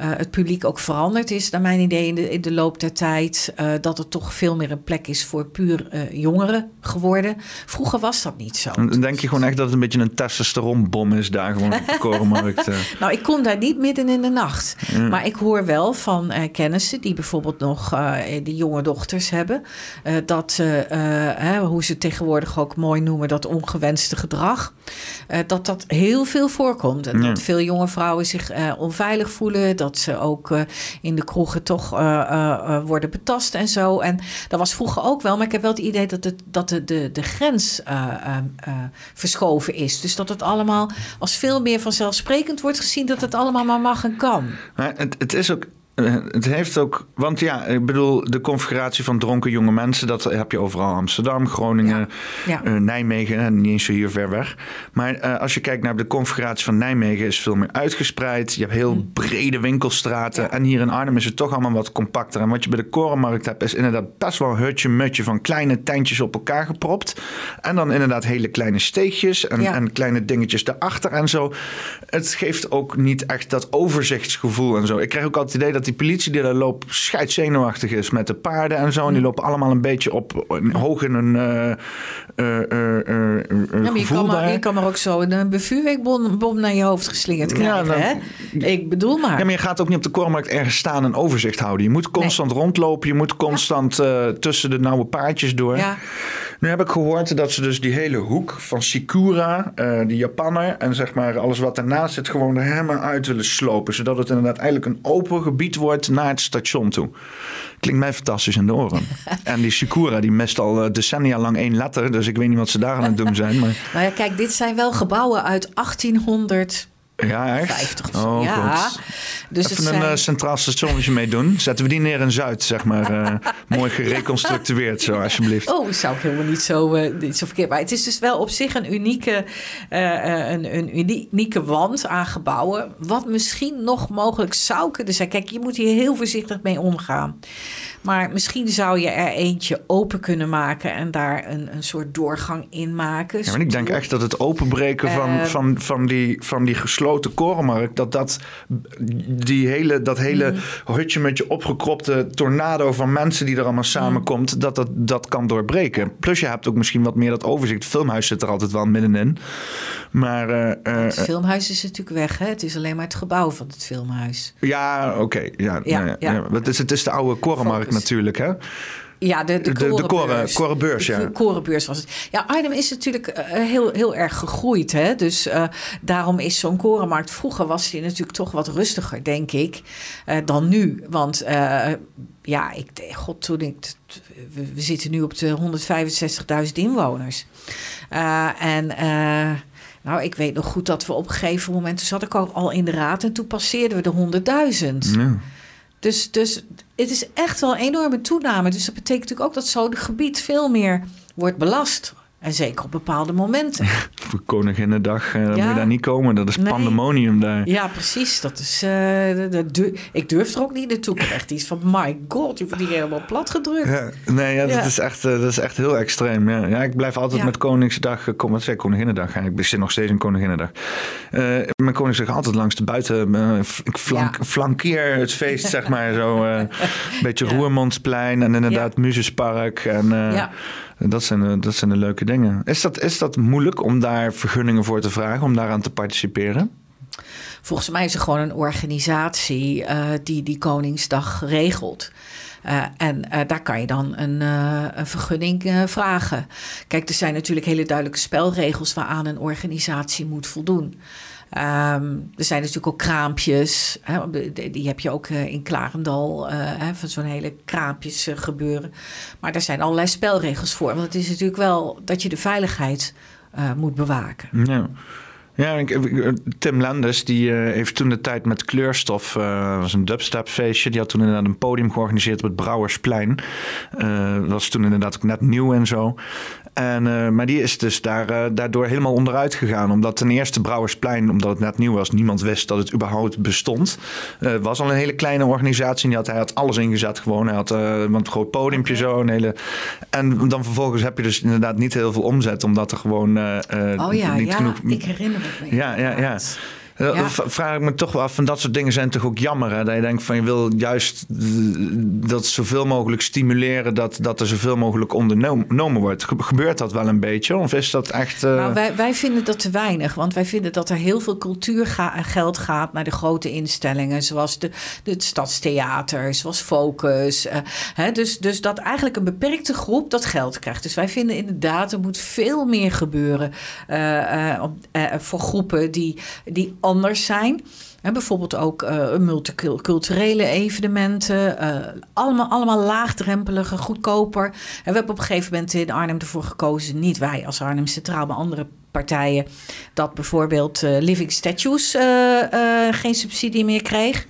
uh, het publiek ook veranderd is, naar mijn idee, in de, in de loop der tijd. Uh, dat het toch veel meer een plek is voor puur eh, jongeren geworden. Vroeger was dat niet zo. Dan denk je gewoon echt dat het een beetje een testosteronbom is daar gewoon op de korenmarkt. eh. nou, ik kom daar niet midden in de nacht. Maar ik hoor wel van eh, kennissen die bijvoorbeeld nog eh, die jonge dochters hebben. eh, dat, hoe ze het tegenwoordig ook mooi noemen, dat ongewenste gedrag. Uh, dat dat heel veel voorkomt. En Ja. dat veel jonge vrouwen zich uh, onveilig voelen. Dat ze ook uh, in de kroegen toch worden betast en zo. En dat was vroeger ook wel. Maar ik heb wel het idee dat, het, dat de, de, de grens verschoven is. Dus dat het allemaal als veel meer vanzelfsprekend wordt gezien... dat het allemaal maar mag en kan. Maar het, het is ook eh, het heeft ook, want ja, ik bedoel, de configuratie van dronken jonge mensen, dat heb je overal Amsterdam, Groningen, Ja. Ja. eh, Nijmegen, en niet eens zo hier ver weg. Maar eh, als je kijkt naar de configuratie van Nijmegen, is veel meer uitgespreid. Je hebt heel brede winkelstraten. Ja. En hier in Arnhem is het toch allemaal wat compacter. En wat je bij de Korenmarkt hebt, is inderdaad best wel een hutje-mutje van kleine tentjes op elkaar gepropt. En dan inderdaad hele kleine steegjes en, en kleine dingetjes daarachter en zo. Het geeft ook niet echt dat overzichtsgevoel en zo. Ik krijg ook altijd het idee dat die politie die daar loopt scheidzenuwachtig is met de paarden en zo. En die lopen allemaal een beetje op hoog in een uh, uh, uh, Ja, maar je, kan maar, daar. je kan maar ook zo een vuurwerkbom bom naar je hoofd geslingerd Ja, krijgen. dan- hè? Ik bedoel maar. Ja, maar je gaat ook niet op de kormarkt ergens staan en overzicht houden. Je moet constant rondlopen. Je moet constant eh, tussen de nauwe paadjes door. Ja. Nu heb ik gehoord dat ze dus die hele hoek van Sikura, eh, die Japaner... en zeg maar alles wat daarnaast zit, gewoon er helemaal uit willen slopen. Zodat het inderdaad eigenlijk een open gebied wordt naar het station toe. Klinkt mij fantastisch in de oren. en die Sikura, die mist al eh, decennia lang één letter. Dus ik weet niet wat ze daar aan het doen zijn. Maar Nou ja, kijk, dit zijn wel gebouwen uit 1850 ja, echt? of zo. Oh, ja. God. Dus het een zijn... eh, centraal stationnetje mee doen. Zetten we die neer in Zuid, zeg maar. eh, mooi gereconstructeerd zo, alsjeblieft. Oh, zou ik helemaal niet zo, eh, niet zo verkeerd. Maar het is dus wel op zich een unieke, een, een unieke wand aan gebouwen. Wat misschien nog mogelijk zou kunnen zijn. Kijk, je moet hier heel voorzichtig mee omgaan. Maar misschien zou je er eentje open kunnen maken en daar een, een soort doorgang in maken. Ja, maar ik denk echt dat het openbreken van, Eh, van, van, die, van die gesloten korenmarkt... dat dat, die hele, dat hele Mm. hutje met je opgekropte tornado van mensen die er allemaal samenkomt... dat dat, dat kan doorbreken. Plus je hebt ook misschien wat meer dat overzicht. Het filmhuis zit er altijd wel middenin. Maar eh, eh, Het filmhuis is natuurlijk weg. Hè? Het is alleen maar het gebouw van het filmhuis. ja, oké. ja, Ja, nou ja, ja. Het, is, het is de oude korenmarkt. Natuurlijk, hè? Ja, de, de, De- de koren- korenbeurs. korenbeurs, ja. De korenbeurs was het. Ja, Arnhem is natuurlijk eh, heel, heel erg gegroeid. Hè? Dus eh, daarom is zo'n korenmarkt... Vroeger was die natuurlijk toch wat rustiger, denk ik, eh, dan nu. Want ja, ik, god, toen ik... We, zitten nu op de 165.000 inwoners. En... nou, ik weet nog goed dat we op een gegeven moment... Toen zat ik ook al in de raad en toen passeerden we de 100.000. Ja. Dus, dus het is echt wel een enorme toename. Dus dat betekent natuurlijk ook dat zo'n gebied veel meer wordt belast. En zeker op bepaalde momenten. Voor Koninginnedag eh, Ja. moet je daar niet komen. Dat is Nee. pandemonium daar. Ja, precies. Dat is, eh, dat- ik durf er ook niet naartoe. Ik echt iets van, my god, je wordt hier helemaal plat gedrukt. Ja, nee, ja, dat. Is echt, eh, dat is echt heel extreem. Ja, ja ik blijf altijd met Koningsdag, kom, wat ik, Koninginnedag. Ik zit nog steeds in Koninginnedag. Mijn Koningsdag altijd langs de buiten. ik flank, flankeer het feest, zeg maar. Zo, een beetje. Roermondsplein en inderdaad Musespark. En, Ja. Dat zijn, de, dat zijn de leuke dingen. Is dat, is dat moeilijk om daar vergunningen voor te vragen, om daaraan te participeren? Volgens mij is er gewoon een organisatie uh, die die Koningsdag regelt. Uh, en daar kan je dan een, een vergunning vragen. Kijk, er zijn natuurlijk hele duidelijke spelregels waaraan een organisatie moet voldoen. Um, er zijn natuurlijk ook kraampjes. Hè, die heb je ook uh, in Klarendal. Uh, hè, van zo'n hele kraampjes uh, gebeuren. Maar daar zijn allerlei spelregels voor. Want het is natuurlijk wel dat je de veiligheid moet bewaken. Ja. Ja, Tim Lenders die heeft toen de tijd met kleurstof, uh, was een dubstep feestje. Die had toen inderdaad een podium georganiseerd op het Brouwersplein. Dat was toen inderdaad ook net nieuw en zo. En, uh, maar die is dus daar, uh, daardoor helemaal onderuit gegaan. Omdat ten eerste Brouwersplein, omdat het net nieuw was, niemand wist dat het überhaupt bestond. Uh, was al een hele kleine organisatie. Die had, hij had alles ingezet gewoon. Hij had een groot podiumpje zo. Een hele... En dan vervolgens heb je dus inderdaad niet heel veel omzet. Omdat er gewoon oh, ja, niet ja, genoeg... ik herinner me. Ja, ja, ja. Ja. Ja. vraag ik me toch wel af. Van dat soort dingen zijn toch ook jammer. Hè? Dat je denkt van je wil juist dat zoveel mogelijk stimuleren. Dat, dat er zoveel mogelijk ondernomen wordt. Gebeurt dat wel een beetje? Of is dat echt. Uh... Nou, wij, wij vinden dat te weinig. Want wij vinden dat er heel veel cultuurgeld gaat naar de grote instellingen. Zoals de, de het Stadstheater, zoals Focus. Uh, hè? Dus, dus dat eigenlijk een beperkte groep dat geld krijgt. Dus wij vinden inderdaad er moet veel meer gebeuren. Uh, voor groepen die, die anders zijn. En bijvoorbeeld ook uh, multiculturele evenementen. Uh, allemaal, allemaal laagdrempeliger, goedkoper. En we hebben op een gegeven moment in Arnhem ervoor gekozen, niet wij als Arnhem Centraal, maar andere partijen, dat bijvoorbeeld uh, Living Statues geen subsidie meer kreeg.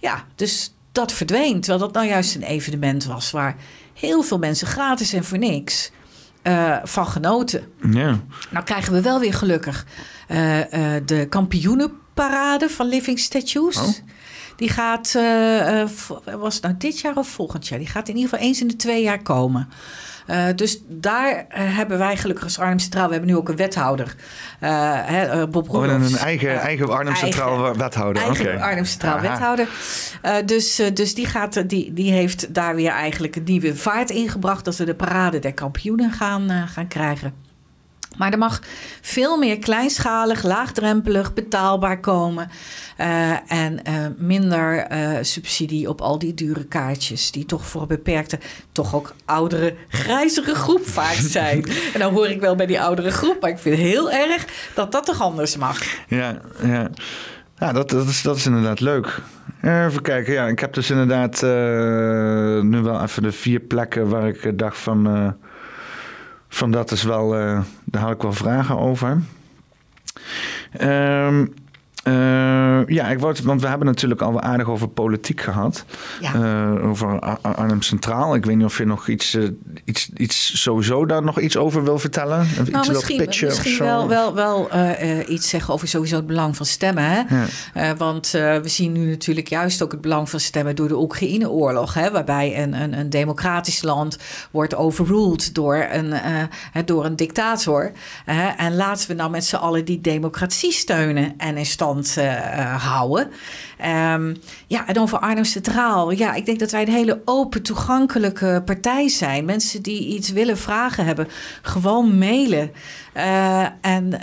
Ja, dus dat verdween. Terwijl dat nou juist een evenement was waar heel veel mensen gratis en voor niks van genoten. Ja. Nou krijgen we wel weer gelukkig de kampioenen parade van Living Statues. Oh. Die gaat, uh, was het nou dit jaar of volgend jaar? Die gaat in ieder geval eens in de twee jaar komen. Uh, dus daar hebben wij gelukkig als Arnhem Centraal... we hebben nu ook een wethouder, hè, Bob Roelofs. Oh, een eigen, eigen Arnhem Centraal wethouder. Eigen okay. Arnhem Centraal Aha. wethouder. dus, dus die, gaat, die, die heeft daar weer eigenlijk een nieuwe vaart ingebracht... dat we de parade der kampioenen gaan, gaan krijgen. Maar er mag veel meer kleinschalig, laagdrempelig, betaalbaar komen. Uh, en uh, minder uh, subsidie op al die dure kaartjes, die toch voor een beperkte, toch ook oudere, grijzige groep vaak zijn. en dan hoor ik wel bij die oudere groep, maar ik vind het heel erg dat dat toch anders mag. Ja, ja. ja dat, dat, is, dat is inderdaad leuk. Even kijken, ja, ik heb dus inderdaad nu wel even de vier plekken waar ik dacht van van dat is wel, uh, daar had ik wel vragen over. Um, uh, ja, ik wou, want we hebben natuurlijk al aardig over politiek gehad. Ja. Uh, over Arnhem Centraal. Ik weet niet of je nog iets, uh, iets, iets sowieso daar nog iets over wil vertellen. Nou, iets misschien misschien wel, wel, wel iets zeggen over sowieso het belang van stemmen. Hè? Ja. want we zien nu natuurlijk juist ook het belang van stemmen door de Oekraïne-oorlog. Hè? Waarbij een, een, een democratisch land wordt overruled door een, door een dictator. en laten we nou met z'n allen die democratie steunen en in stand uh, houden. Um, ja, en over Arnhem Centraal. Ja, ik denk dat wij een hele open, toegankelijke partij zijn. Mensen die iets willen vragen hebben, gewoon mailen. Uh, en uh,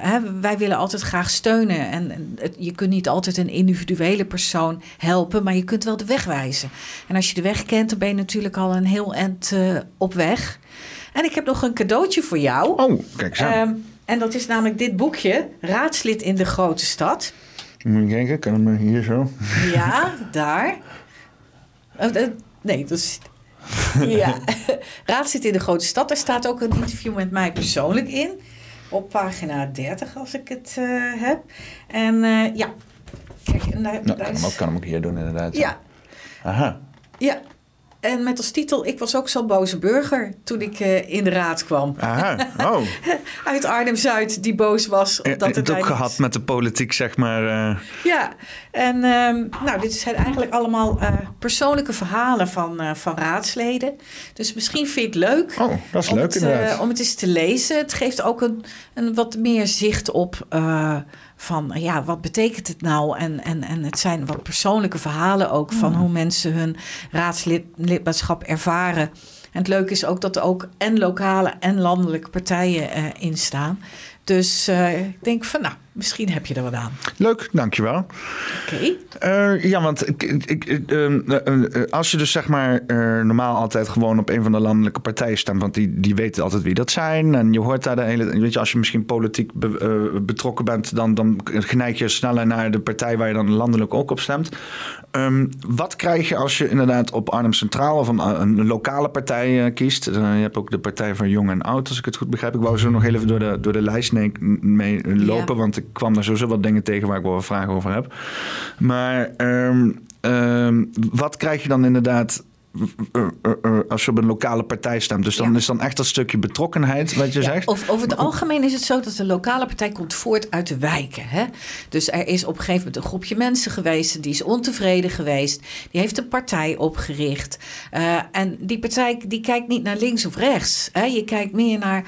hè, wij willen altijd graag steunen. En het, je kunt niet altijd een individuele persoon helpen, maar je kunt wel de weg wijzen. En als je de weg kent, dan ben je natuurlijk al een heel eind op weg. En ik heb nog een cadeautje voor jou. Oh, kijk. Um, en dat is namelijk dit boekje, Raadslid in de Grote Stad. Moet je kijken, kan hem hier zo? Ja, daar. Oh, nee, dat is... Ja, Raadslid in de Grote Stad. Daar staat ook een interview met mij persoonlijk in. Op pagina 30, als ik het uh, heb. En uh, ja, kijk. En daar, nou, daar kan, is... hem ook, kan hem ook hier doen, inderdaad. Ja. Aha. Ja, en met als titel, ik was ook zo'n boze burger toen ik uh, in de raad kwam. Aha, oh. Uit Arnhem-Zuid, die boos was. Omdat het, het ook gehad met de politiek, zeg maar. Uh... Ja, en um, nou, dit zijn eigenlijk allemaal uh, persoonlijke verhalen van, van raadsleden. Dus misschien vind je het leuk. Oh, dat is om leuk het, inderdaad. om het eens te lezen. Het geeft ook een, een wat meer zicht op van ja, wat betekent het nou? En, en, en het zijn wat persoonlijke verhalen ook van hoe mensen hun raadslidmaatschap ervaren. En het leuke is ook dat er ook en lokale en landelijke partijen uh, in staan. Dus uh, ik denk van nou, misschien heb je er wat aan. Leuk, dankjewel. Oké. Okay. Uh, ja, want ik, ik, uh, als je dus zeg maar normaal altijd gewoon op een van de landelijke partijen stemt, want die, die weten altijd wie dat zijn. En je hoort daar de hele. Weet je, als je misschien politiek be, betrokken bent, dan, dan geneig je sneller naar de partij waar je dan landelijk ook op stemt. Um, wat krijg je als je inderdaad op Arnhem Centraal of een, een lokale partij kiest? je hebt ook de Partij van Jong en Oud, als ik het goed begrijp. Ik wou zo nog even door de, door de lijst mee lopen, ja. want ik kwam daar sowieso wat dingen tegen waar ik wel vragen over heb. Maar um, um, wat krijg je dan inderdaad als je op een lokale partij stemt. Dus dan ja. is dan echt dat stukje betrokkenheid wat je ja, zegt. Of, over het algemeen is het zo dat de lokale partij komt voort uit de wijken. Hè? Dus er is op een gegeven moment een groepje mensen geweest... die is ontevreden geweest. Die heeft een partij opgericht. Uh, en die partij die kijkt niet naar links of rechts. Hè? Je kijkt meer naar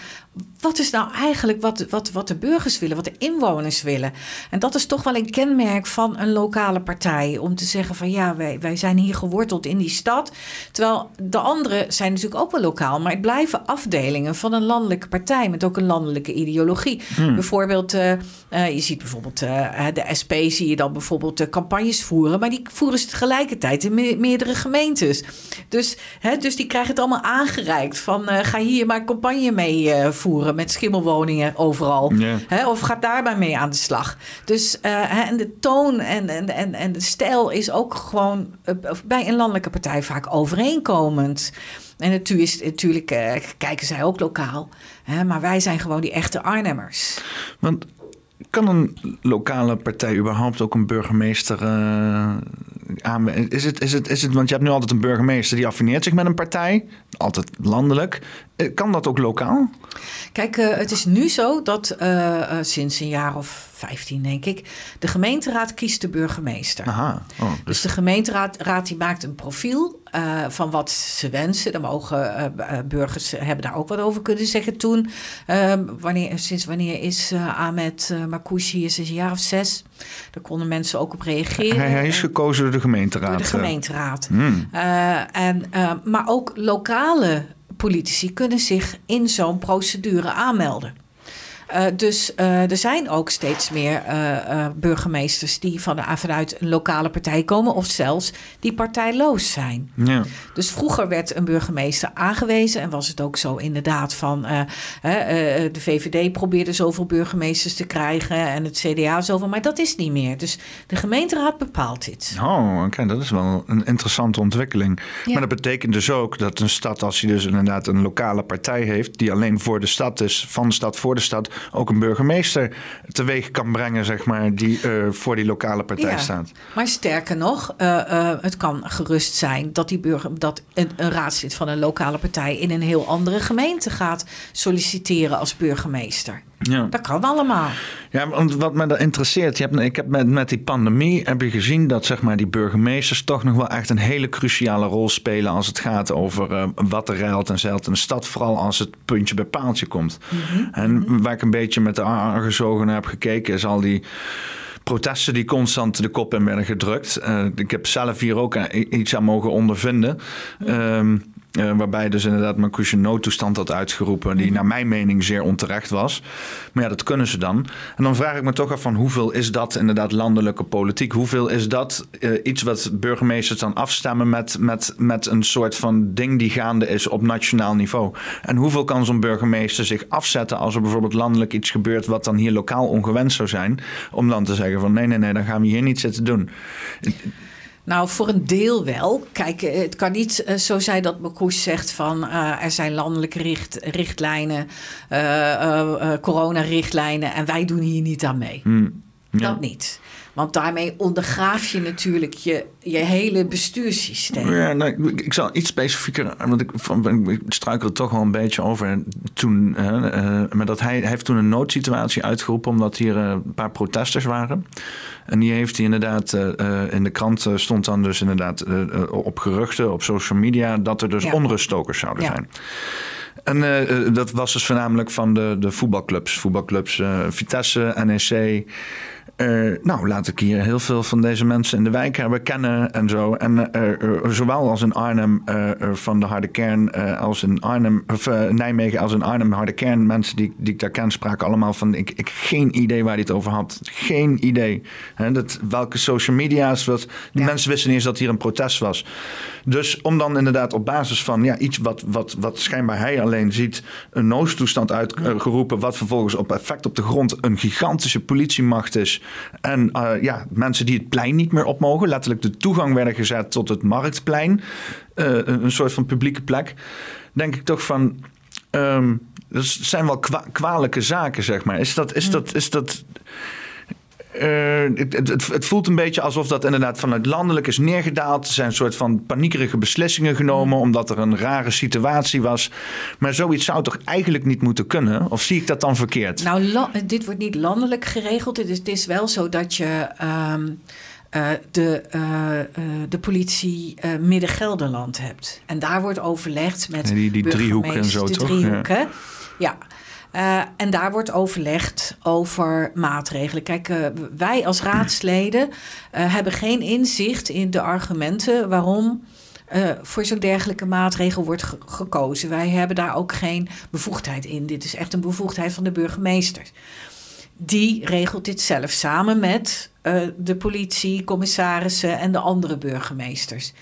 wat is nou eigenlijk wat, wat, wat de burgers willen, wat de inwoners willen? En dat is toch wel een kenmerk van een lokale partij. Om te zeggen van ja, wij, wij zijn hier geworteld in die stad. Terwijl de anderen zijn natuurlijk ook wel lokaal. Maar het blijven afdelingen van een landelijke partij met ook een landelijke ideologie. Hmm. Bijvoorbeeld, uh, uh, je ziet bijvoorbeeld uh, de SP zie je dan bijvoorbeeld campagnes voeren. Maar die voeren ze tegelijkertijd in me meerdere gemeentes. Dus, hè, dus die krijgen het allemaal aangereikt. Van ga hier maar campagne mee voeren met schimmelwoningen overal. Hè, of gaat daarbij mee aan de slag. Dus uh, en de toon en, en, en, en de stijl is ook gewoon uh, bij een landelijke partij vaak overeenkomend. En natuurlijk, natuurlijk uh, kijken zij ook lokaal. Hè, maar wij zijn gewoon die echte Arnhemmers. Want kan een lokale partij überhaupt ook een burgemeester uh, aan? Is het, is, het, is het, want je hebt nu altijd een burgemeester die affineert zich met een partij, altijd landelijk. Kan dat ook lokaal? Kijk, uh, het is nu zo dat uh, sinds een jaar of 15, denk ik, de gemeenteraad kiest de burgemeester. Aha. Oh, dus... dus... de gemeenteraad raad die maakt een profiel uh, van wat ze wensen. Dan mogen uh, burgers hebben daar ook wat over kunnen zeggen toen. wanneer, sinds wanneer is Ahmed Marcouchi? Is een jaar of zes. Daar konden mensen ook op reageren. Hij, hij is gekozen door de gemeenteraad. Door de gemeenteraad. Hmm. en, maar ook lokale politici kunnen zich in zo'n procedure aanmelden. Uh, dus uh, er zijn ook steeds meer uh, burgemeesters die van, vanuit een lokale partij komen, of zelfs die partijloos zijn. Ja. Dus vroeger werd een burgemeester aangewezen en was het ook zo inderdaad van de VVD probeerde zoveel burgemeesters te krijgen en het CDA zoveel, maar dat is niet meer. Dus de gemeenteraad bepaalt dit. Oh, oké, dat is wel een interessante ontwikkeling. Ja. Maar dat betekent dus ook dat een stad, als je dus inderdaad een lokale partij heeft, die alleen voor de stad is, van de stad voor de stad, ook een burgemeester teweeg kan brengen, zeg maar, die uh, voor die lokale partij ja, staat. Maar sterker nog, uh, uh, het kan gerust zijn dat, die burger, dat een, een, raadslid van een lokale partij in een heel andere gemeente gaat solliciteren als burgemeester. Ja. Dat kan allemaal. Ja, want wat me dat interesseert, je hebt, ik heb met, met die pandemie heb je gezien dat zeg maar, die burgemeesters toch nog wel echt een hele cruciale rol spelen als het gaat over uh, wat er ruilt en zeilt in de stad, vooral als het puntje bij paaltje komt. Mm -hmm. En waar ik een beetje met de argezogen heb gekeken, is al die protesten die constant de kop in werden gedrukt. Uh, ik heb zelf hier ook iets aan mogen ondervinden. Um, uh, waarbij dus inderdaad Marcouche een noodtoestand had uitgeroepen, die naar mijn mening zeer onterecht was. Maar ja, dat kunnen ze dan. En dan vraag ik me toch af van hoeveel is dat inderdaad landelijke politiek? Hoeveel is dat uh, iets wat burgemeesters dan afstemmen met, met, met een soort van ding die gaande is op nationaal niveau? En hoeveel kan zo'n burgemeester zich afzetten als er bijvoorbeeld landelijk iets gebeurt wat dan hier lokaal ongewenst zou zijn? Om dan te zeggen van nee, nee, nee, dan gaan we hier niet zitten doen. Nou, voor een deel wel. Kijk, eh, het kan niet uh, zo zijn dat Marcouch zegt van uh, er zijn landelijke richt, richtlijnen, uh, coronarichtlijnen en wij doen hier niet aan mee. Hmm, ja. Dat niet. Want daarmee ondergraaf je natuurlijk je, je hele bestuurssysteem. Ja, nou, ik, ik zal iets specifieker, want ik, van, ik struikel er toch wel een beetje over toen. Uh, uh, maar dat hij, hij heeft toen een noodsituatie uitgeroepen omdat hier uh, een paar protesters waren. En die heeft hij inderdaad, in de krant stond dan dus inderdaad op geruchten op social media dat er dus ja. onruststokers zouden zijn. En uh, dat was dus voornamelijk van de, de voetbalclubs. Voetbalclubs uh, Vitesse, NEC, eh, nou, laat ik hier heel veel van deze mensen in de wijk hebben kennen en zo. En eh, eh, zowel als in Arnhem van de harde kern, als in Arnhem, of Nijmegen als in Arnhem, harde kern, mensen die, die ik daar ken, spraken allemaal van: ik, ik geen idee waar hij het over had. Geen idee. Hè, dat, welke social media's was. Die mensen wisten niet eens dat hier een protest was. Dus om dan inderdaad op basis van ja, iets wat, wat, wat schijnbaar hij alleen ziet, een noodtoestand uitgeroepen, wat vervolgens op effect op de grond een gigantische politiemacht is. En uh, ja, mensen die het plein niet meer op mogen, letterlijk de toegang werden gezet tot het marktplein, uh, een, een, soort van publieke plek, denk ik toch van. Um, dat zijn wel kwa kwalijke zaken, zeg maar. Is dat, is dat, is dat uh, het, het, het, voelt een beetje alsof dat inderdaad vanuit landelijk is neergedaald. Er zijn een soort van paniekerige beslissingen genomen omdat er een rare situatie was. Maar zoiets zou toch eigenlijk niet moeten kunnen? Of zie ik dat dan verkeerd? Nou, dit wordt niet landelijk geregeld. Het is, het is wel zo dat je. Um, uh, de, uh, de politie Midden-Gelderland hebt. En daar wordt overlegd met. die, die driehoek en zo, de toch? Driehoeken. ja. ja. Uh, en daar wordt overlegd over maatregelen. Kijk, uh, wij als raadsleden uh, hebben geen inzicht in de argumenten waarom voor zo'n dergelijke maatregel wordt ge gekozen. Wij hebben daar ook geen bevoegdheid in. Dit is echt een bevoegdheid van de burgemeester. Die regelt dit zelf samen met de politie, commissarissen en de andere burgemeesters.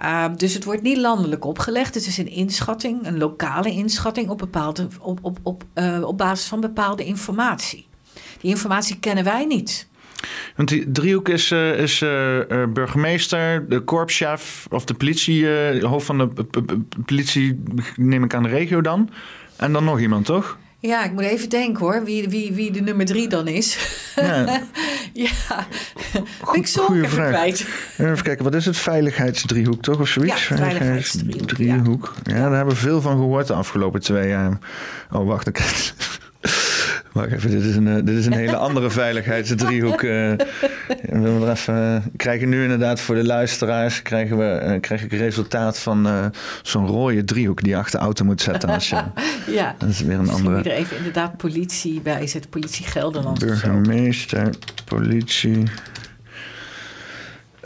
Uh, dus het wordt niet landelijk opgelegd. Het is een inschatting, een lokale inschatting op, bepaalde, op, op, op, uh, op basis van bepaalde informatie. Die informatie kennen wij niet. Want die driehoek is, uh, is burgemeester, de korpschef of de politie, hoofd van de politie, neem ik aan de regio dan. En dan nog iemand, toch? Ja, ik moet even denken hoor, wie, wie, wie de nummer drie dan is. Ja, ja. Goed, ik zo even kwijt. Even kijken, wat is het? Veiligheidsdriehoek toch of zoiets? Ja, veiligheidsdriehoek. Driehoek. Ja. ja, daar hebben we veel van gehoord de afgelopen twee jaar. Oh, wacht, ik Wacht even, dit is een, eh, dit is een hele andere veiligheidsdriehoek. Uh, we even, krijgen nu inderdaad voor de luisteraars krijgen we, uh, krijg ik resultaat van zo'n rode driehoek die je achter de auto moet zetten. Als je, ja, dat is weer een andere. er even inderdaad politie bij zet, politie Gelderland. Burgemeester, politie.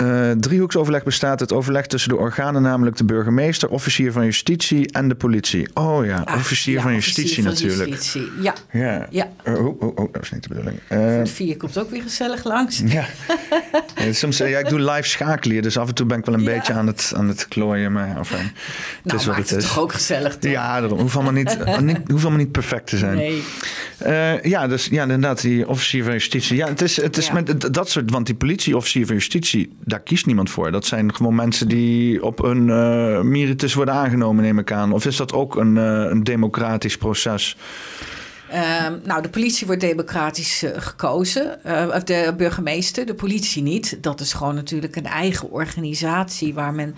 Uh, driehoeksoverleg bestaat het overleg tussen de organen, namelijk de burgemeester, officier van justitie en de politie. Oh ja, ah, officier ja, van justitie officier natuurlijk. justitie. Ja. Ja. ja. Oh, oh, oh, oh, dat is niet de bedoeling. Uh, vier komt ook weer gezellig langs. Ja. ja soms, ja, ik doe live schakelen, dus af en toe ben ik wel een beetje aan het, aan het klooien. Maar enfin, nou, het is wat het is. toch ook gezellig, toch? Ja, daarom. Hoeft allemaal niet, niet, hoeft allemaal niet perfect te zijn. Nee. Ja, dus ja, inderdaad, die officier van justitie. Ja, het is, het is met dat soort, want die politieofficier van justitie, daar kiest niemand voor. Dat zijn gewoon mensen die op een uh, meritus worden aangenomen, neem ik aan. Of is dat ook een, uh, een democratisch proces? Uh, nou, de politie wordt democratisch uh, gekozen. Of de burgemeester, de politie niet. Dat is gewoon natuurlijk een eigen organisatie waar men.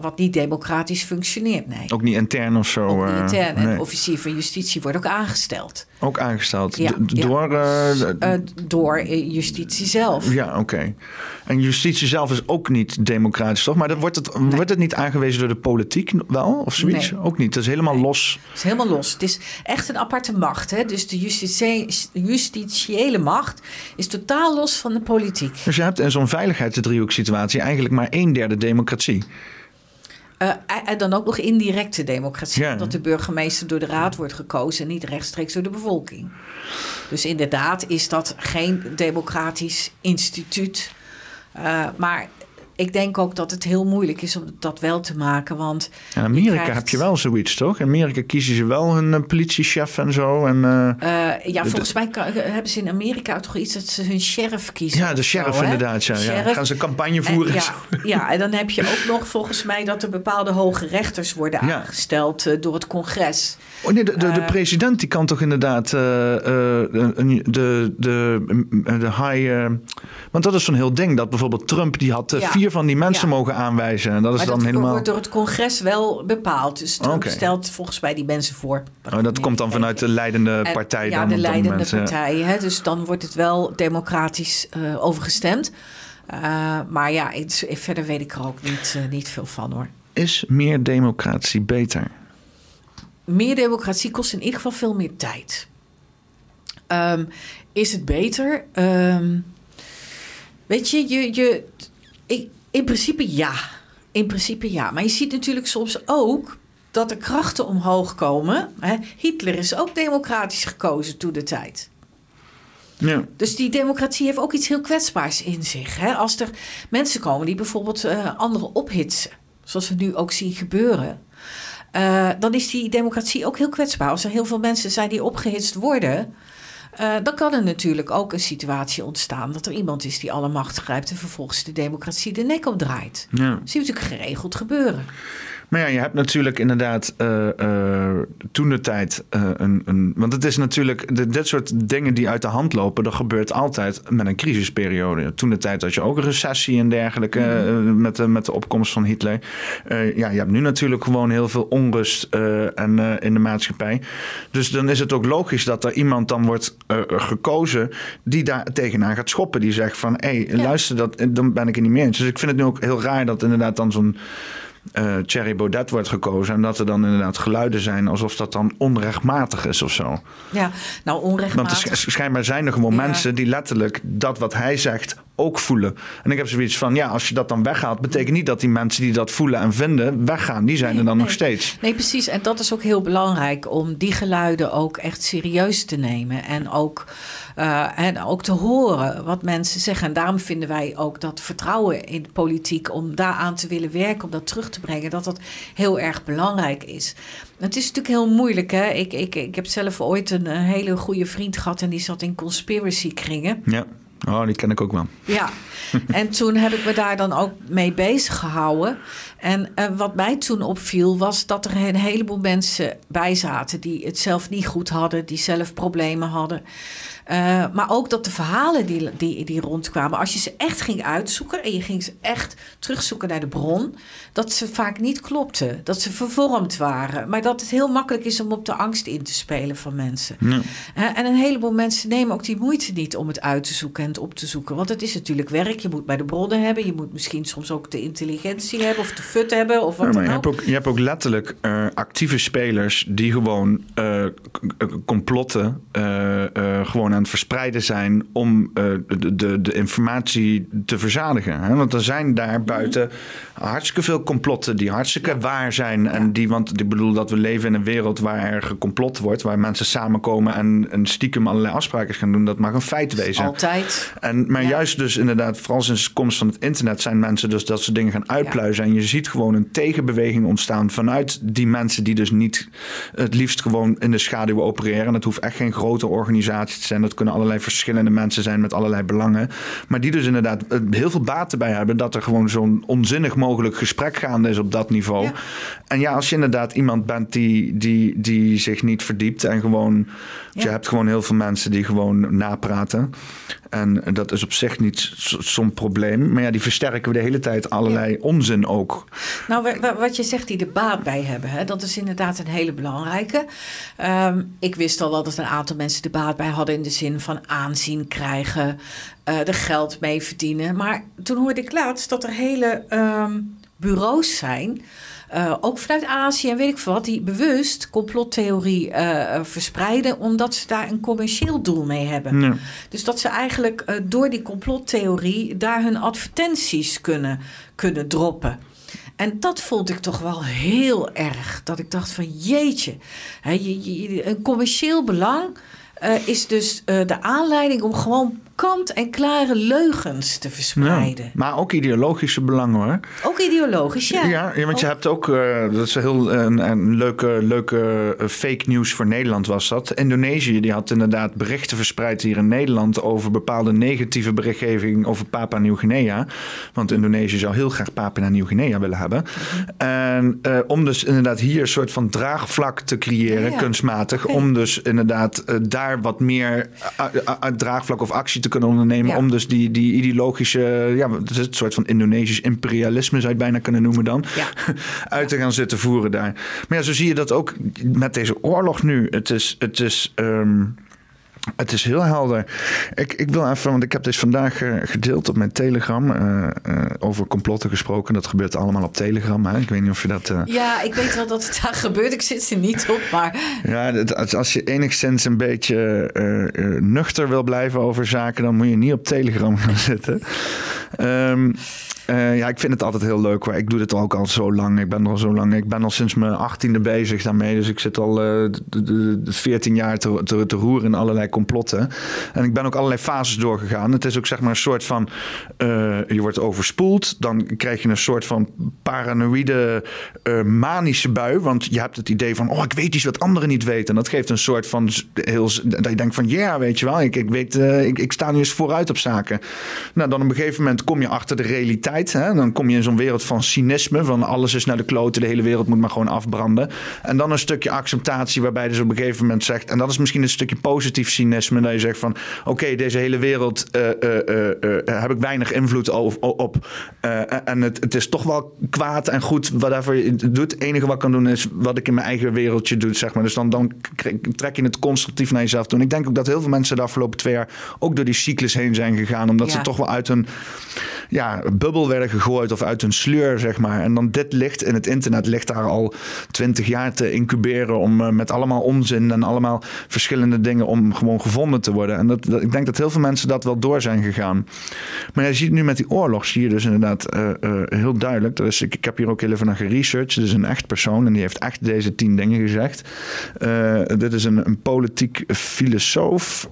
Wat niet democratisch functioneert. Nee. Ook niet intern of zo. Ook niet intern. En de officier van justitie wordt ook aangesteld. Ook aangesteld? Ja, door? Ja. door justitie zelf. Ja, oké. Okay. En justitie zelf is ook niet democratisch, toch? Maar dan wordt, het, nee. wordt het niet aangewezen door de politiek wel? Of zoiets? Nee. Ook niet. Het is helemaal los. Het is helemaal los. Het is echt een aparte macht. Hè? Dus de justitie, justitiële macht is totaal los van de politiek. Dus je hebt in zo'n veiligheidsdriehoek situatie eigenlijk maar een derde democratie. Uh, en dan ook nog indirecte democratie. Ja. Dat de burgemeester door de raad wordt gekozen en niet rechtstreeks door de bevolking. Dus inderdaad is dat geen democratisch instituut. Uh, maar ik denk ook dat het heel moeilijk is om dat wel te maken. Want in Amerika krijgt... heb je wel zoiets, toch? In Amerika kiezen ze wel een uh, politiechef en zo. En, uh, uh, ja, volgens mij kan, hebben ze in Amerika toch iets dat ze hun sheriff kiezen. Ja, de sheriff zo, inderdaad. Ja, sheriff. ja. Gaan ze campagne voeren. En, ja, ja, en dan heb je ook nog volgens mij dat er bepaalde hoge rechters worden ja. aangesteld door het congres. Oh nee, de, de, de, president die kan toch inderdaad de, de, de, de high... want dat is zo'n heel ding dat bijvoorbeeld Trump die had vier van die mensen ja. mogen aanwijzen. En dat is maar dan dat helemaal. wordt door het congres wel bepaald. Dus Trump okay. stelt volgens mij die mensen voor. Oh, dat komt dan vanuit de leidende en, partij. Ja, dan de leidende partij. Hè? Dus dan wordt het wel democratisch uh, overgestemd. Uh, maar ja, verder weet ik er ook niet, uh, niet veel van hoor. Is meer democratie beter? Meer democratie kost in ieder geval veel meer tijd. Ehm, is het beter? Ehm, weet je, je, je ik, in principe ja. In principe ja. Maar je ziet natuurlijk soms ook dat er krachten omhoog komen. Hè? Hitler is ook democratisch gekozen toen de tijd. Ja. Dus die democratie heeft ook iets heel kwetsbaars in zich. Hè? Als er mensen komen die bijvoorbeeld uh, anderen ophitsen, zoals we nu ook zien gebeuren, uh, dan is die democratie ook heel kwetsbaar. Als er heel veel mensen zijn die opgehitst worden, uh, dan kan er natuurlijk ook een situatie ontstaan dat er iemand is die alle macht grijpt en vervolgens de democratie de nek opdraait. Ja. Dat zie je natuurlijk geregeld gebeuren. Maar ja, je hebt natuurlijk inderdaad uh, uh, toen de tijd uh, een, een. Want het is natuurlijk. De, dit soort dingen die uit de hand lopen. dat gebeurt altijd met een crisisperiode. Toen de tijd had je ook een recessie en dergelijke. Mm. met, de, met de opkomst van Hitler. ja, je hebt nu natuurlijk gewoon heel veel onrust en, in de maatschappij. Dus dan is het ook logisch dat er iemand dan wordt gekozen. die daar tegenaan gaat schoppen. Die zegt van hé, hey, ja. luister, dat, dan ben ik er niet mee eens. Dus ik vind het nu ook heel raar dat inderdaad dan zo'n uh, Thierry Baudet wordt gekozen. En dat er dan inderdaad geluiden zijn alsof dat dan onrechtmatig is of zo. Ja, nou onrechtmatig. Want er schijnbaar zijn er gewoon ja. mensen die letterlijk dat wat hij zegt ook voelen. En ik heb zoiets van, ja, als je dat dan weghaalt... betekent niet dat die mensen die dat voelen en vinden weggaan. Die zijn nee, er dan nee. nog steeds. Nee, precies. En dat is ook heel belangrijk om die geluiden ook echt serieus te nemen. En ook, uh, en ook te horen wat mensen zeggen. En daarom vinden wij ook dat vertrouwen in de politiek... om daaraan te willen werken, om dat terug te brengen... dat dat heel erg belangrijk is. Het is natuurlijk heel moeilijk. Hè? Ik, ik, ik heb zelf ooit een, een hele goede vriend gehad... en die zat in conspiracy kringen. Ja. Oh, die ken ik ook wel. Ja, en toen heb ik me daar dan ook mee bezig gehouden. En uh, wat mij toen opviel was dat er een heleboel mensen bij zaten die het zelf niet goed hadden, die zelf problemen hadden. Uh, maar ook dat de verhalen die, die, die rondkwamen, als je ze echt ging uitzoeken en je ging ze echt terugzoeken naar de bron, dat ze vaak niet klopten. Dat ze vervormd waren. Maar dat het heel makkelijk is om op de angst in te spelen van mensen. Ja. Uh, en een heleboel mensen nemen ook die moeite niet om het uit te zoeken en het op te zoeken. Want het is natuurlijk werk. Je moet bij de bronnen hebben. Je moet misschien soms ook de intelligentie hebben of de fut hebben. Of wat ja, maar dan je, ook. hebt ook, je hebt ook letterlijk uh, actieve spelers die gewoon complotten gewoon aan het verspreiden zijn om de, de, de, informatie te verzadigen. Hè? Want er zijn daar buiten hartstikke veel complotten die hartstikke ja. waar zijn. En die, want ik bedoel dat we leven in een wereld waar er gecomplot wordt, waar mensen samenkomen en, en stiekem allerlei afspraken gaan doen. Dat mag een feit wezen. Altijd. En, maar Ja. juist dus inderdaad, vooral sinds de komst van het internet, zijn mensen dus dat ze dingen gaan uitpluizen. En je ziet gewoon een tegenbeweging ontstaan vanuit die mensen die dus niet het liefst gewoon in de schaduw opereren. Dat hoeft echt geen grote organisatie te zijn. Dat kunnen allerlei verschillende mensen zijn met allerlei belangen. Maar die dus inderdaad eh, heel veel baat erbij hebben dat er gewoon zo'n onzinnig mogelijk gesprek gaande is op dat niveau. Ja. En ja, als je inderdaad iemand bent die, die, die zich niet verdiept en gewoon. Je hebt gewoon heel veel mensen die gewoon napraten. En dat is op zich niet zo'n probleem. Maar ja, die versterken we de hele tijd allerlei onzin ook. Nou, wa- wa- wat je zegt, die er baat bij hebben, hè, dat is inderdaad een hele belangrijke. Ehm, ik wist al wel dat een aantal mensen er baat bij hadden in de zin van aanzien krijgen, eh er geld mee verdienen. Maar toen hoorde ik laatst dat er hele ehm, bureaus zijn. Eh, ook vanuit Azië en weet ik veel wat, die bewust complottheorie eh, eh, verspreiden, omdat ze daar een commercieel doel mee hebben. Ja. Dus dat ze eigenlijk door die complottheorie daar hun advertenties kunnen, kunnen droppen. En dat vond ik toch wel heel erg. Dat ik dacht van jeetje, hè, je, je- een commercieel belang is dus de aanleiding om gewoon kant-en-klare leugens te verspreiden. Ja. Maar ook ideologische belangen hoor. Ook ideologisch, ja. Ja, ja, want je hebt ook, eh, dat is een heel een, een leuke, leuke eh, fake news voor Nederland was dat. Indonesië die had inderdaad berichten verspreid hier in Nederland over bepaalde negatieve berichtgeving over Papua Nieuw-Guinea. Want Indonesië zou heel graag Papua Nieuw-Guinea willen hebben. En eh, om dus inderdaad hier een soort van draagvlak te creëren, Ja, kunstmatig. Om dus inderdaad daar wat meer draagvlak of actie te kunnen ondernemen. Ja. Om dus die, die ideologische, ja, het is een soort van Indonesisch imperialisme zou je het bijna kunnen noemen dan. Ja. Uit te gaan zitten voeren daar. Maar ja, zo zie je dat ook met deze oorlog nu. Het is, het is ehm, Het is heel helder. Ik, ik wil even, want ik heb dus vandaag uh, gedeeld op mijn Telegram uh, uh, over complotten gesproken. Dat gebeurt allemaal op Telegram. Hè? Ik weet niet of je dat. Ja, ik weet wel dat het daar gebeurt. Ik zit er niet op, maar. Ja, dat, als je enigszins een beetje nuchter wil blijven over zaken, dan moet je niet op Telegram gaan zitten. Um, uh, ja, ik vind het altijd heel leuk. Ik doe dit ook al zo lang. Ik ben er al zo lang. Ik ben al sinds mijn achttiende bezig daarmee. Dus ik zit al de, 14 jaar te, te, roeren in allerlei complotten. En ik ben ook allerlei fases doorgegaan. Het is ook zeg maar een soort van... Uh, je wordt overspoeld. Dan krijg je een soort van paranoïde manische bui. Want je hebt het idee van... Oh, ik weet iets wat anderen niet weten. En dat geeft een soort van... Heel, dat je denkt van... Ja, weet je wel. Ik, ik, weet, ik, ik sta nu eens vooruit op zaken. Nou, dan op een gegeven moment kom je achter de realiteit Hè? Dan kom je in zo'n wereld van cynisme. Van alles is naar de kloten, de hele wereld moet maar gewoon afbranden. En dan een stukje acceptatie waarbij je dus op een gegeven moment zegt... en dat is misschien een stukje positief cynisme... dat je zegt van oké, deze hele wereld uh, uh, uh, heb ik weinig invloed op. en het, het, is toch wel kwaad en goed whatever je doet. Het enige wat ik kan doen is wat ik in mijn eigen wereldje doe, zeg maar. Dus dan, dan trek je het constructief naar jezelf toe. En ik denk ook dat heel veel mensen de afgelopen twee jaar... ook door die cyclus heen zijn gegaan. Omdat ze toch wel uit hun ja, bubbel werden gegooid of uit een sleur, zeg maar. En dan dit ligt in het internet, ligt daar al twintig jaar te incuberen om uh, met allemaal onzin en allemaal verschillende dingen om gewoon gevonden te worden. En dat, dat, ik denk dat heel veel mensen dat wel door zijn gegaan. Maar je ziet nu met die oorlog, je dus inderdaad uh, uh, heel duidelijk. Dus ik, ik heb hier ook heel even naar geresearched. Dit is een echt persoon en die heeft echt deze tien dingen gezegd. dit is een, een politiek filosoof,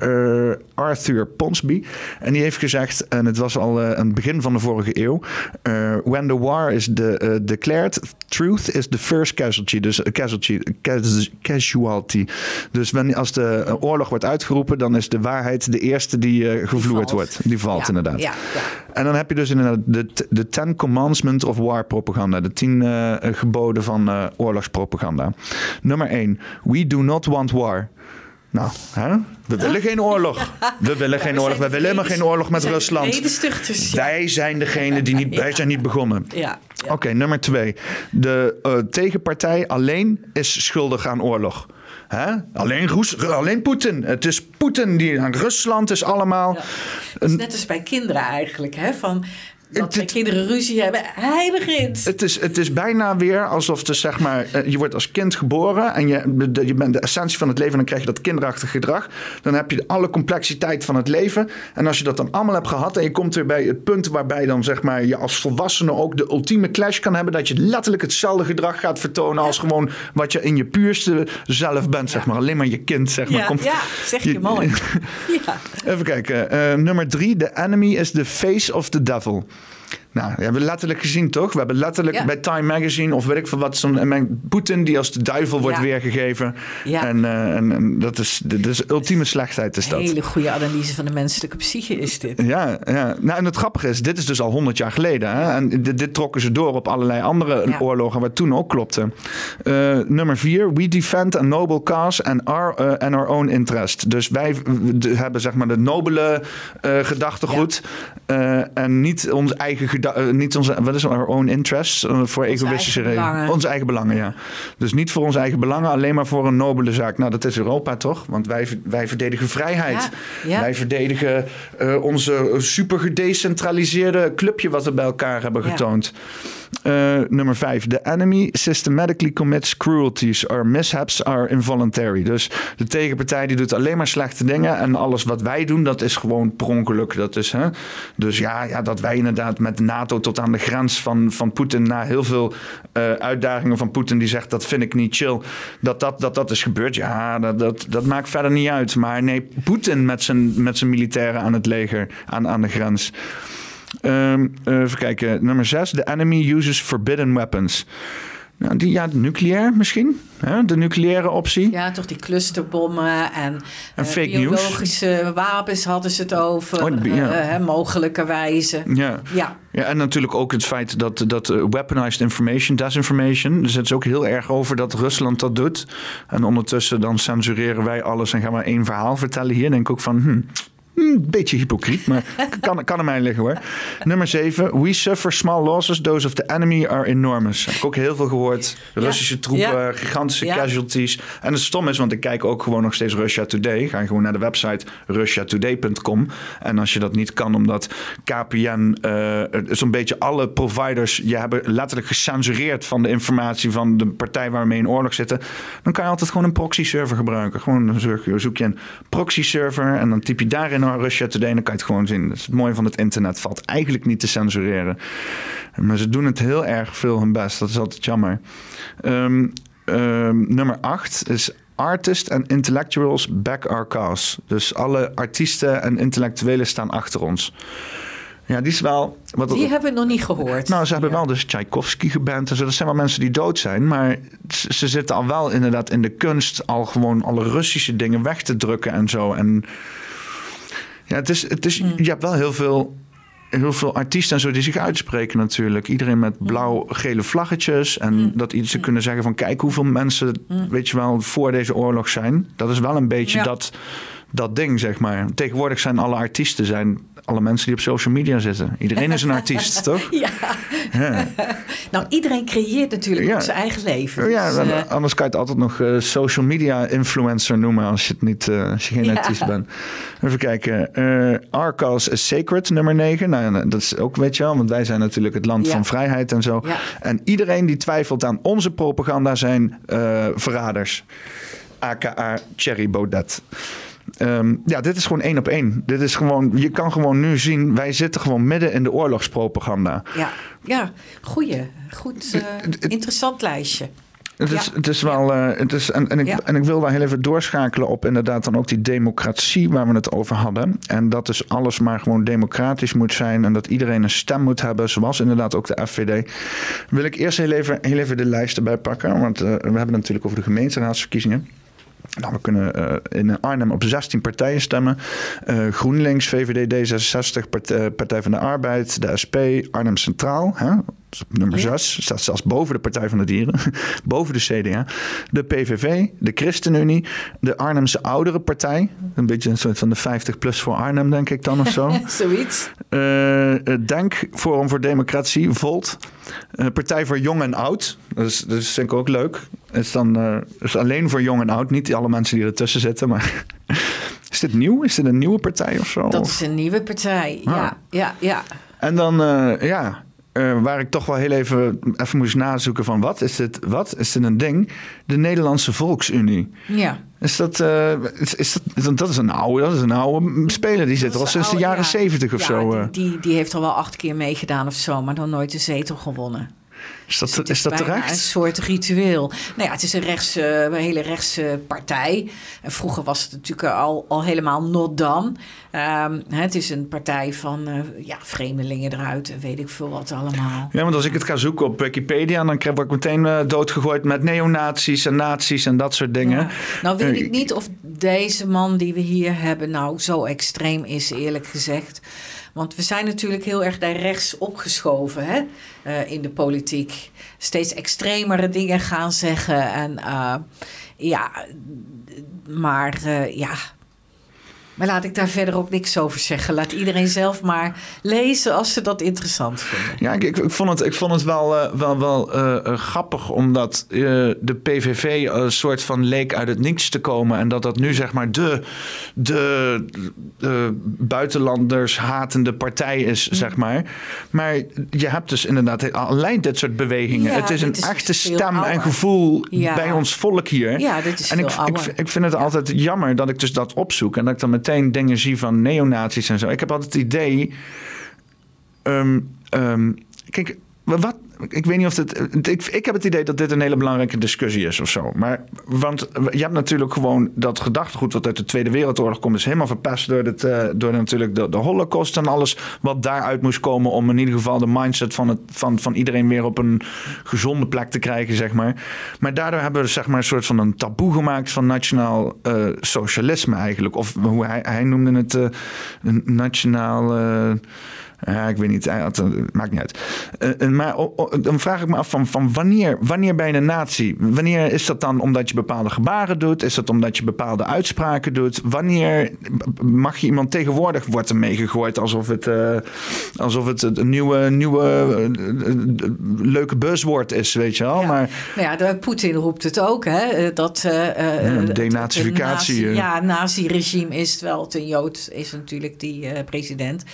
Arthur Ponsby. En die heeft gezegd, en het was al aan het begin van de vorige eeuw. Uh, when the war is de, uh, declared, truth is the first casualty. Dus uh, casualty, casualty. Dus wanneer, als de oorlog wordt uitgeroepen, dan is de waarheid de eerste die gevloerd wordt. Die valt ja, inderdaad. Ja, ja. En dan heb je dus inderdaad de, de Ten Commandments of War Propaganda. De tien geboden van oorlogspropaganda. Nummer 1. We do not want war. Nou, hè? we willen geen oorlog. We willen geen oorlog. We willen helemaal geen oorlog met Rusland. Wij zijn degene die niet, wij zijn niet begonnen. Ja. Oké, nummer twee. De uh, tegenpartij alleen is schuldig aan oorlog. Hè? Alleen, alleen Poetin. Het is Poetin die aan Rusland is allemaal. Ja. Het is net als bij kinderen eigenlijk. Hè? Van, dat de kinderen ruzie hebben. Hij begint. Het is, het is bijna weer alsof het zeg maar, eh, je wordt als kind geboren en je, je bent de essentie van het leven en dan krijg je dat kinderachtig gedrag. Dan heb je alle complexiteit van het leven. En als je dat dan allemaal hebt gehad en je komt weer bij het punt waarbij dan zeg maar, je als volwassene ook de ultieme clash kan hebben. Dat je letterlijk hetzelfde gedrag gaat vertonen als gewoon wat je in je puurste zelf bent. Zeg maar. Alleen maar je kind. Zeg maar, ja, komt, ja, zeg je, mooi. ja. Even kijken. Uh, nummer drie. The enemy is the face of the devil. Nou, we hebben letterlijk gezien, toch? We hebben letterlijk bij Time Magazine of weet ik veel wat, zo'n Poetin die als de duivel wordt weergegeven. Ja. En, uh, en, en, dat is de is ultieme slechtheid. Is dat. Een hele goede analyse van de menselijke psyche is dit. Ja, ja. Nou, en het grappige is, dit is dus al honderd jaar geleden. Hè? En dit, dit, trokken ze door op allerlei andere oorlogen, wat toen ook klopte. Uh, nummer vier, we defend a noble cause and our, uh, and our own interest. Dus wij hebben zeg maar de nobele gedachtegoed en niet ons eigen gedachtegoed uh, niet onze, wat is our own interests uh, voor egoïstische redenen. Onze eigen belangen, ja. Dus niet voor onze eigen belangen, alleen maar voor een nobele zaak. Nou, dat is Europa toch? Want wij, wij verdedigen vrijheid. Ja, Wij verdedigen uh, onze super gedecentraliseerde clubje wat we bij elkaar hebben getoond. Uh, nummer vijf. The enemy systematically commits cruelties or mishaps are involuntary. Dus de tegenpartij die doet alleen maar slechte dingen. En alles wat wij doen, dat is gewoon per ongeluk. Dat is, hè? Dus ja, ja, dat wij inderdaad met NATO tot aan de grens van, van Poetin... na heel veel uh, uitdagingen van Poetin die zegt... dat vind ik niet chill, dat dat, dat, dat is gebeurd. Ja, dat, dat, dat maakt verder niet uit. Maar nee, Poetin met zijn, met zijn militairen aan het leger, aan, aan de grens... Um, even kijken. Nummer 6. The enemy uses forbidden weapons. Nou, die, ja, nucleair misschien. Hè? De nucleaire optie. Ja, toch die clusterbommen en, en uh, fake biologische news. wapens hadden ze het over. Oh, ja. uh, mogelijkerwijze. Ja. Ja. ja, en natuurlijk ook het feit dat, dat weaponized information, disinformation. Dus het is ook heel erg over dat Rusland dat doet. En ondertussen dan censureren wij alles en gaan we één verhaal vertellen hier. Denk ik ook van, hm, Een beetje hypocriet, maar kan, kan mij liggen hoor. Nummer 7. We suffer small losses. Those of the enemy are enormous. Heb ik ook heel veel gehoord. Russische troepen, Ja. gigantische Ja. casualties. En het stom is, want ik kijk ook gewoon nog steeds Russia Today. Ga gewoon naar de website russiatoday.com. En als je dat niet kan, omdat KPN eh, zo'n beetje alle providers... je hebben letterlijk gecensureerd van de informatie van de partij waar we mee in oorlog zitten... dan kan je altijd gewoon een proxy server gebruiken. Gewoon dan zoek je, zoek je een proxy server en dan typ je daarin naar Russia Today... en dan kan je het gewoon zien. Dat is het mooie van het internet. Valt eigenlijk niet te censureren. Maar ze doen het heel erg veel hun best. Dat is altijd jammer. Ehm, ehm, nummer 8 is Artists and intellectuals back our cause. Dus alle artiesten en intellectuelen staan achter ons. Ja, die is wel... Wat, Die hebben we nog niet gehoord. nou, ze hebben Ja. wel dus Tchaikovsky geband zo. Dat zijn wel mensen die dood zijn. Maar ze zitten al wel inderdaad in de kunst... al gewoon alle Russische dingen weg te drukken en zo. En ja, het is, het is, Hmm. je hebt wel heel veel... Heel veel artiesten en zo die zich uitspreken natuurlijk. Iedereen met Hmm. blauw-gele vlaggetjes. En dat iets ze kunnen zeggen van... kijk hoeveel mensen, weet je wel, voor deze oorlog zijn. Dat is wel een beetje Ja. dat, dat ding, zeg maar. Tegenwoordig zijn alle artiesten... zijn alle mensen die op social media zitten. Iedereen is een artiest, toch? Ja. nou, iedereen creëert natuurlijk Ja. ook zijn eigen leven. Ja, Dus, dan- eh, anders kan je het altijd nog eh, social media influencer noemen als je, het niet, eh, als je geen Ja. artiest bent. Even kijken. cause is sacred, nummer 9. Nou, ja, dat is ook, weet je wel, want wij zijn natuurlijk het land Ja. van vrijheid en zo. Ja. En iedereen die twijfelt aan onze propaganda zijn verraders. AKA Thierry Baudet. Ehm, ja, dit is gewoon één op één. Dit is gewoon, je kan gewoon nu zien, wij zitten gewoon midden in de oorlogspropaganda. ja, ja, goeie. Goed, eh, interessant lijstje. Het is, Ja. het is wel. eh, het is, en, en, ik, Ja. en ik wil daar heel even doorschakelen op inderdaad dan ook die democratie waar we het over hadden. En dat dus alles maar gewoon democratisch moet zijn. En dat iedereen een stem moet hebben, zoals inderdaad ook de FVD. Wil ik eerst heel even, heel even de lijst erbij pakken. Want eh, we hebben het natuurlijk over de gemeenteraadsverkiezingen. Nou, we kunnen eh, in Arnhem op 16 partijen stemmen. Eh, GroenLinks, VVD, D66, Part- eh, Partij van de Arbeid, de SP, Arnhem Centraal. Hè? Nummer Ja. 6. Staat zelfs boven de Partij van de Dieren. boven de CDA. De PVV, de ChristenUnie, de Arnhemse Ouderenpartij. Een beetje een soort van de 50 plus voor Arnhem, denk ik dan of zo. Zoiets. Eh, eh, Denk, Forum voor Democratie, Volt. Eh, Partij voor Jong en Oud. Dat is, dat is denk ik ook leuk. Is dan eh, is alleen voor Jong en Oud. Niet alle mensen die ertussen zitten. Maar is dit nieuw? Is dit een nieuwe partij of zo? Dat is een nieuwe partij. Ah. Ja, ja, ja. En dan, eh, ja, eh, waar ik toch wel heel even, even moest nazoeken van wat is dit, wat is dit een ding? De Nederlandse Volksunie. ja. Is dat, eh, is, is dat, dat is een oude, dat is een oude speler. Die zit er al sinds de jaren ja. zeventig of Ja, zo. eh. Die, die, die heeft al wel acht keer meegedaan of zo, maar nog nooit een zetel gewonnen. Is dat, Dus is dat terecht? Een soort ritueel. Nou ja, het is een, rechts, eh, een hele rechtse partij. En vroeger was het natuurlijk al, al helemaal not done. Ehm, het is een partij van eh, ja, vreemdelingen eruit en weet ik veel wat allemaal. Ja, want als ik het ga zoeken op Wikipedia, dan krijg- word ik meteen eh, doodgegooid met neonazies en nazi's en dat soort dingen. Ja. Nou weet ik niet of deze man die we hier hebben nou zo extreem is, eerlijk gezegd. Want we zijn natuurlijk heel erg naar rechts opgeschoven hè? eh, in de politiek. Steeds extremere dingen gaan zeggen. En eh, ja, maar eh, ja. Maar laat ik daar verder ook niks over zeggen. Laat iedereen zelf maar lezen als ze dat interessant vinden. Ja, ik, ik, ik vond het, ik vond het wel, eh, wel, wel eh, eh, grappig, omdat eh, de PVV een soort van leek uit het niets te komen. En dat dat nu zeg maar de, de, de buitenlanders hatende partij is, Mm. zeg maar. Maar je hebt dus inderdaad allerlei dit soort bewegingen. Ja, het is een is echte stem en gevoel Ja. bij ons volk hier. Ja, dit is en ik, ik, ik vind het altijd jammer dat ik dus dat opzoek. En dat ik dan meteen dingen zie van neonazies en zo. Ik heb altijd het idee... ehm, ehm, kijk, wat, ik weet niet of dit... Ik, ik heb het idee dat dit een hele belangrijke discussie is of zo. Maar, want je hebt natuurlijk gewoon dat gedachtegoed... wat uit de Tweede Wereldoorlog komt... is helemaal verpest door, het, eh, door natuurlijk de, de holocaust en alles... wat daaruit moest komen om in ieder geval de mindset van, het, van, van iedereen... weer op een gezonde plek te krijgen, zeg maar. Maar daardoor hebben we zeg maar, een soort van een taboe gemaakt... van nationaal eh, socialisme eigenlijk. Of hoe hij, hij noemde het... eh, een nationaal... eh, Ja, ik weet niet. eh, het, eh, maakt niet uit. Eh, eh, maar dan vraag ik me af van, van wanneer, wanneer ben je een nazi? Wanneer is dat dan omdat je bepaalde gebaren doet? Is dat omdat je bepaalde uitspraken doet? Wanneer mag je iemand tegenwoordig wordt er meegegooid alsof het, eh, alsof het een nieuwe, nieuwe eh, eh, leuke buzzwoord is, weet je wel? Ja. Maar Nou ja, Poetin roept het ook, hè? eh, Dat eh, eh, Ja, denazificatie, eh. nazi- Ja, nazi-regime is het wel. Het een Jood is natuurlijk die eh, president.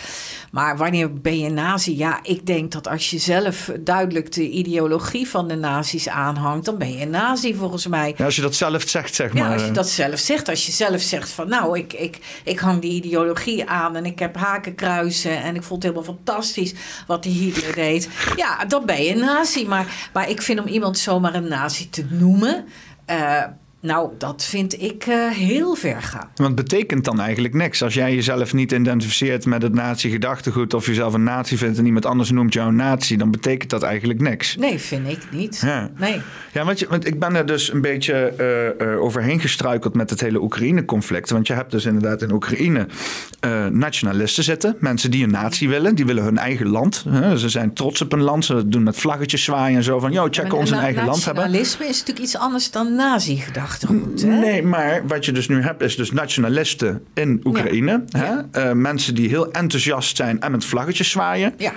Maar wanneer ben je nazi? Ja, ik denk dat als je zelf duidelijk de ideologie van de nazi's aanhangt, dan ben je nazi volgens mij. ja, als je dat zelf zegt, zeg Ja, maar. als je eh, dat zelf zegt. Als je zelf zegt van nou, ik, ik, ik hang die ideologie aan en ik heb hakenkruisen en ik vond het helemaal fantastisch wat die Hitler deed. Ja, dan ben je een nazi. Maar, maar ik vind om iemand zomaar een nazi te noemen, eh, nou, dat vind ik eh, heel ver gaan. Want betekent dan eigenlijk niks. Als jij jezelf niet identificeert met het nazi-gedachtegoed... of jezelf een nazi vindt en iemand anders noemt jou een nazi... dan betekent dat eigenlijk niks. Nee, vind ik niet. Ja. Nee. Ja, want, je, want ik ben er dus een beetje eh, eh, overheen gestruikeld met het hele Oekraïne-conflict. Want je hebt dus inderdaad in Oekraïne nationalisten zitten. Mensen die een natie willen. Die willen hun eigen land. Ze zijn trots op hun land. Ze doen met vlaggetjes zwaaien en zo van... Yo, check ons een eigen land hebben. Nationalisme is natuurlijk iets anders dan hè? Nee, maar wat je dus nu hebt is dus nationalisten in Oekraïne. Hè? Ja. Eh, mensen die heel enthousiast zijn en met vlaggetjes zwaaien. Ja.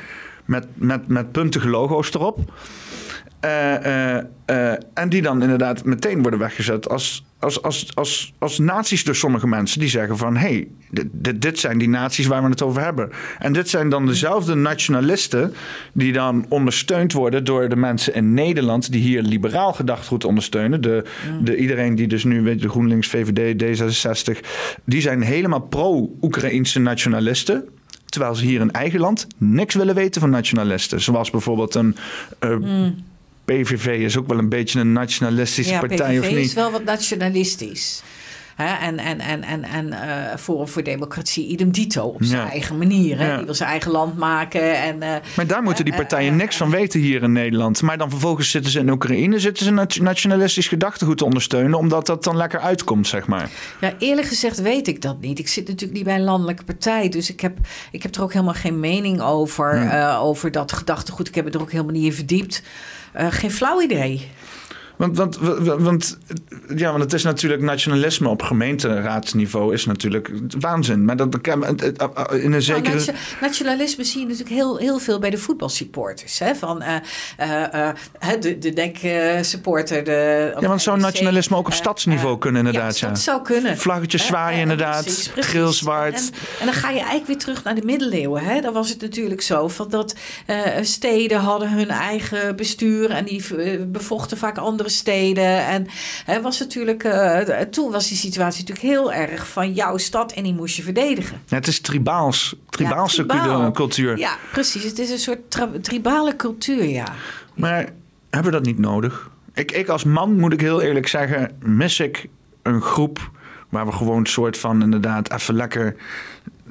Met, met, met puntige logo's erop. Eh, eh, en die dan inderdaad meteen worden weggezet als, als, als, als, als nazi's door sommige mensen. Die zeggen van, hé, hey, dit, zijn die nazi's waar we het over hebben. En dit zijn dan dezelfde nationalisten die dan ondersteund worden door de mensen in Nederland... die hier liberaal gedachtegoed ondersteunen. De, de, iedereen die dus nu, weet de GroenLinks, VVD, D66... die zijn helemaal pro-Oekraïnse nationalisten... Terwijl ze hier in eigen land niks willen weten van nationalisten. Zoals bijvoorbeeld een eh, PVV is ook wel een beetje een nationalistische ja, partij, PVV of niet? is wel wat nationalistisch. En en, en, en, en eh, Forum voor Democratie, idem dito, op zijn Ja. eigen manier. Hè? Ja. Die wil zijn eigen land maken. En, eh, Maar daar moeten die eh, partijen eh, niks van weten hier in Nederland. Maar dan vervolgens zitten ze in Oekraïne, zitten ze nat- nationalistisch gedachtegoed te ondersteunen, omdat dat dan lekker uitkomt, zeg maar. ja, eerlijk gezegd weet ik dat niet. Ik zit natuurlijk niet bij een landelijke partij. Dus ik heb, ik heb er ook helemaal geen mening over, over dat gedachtegoed. Ik heb het er ook helemaal niet in verdiept. Eh, geen flauw idee. Want, want, want, ja, want het is natuurlijk nationalisme op gemeenteraadsniveau is natuurlijk waanzin. Maar dat, kan- het- het- in een Nou, zekere... nation- nationalisme zie je natuurlijk heel, heel veel bij de voetbalsupporters. Hè? Van eh, eh, eh, de, de DEC-supporter. de, Ja, want zou nationalisme ook op eh, stadsniveau eh, kunnen inderdaad, Ja, ja. dat zou kunnen. Vlaggetjes zwaaien Eh, inderdaad, geel zwart. En, en dan ga je eigenlijk weer terug naar de middeleeuwen. Hè? Dan was het natuurlijk zo van dat eh, steden hadden hun eigen bestuur... en die eh, bevochten vaak andere steden. En hè, was natuurlijk, eh, toen was die situatie natuurlijk heel erg van jouw stad... en die moest je verdedigen. Ja, het is tribaals, tribaalse Ja, tribaal. cultuur. Ja, precies. Het is een soort tribale cultuur, ja. Maar hebben we dat niet nodig? Ik, ik als man, moet ik heel eerlijk zeggen, mis ik een groep waar we gewoon een soort van inderdaad even lekker.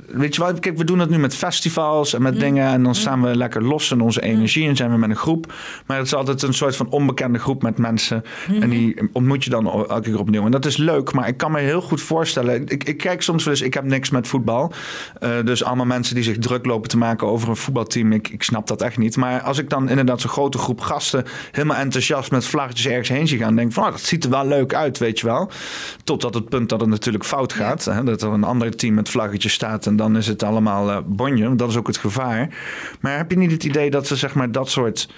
Weet je wel, kijk, we doen het nu met festivals en met dingen. En dan staan we lekker los in onze energie en zijn we met een groep. Maar het is altijd een soort van onbekende groep met mensen. En die ontmoet je dan elke keer opnieuw. En dat is leuk, maar ik kan me heel goed voorstellen. Ik, ik kijk soms wel eens, ik heb niks met voetbal. Eh, dus allemaal mensen die zich druk lopen te maken over een voetbalteam. Ik, ik snap dat echt niet. Maar als ik dan inderdaad zo'n grote groep gasten helemaal enthousiast met vlaggetjes ergens heen zie gaan, denk van, oh, dat ziet er wel leuk uit, weet je wel. Totdat het punt dat het natuurlijk fout gaat. Hè? Dat er een ander team met vlaggetjes staat en dan is het allemaal eh bonje. Dat is ook het gevaar. Maar heb je niet het idee dat ze zeg maar dat soort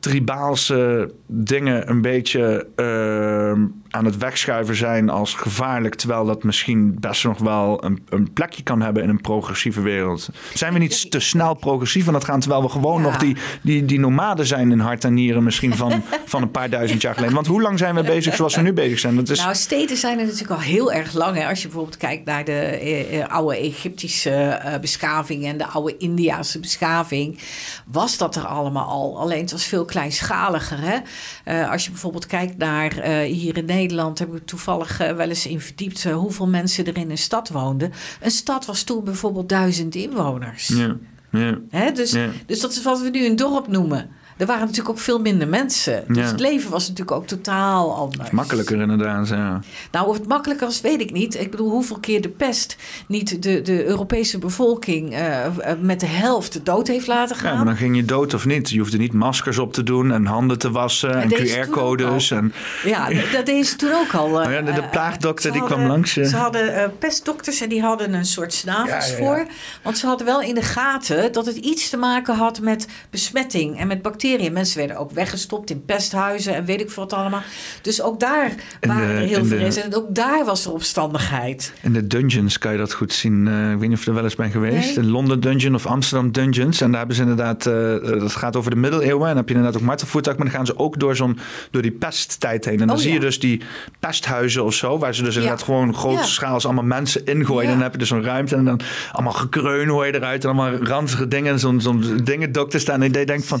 tribaalse dingen een beetje ehm, aan het wegschuiven zijn als gevaarlijk, terwijl dat misschien best nog wel een, een plekje kan hebben in een progressieve wereld. Zijn we niet te snel progressief aan het gaan, terwijl we gewoon Ja. nog die, die, die nomaden zijn in hart en nieren misschien van, van een paar duizend jaar geleden? Want hoe lang zijn we bezig zoals we nu bezig zijn? Dat is, Nou, steden zijn er natuurlijk al heel erg lang. Hè. Als je bijvoorbeeld kijkt naar de eh, eh, oude Egyptische eh, beschaving en de oude Indiase beschaving, was dat er allemaal al. Alleen het was veel kleinschaliger. Hè. Eh, als je bijvoorbeeld kijkt naar eh, hier in Nederland, heb ik toevallig eh, wel eens in verdiept hoeveel mensen er in een stad woonden. Een stad was toen bijvoorbeeld duizend inwoners. ja, ja. Hè, dus, Ja. dus dat is wat we nu een dorp noemen. Er waren natuurlijk ook veel minder mensen. Dus Ja. het leven was natuurlijk ook totaal anders. Makkelijker inderdaad, ja. Nou, of het makkelijker is, weet ik niet. Ik bedoel, hoeveel keer de pest niet de, de Europese bevolking eh, eh, met de helft dood heeft laten Ja, gaan. maar dan ging je dood of niet. Je hoefde niet maskers op te doen en handen te wassen en deed QR-codes. En Ja, dat- deden ze toen ook al. eh, Oh ja, de- de eh, plaagdokter die kwam langs, eh. Ze hadden eh, pestdokters en die hadden een soort snavels Ja, ja, ja. voor. Want ze hadden wel in de gaten dat het iets te maken had met besmetting en met bacteriën. Mensen werden ook weggestopt in pesthuizen en weet ik wat allemaal. Dus ook daar waren de- er heel veel mensen. En ook daar was er opstandigheid. in de dungeons kan je dat goed zien. Eh, ik weet niet of je er wel eens bent geweest. Nee. De Londen Dungeon of Amsterdam Dungeons. En daar hebben ze inderdaad, eh, eh, dat gaat over de middeleeuwen. En dan heb je inderdaad ook martelvoertuig. Maar dan gaan ze ook door, zo'n, door die pesttijd heen. En dan Oh, zie ja. je dus die pesthuizen of zo. Waar ze dus inderdaad gewoon grote Ja. schaals allemaal mensen ingooien. En dan heb je dus zo'n ruimte. En dan allemaal gekreun hoor je eruit. En allemaal ranzige dingen. En zo'n, zo'n dingen dokter staan. En je denkt van,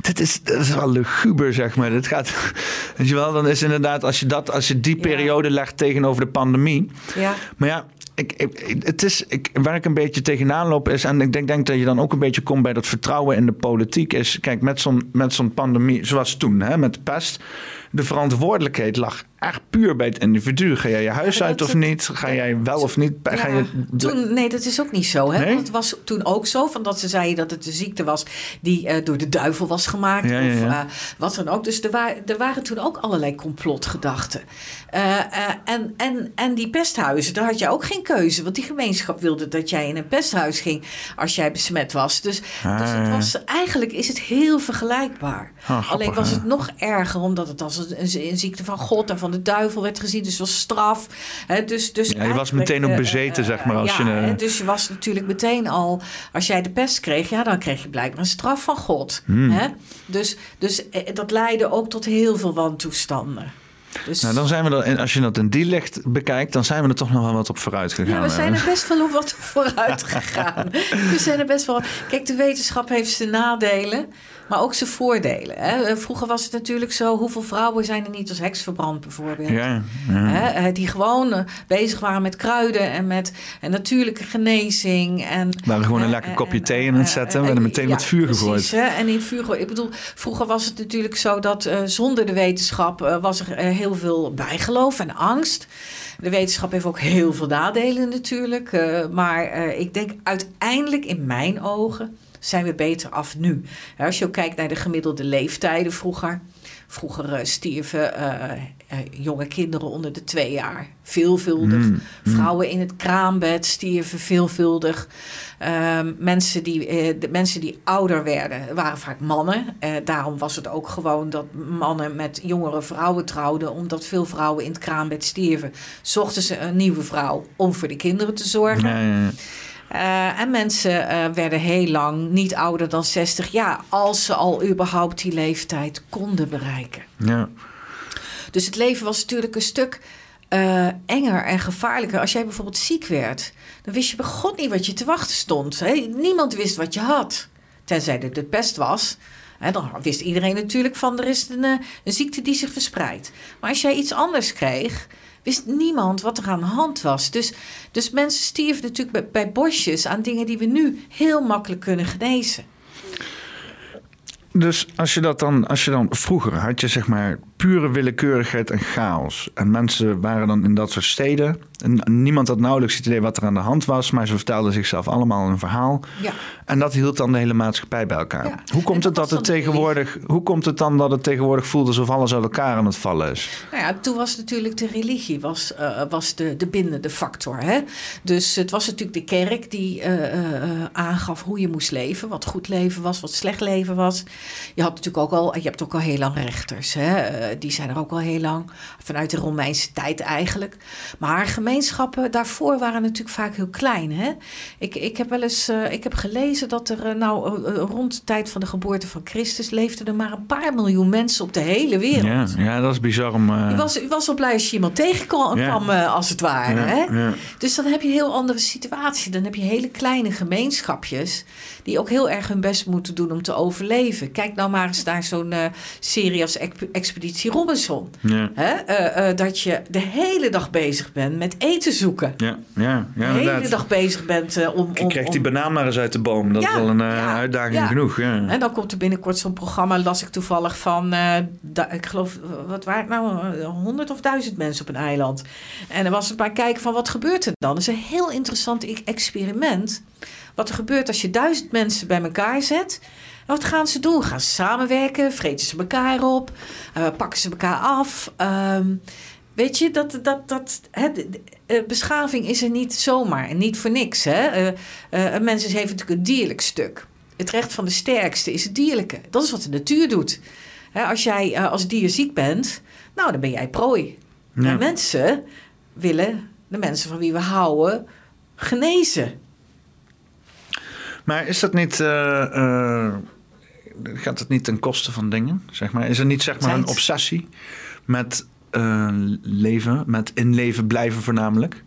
dit is, dit is wel luguber zeg maar. Dit gaat, weet je wel, dan is inderdaad, als je, dat, als je die Ja. periode legt tegenover de pandemie. Ja. Maar ja, ik, ik, het is, ik, waar ik een beetje tegenaan loop is... en ik denk, denk dat je dan ook een beetje komt bij dat vertrouwen in de politiek... is, kijk, met zo'n, met zo'n pandemie, zoals toen, hè, met de pest... de verantwoordelijkheid lag echt puur bij het individu. Ga jij je huis uit of niet? Ga jij wel of niet? Ga je, toen, nee, dat is ook niet zo. Hè? Nee? Want het was toen ook zo, van dat ze zeiden dat het een ziekte was die eh, door de duivel was gemaakt. Ja, ja, Of eh, wat dan ook. Dus er, wa- er waren toen ook allerlei complotgedachten. Eh, en, en, en die pesthuizen, daar had je ook geen keuze. Want die gemeenschap wilde dat jij in een pesthuis ging als jij besmet was. Dus, dus het Ah. was, eigenlijk is het heel vergelijkbaar. Ah, grappig, Alleen was het nog erger, omdat het als een, een, een ziekte van God en van de duivel werd gezien. Dus was straf. Hè, dus, dus Ja, je was meteen ook eh, bezeten, eh, zeg maar, als ja, je, hè, dus je was natuurlijk meteen al, als jij de pest kreeg, ja, dan kreeg je blijkbaar een straf van God. Hmm. Hè? Dus, dus eh, dat leidde ook tot heel veel wantoestanden. Dus, nou, dan zijn we er, en als je dat in die licht bekijkt... dan zijn we er toch nog wel wat op vooruit gegaan. ja, we zijn er best wel op wat vooruit gegaan. we zijn er best wel. Kijk, de wetenschap heeft zijn nadelen, maar ook zijn voordelen. Hè? Vroeger was het natuurlijk zo: hoeveel vrouwen zijn er niet als heks verbrand, bijvoorbeeld? Ja, ja. Hè, eh, die gewoon eh, bezig waren met kruiden en met en natuurlijke genezing. En, waren gewoon een eh, lekker kopje en, thee in het zetten. eh, werden meteen ja, met vuur precies, gegooid. hè, en in het vuur gegooid. Ik bedoel, vroeger was het natuurlijk zo dat zonder de wetenschap was er heel veel bijgeloof en angst. De wetenschap heeft ook heel veel nadelen natuurlijk. eh, maar eh, ik denk uiteindelijk in mijn ogen zijn we beter af nu. Als je ook kijkt naar de gemiddelde leeftijden vroeger. Vroeger eh, stierven eh, eh, jonge kinderen onder de twee jaar veelvuldig. Mm, Vrouwen in het kraambed stierven veelvuldig. Ehm, mensen, die, de mensen die ouder werden waren vaak mannen. Daarom was het ook gewoon dat mannen met jongere vrouwen trouwden. Omdat veel vrouwen in het kraambed stierven. Zochten ze een nieuwe vrouw om voor de kinderen te zorgen. Eh, en mensen eh, werden heel lang niet ouder dan 60 jaar. Als ze al überhaupt die leeftijd konden bereiken. ja. Dus het leven was natuurlijk een stuk eh, enger en gevaarlijker. Als jij bijvoorbeeld ziek werd, dan wist je bij God niet wat je te wachten stond. Hè? Niemand wist wat je had. Tenzij het de pest was. Hè, dan wist iedereen natuurlijk van er is een, een ziekte die zich verspreidt. Maar als jij iets anders kreeg, wist niemand wat er aan de hand was. Dus, dus mensen stierven natuurlijk bij, bij bosjes aan dingen die we nu heel makkelijk kunnen genezen. Dus als je dat dan, als je dan vroeger had je zeg maar pure willekeurigheid en chaos. En mensen waren dan in dat soort steden. En niemand had nauwelijks het idee wat er aan de hand was, maar ze vertelden zichzelf allemaal een verhaal. Ja. En dat hield dan de hele maatschappij bij elkaar. Ja. Hoe komt het dat het tegenwoordig, hoe komt het dan dat het tegenwoordig voelt alsof alles uit elkaar aan het vallen is? Nou ja, toen was natuurlijk de religie was, eh, was de, de bindende factor. Hè? Dus het was natuurlijk de kerk die eh, eh, eh, aangaf hoe je moest leven. Wat goed leven was, wat slecht leven was. Je had natuurlijk ook al, je hebt ook al heel lang rechters. Hè? Eh, die zijn er ook al heel lang. Vanuit de Romeinse tijd eigenlijk. Maar gemeenschappen daarvoor waren natuurlijk vaak heel klein. Hè? Ik, ik heb wel eens eh, ik heb gelezen dat er eh, nou rond de tijd van de geboorte van Christus leefden er maar een paar miljoen mensen op de hele wereld. Ja, ja, dat is bizar om. Je was, was al blij als je iemand tegenkwam, Ja. als het ware. ja, hè? Dus dan heb je een heel andere situatie. Dan heb je hele kleine gemeenschapjes... die ook heel erg hun best moeten doen om te overleven. Kijk nou maar eens naar zo'n serie als Exp- Expeditie Expeditie Robinson. Ja. Hè? Eh, eh, dat je de hele dag bezig bent met eten zoeken. Ja, ja, De ja hele inderdaad. dag bezig bent eh, om... Om, kreeg die banaan maar eens uit de boom. Dat is al een uitdaging genoeg. Ja. En dan komt er binnenkort zo'n programma, las ik toevallig van, da- ik geloof, wat waren het nou, honderd of duizend mensen op een eiland. En dan was het maar kijken van wat gebeurt er dan. Dat is een heel interessant experiment. Wat er gebeurt als je duizend mensen bij elkaar zet. Wat gaan ze doen? Gaan ze samenwerken? Vreten ze elkaar op? Eh, pakken ze elkaar af? Ehm, weet je, dat, dat, dat, hè, eh, beschaving is er niet zomaar en niet voor niks. Hè? Eh, een mens heeft natuurlijk een dierlijk stuk. Het recht van de sterkste is het dierlijke. Dat is wat de natuur doet. Hè, als jij als dier ziek bent, nou, dan ben jij prooi. Ja. En mensen willen de mensen van wie we houden genezen. Maar is dat niet... gaat het niet ten koste van dingen? Zeg maar? Is er niet zeg maar, een obsessie met eh, leven, met in leven blijven voornamelijk?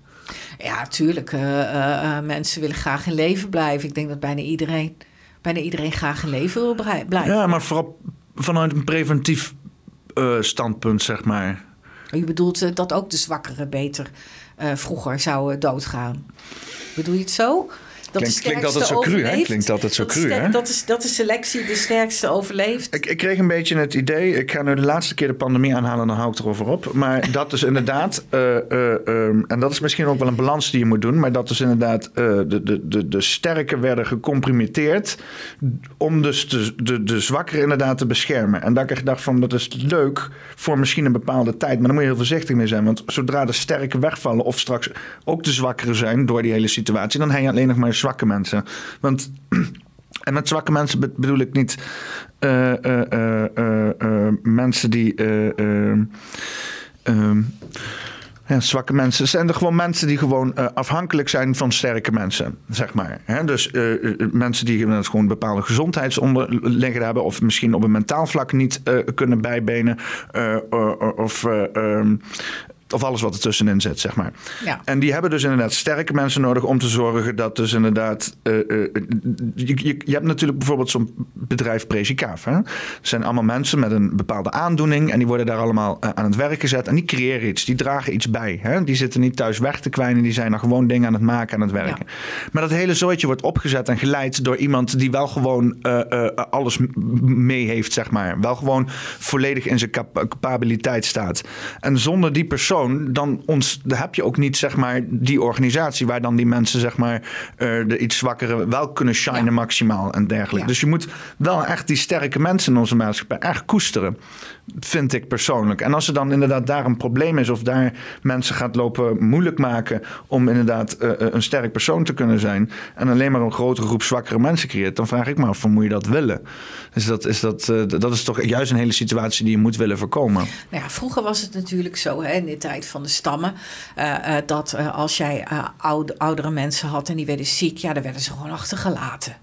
Ja, tuurlijk. eh, eh, mensen willen graag in leven blijven. Ik denk dat bijna iedereen, bijna iedereen graag in leven wil blijven. Ja, maar vooral vanuit een preventief standpunt, zeg maar. Je bedoelt dat ook de zwakkeren beter vroeger zouden doodgaan. Bedoel je het zo? Dat Klinkt- altijd zo cru, hè? Klinkt altijd zo dat cru, de ster- hè? Dat is, dat is selectie, de sterkste overleeft. Ik, ik kreeg een beetje het idee, ik ga nu de laatste keer de pandemie aanhalen, dan hou ik erover op. Maar dat is inderdaad, eh, eh, ehm, en dat is misschien ook wel een balans die je moet doen, maar dat is inderdaad, eh, de, de, de, de sterken werden gecomprimeerd om dus de, de, de zwakkeren inderdaad te beschermen. En dat ik dacht van, dat is leuk voor misschien een bepaalde tijd, maar daar moet je heel voorzichtig mee zijn. Want zodra de sterken wegvallen of straks ook de zwakkeren zijn door die hele situatie, dan heb je alleen nog maar zwakke mensen. Want en met zwakke mensen be- bedoel ik niet eh, eh, eh, mensen die. eh, eh, ehm, ja, zwakke mensen zijn er gewoon mensen die gewoon afhankelijk zijn van sterke mensen, zeg maar. Dus mensen die gewoon bepaalde gezondheidsonderliggenden hebben, of misschien op een mentaal vlak niet kunnen bijbenen, of, eh, ehm, of alles wat ertussenin zit, zeg maar. Ja. En die hebben dus inderdaad sterke mensen nodig om te zorgen dat dus inderdaad... eh, eh, je, je, je hebt natuurlijk bijvoorbeeld zo'n bedrijf Prezikaaf. Hè? Dat zijn allemaal mensen met een bepaalde aandoening... en die worden daar allemaal eh, aan het werk gezet. En die creëren iets, die dragen iets bij. Hè? Die zitten niet thuis weg te kwijnen, die zijn er gewoon dingen aan het maken, aan het werken. Maar dat hele zooitje wordt opgezet en geleid door iemand... die wel gewoon alles mee heeft, zeg maar. Wel gewoon volledig in zijn cap- capabiliteit staat. En zonder die persoon, dan, ons, dan heb je ook niet zeg maar, die organisatie waar dan die mensen zeg maar, eh, de iets zwakkere wel kunnen shinen Ja. maximaal en dergelijke. Ja. Dus je moet wel echt die sterke mensen in onze maatschappij echt koesteren, vind ik persoonlijk. En als er dan inderdaad daar een probleem is of daar mensen gaat lopen moeilijk maken om inderdaad eh, eh, een sterk persoon te kunnen zijn en alleen maar een grotere groep zwakkere mensen creëert, dan vraag ik me af, moet je dat willen? Dus dat is, dat, eh, dat is toch juist een hele situatie die je moet willen voorkomen. Nou ja, vroeger was het natuurlijk zo, hè, in de tijd van de stammen, dat als jij oude, oudere mensen had en die werden ziek, ja, dan werden ze gewoon achtergelaten.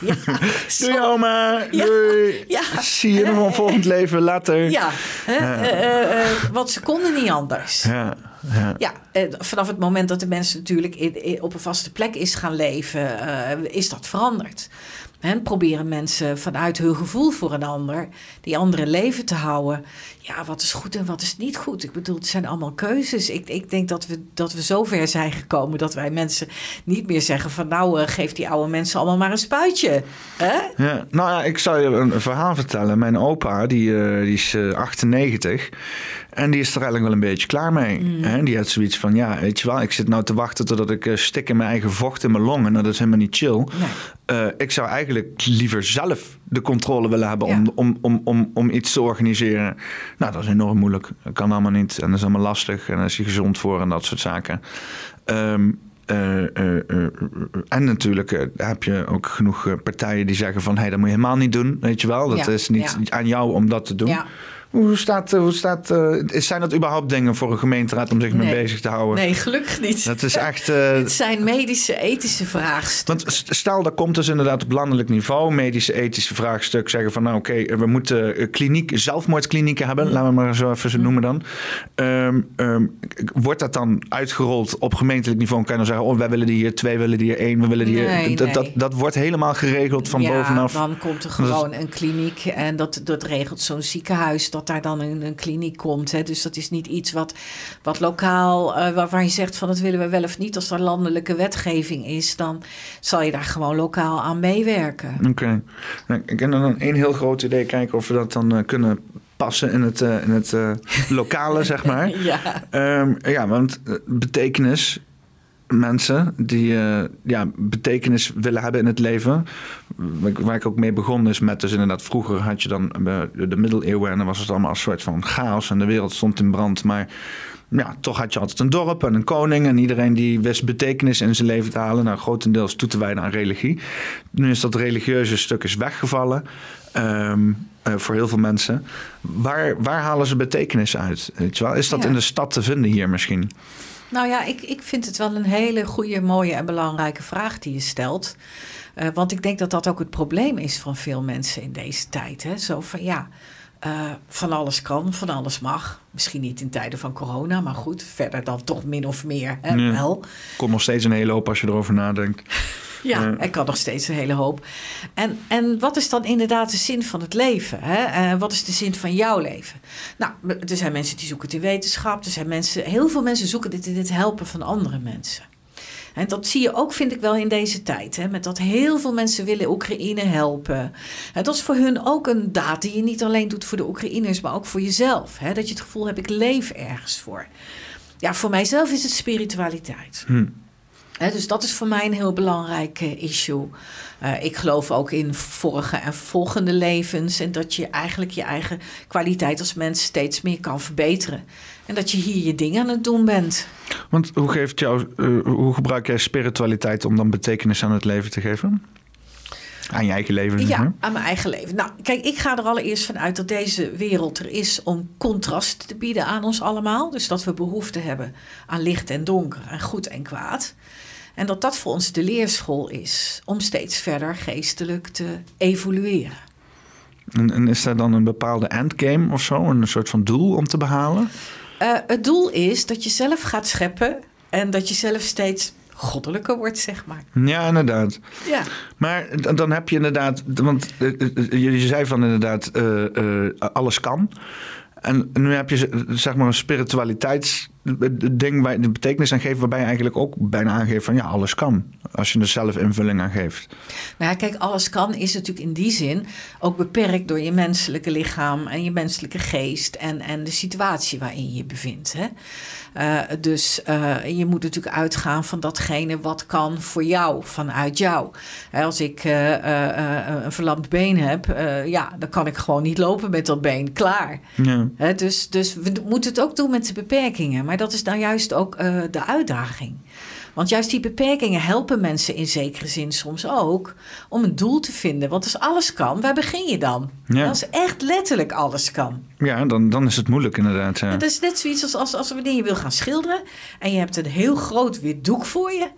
Ja, Doei oma, Ja, doei. ja. Zie je nog een volgend leven later. ja, hè, eh, eh, eh, want ze konden niet anders. Ja, ja. Ja, eh, vanaf het moment dat de mensen natuurlijk in, in- op een vaste plek is gaan leven, eh, is dat veranderd. En proberen mensen vanuit hun gevoel voor een ander, die andere leven te houden. Ja, wat is goed en wat is niet goed? Ik bedoel, het zijn allemaal keuzes. Ik, ik denk dat we, dat we zover zijn gekomen dat wij mensen niet meer zeggen van nou, eh, geef die oude mensen allemaal maar een spuitje. Hè? Ja, nou ja, ik zal je een, verhaal vertellen. Mijn opa, die, eh, die is eh, 98. En die is er eigenlijk wel een beetje klaar mee. Mm. Hè? Die had zoiets van, ja, weet je wel... ik zit nou te wachten totdat ik eh, stik in mijn eigen vocht in mijn longen. Nou, dat is helemaal niet chill. Nee. Eh, ik zou eigenlijk liever zelf de controle willen hebben... Om, Ja. om, om, om, om iets te organiseren. Nou, dat is enorm moeilijk. Dat kan allemaal niet. En dat is allemaal lastig. En daar is je gezond voor en dat soort zaken. Ehm, eh, en natuurlijk heb je ook genoeg partijen die zeggen van... hé, hey, dat moet je helemaal niet doen, weet je wel. Dat Ja, is niet ja. aan jou om dat te doen. Ja. Hoe staat, eh, hoe staat eh, zijn dat überhaupt dingen voor een gemeenteraad om zich mee bezig te houden? Nee, gelukkig niet. Dat is echt... eh, Het zijn medische, ethische vraagstukken. want st- stel, dat komt dus inderdaad op landelijk niveau, medische, ethische vraagstuk, zeggen van nou oké, we moeten kliniek, zelfmoordklinieken hebben, laten we maar zo even zo noemen dan. Ehm, ehm, wordt dat dan uitgerold op gemeentelijk niveau? En kan je dan zeggen, oh wij willen die hier twee, we willen die hier één, we willen die Nee, hier... Dat, nee. dat, dat wordt helemaal geregeld van ja, bovenaf. dan komt er gewoon een kliniek en dat, dat regelt zo'n ziekenhuis. Dat daar dan een, een kliniek komt. Hè. Dus dat is niet iets wat, wat lokaal, uh, waarvan je zegt van dat willen we wel of niet. Als er landelijke wetgeving is, dan zal je daar gewoon lokaal aan meewerken. Oké. Okay. Nou, ik heb dan een heel groot idee kijken of we dat dan uh, kunnen passen in het, uh, in het uh, lokale, zeg maar. ja. Um, ja, want betekenis mensen die uh, ja, betekenis willen hebben in het leven. Waar ik ook mee begon is met dus inderdaad vroeger had je dan de middeleeuwen en dan was het allemaal een soort van chaos en de wereld stond in brand. Maar ja, toch had je altijd een dorp en een koning en iedereen die wist betekenis in zijn leven te halen. Nou, grotendeels toe te wijden aan religie. Nu is dat religieuze stuk is weggevallen. Um, uh, voor heel veel mensen. Waar, waar halen ze betekenis uit? Weet je wel? Is dat ja. in de stad te vinden hier misschien? Nou ja, ik, ik vind het wel een hele goede, mooie en belangrijke vraag die je stelt. Uh, want ik denk dat dat ook het probleem is van veel mensen in deze tijd. Hè? Zo van ja, uh, van alles kan, van alles mag. Misschien niet in tijden van corona, maar goed, verder dan toch min of meer hè, wel. Komt nog steeds een hele hoop als je erover nadenkt. Ja, er kan nog steeds een hele hoop. En, en wat is dan inderdaad de zin van het leven? Hè? Uh, wat is de zin van jouw leven? Nou, er zijn mensen die zoeken het in wetenschap. Er zijn mensen, heel veel mensen zoeken dit in het helpen van andere mensen. En dat zie je ook, vind ik wel, in deze tijd. Hè? Met dat heel veel mensen willen Oekraïne helpen. En dat is voor hun ook een daad die je niet alleen doet voor de Oekraïners, maar ook voor jezelf. Hè? Dat je het gevoel hebt, ik leef ergens voor. Ja, voor mijzelf is het spiritualiteit. Hm. He, dus dat is voor mij een heel belangrijk uh, issue. Uh, ik geloof ook in vorige en volgende levens. En dat je eigenlijk je eigen kwaliteit als mens steeds meer kan verbeteren. En dat je hier je dingen aan het doen bent. Want hoe, geeft jou, uh, hoe gebruik jij spiritualiteit om dan betekenis aan het leven te geven? Aan je eigen leven? Ja, hè? aan mijn eigen leven. Nou, kijk, ik ga er allereerst vanuit dat deze wereld er is om contrast te bieden aan ons allemaal. Dus dat we behoefte hebben aan licht en donker, en goed en kwaad. En dat dat voor ons de leerschool is om steeds verder geestelijk te evolueren. En, en is daar dan een bepaalde endgame of zo, een soort van doel om te behalen? Uh, het doel is dat je zelf gaat scheppen en dat je zelf steeds goddelijker wordt, zeg maar. Ja, inderdaad. Ja. Maar dan heb je inderdaad, want je zei van inderdaad, uh, uh, alles kan. En nu heb je zeg maar een spiritualiteitsding waar de betekenis aan geeft, waarbij je eigenlijk ook bijna aangeeft van ja, alles kan. Als je er zelf invulling aan geeft. Nou ja, kijk, alles kan is natuurlijk in die zin ook beperkt door je menselijke lichaam en je menselijke geest en, en de situatie waarin je je bevindt. Hè? Uh, dus uh, je moet natuurlijk uitgaan van datgene wat kan voor jou, vanuit jou. Als ik uh, een verlamd been heb, ja, dan kan ik gewoon niet lopen met dat been. Klaar. Ja. Dus, dus we moeten het ook doen met de beperkingen. Maar dat is dan juist ook de uitdaging. Want juist die beperkingen helpen mensen in zekere zin soms ook om een doel te vinden. Want als alles kan, waar begin je dan? Ja. Als echt letterlijk alles kan. Ja, dan, dan is het moeilijk inderdaad. Ja. Het is net zoiets als, als, als wanneer je wil gaan schilderen en je hebt een heel groot wit doek voor je.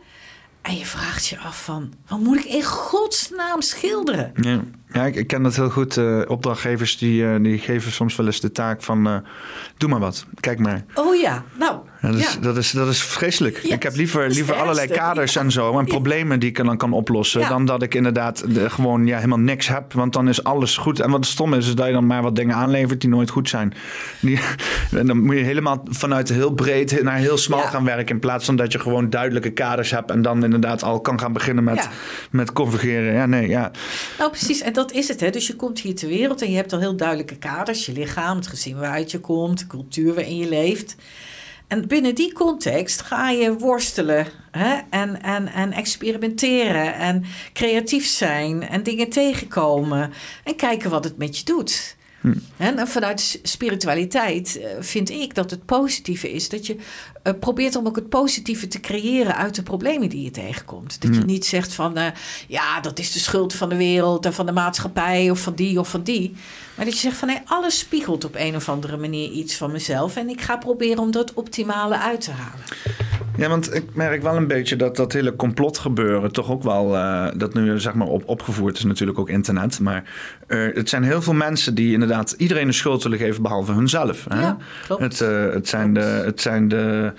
En je vraagt je af van, wat moet ik in godsnaam schilderen? Ja, ja ik, ik ken dat heel goed. Uh, opdrachtgevers die, uh, die geven soms wel eens de taak van, uh, doe maar wat, kijk maar. Oh ja, nou. Ja, dat, is, ja. dat, is, dat is vreselijk. Ik heb liever, liever allerlei kaders Ja. en zo en problemen die ik dan kan oplossen. Dan dat ik inderdaad de, gewoon ja, helemaal niks heb. Want dan is alles goed. En wat stom is, is dat je dan maar wat dingen aanlevert die nooit goed zijn. Die, en dan moet je helemaal vanuit heel breed naar heel smal gaan werken. In plaats van dat je gewoon duidelijke kaders hebt. En dan inderdaad al kan gaan beginnen met, met convergeren. Ja, nee, ja. Nou, precies. En dat is het. Hè. Dus je komt hier ter wereld en je hebt al heel duidelijke kaders. Je lichaam, het gezin waaruit je komt, de cultuur waarin je leeft. En binnen die context ga je worstelen hè? En, en, en experimenteren en creatief zijn en dingen tegenkomen en kijken wat het met je doet. En vanuit spiritualiteit eh, vind ik dat het positieve is dat je eh, probeert om ook het positieve te creëren uit de problemen die je tegenkomt. Dat je niet zegt van eh, ja, dat is de schuld van de wereld en van de maatschappij of van die of van die. Maar dat je zegt van nee, alles spiegelt op een of andere manier iets van mezelf en ik ga proberen om dat optimale uit te halen. Ja, want ik merk wel een beetje dat dat hele complotgebeuren toch ook wel, uh, dat nu zeg maar op, opgevoerd is natuurlijk ook internet. Maar uh, het zijn heel veel mensen die inderdaad iedereen de schuld willen geven behalve hunzelf. Hè? Ja, klopt. Het, uh, het zijn de, het zijn de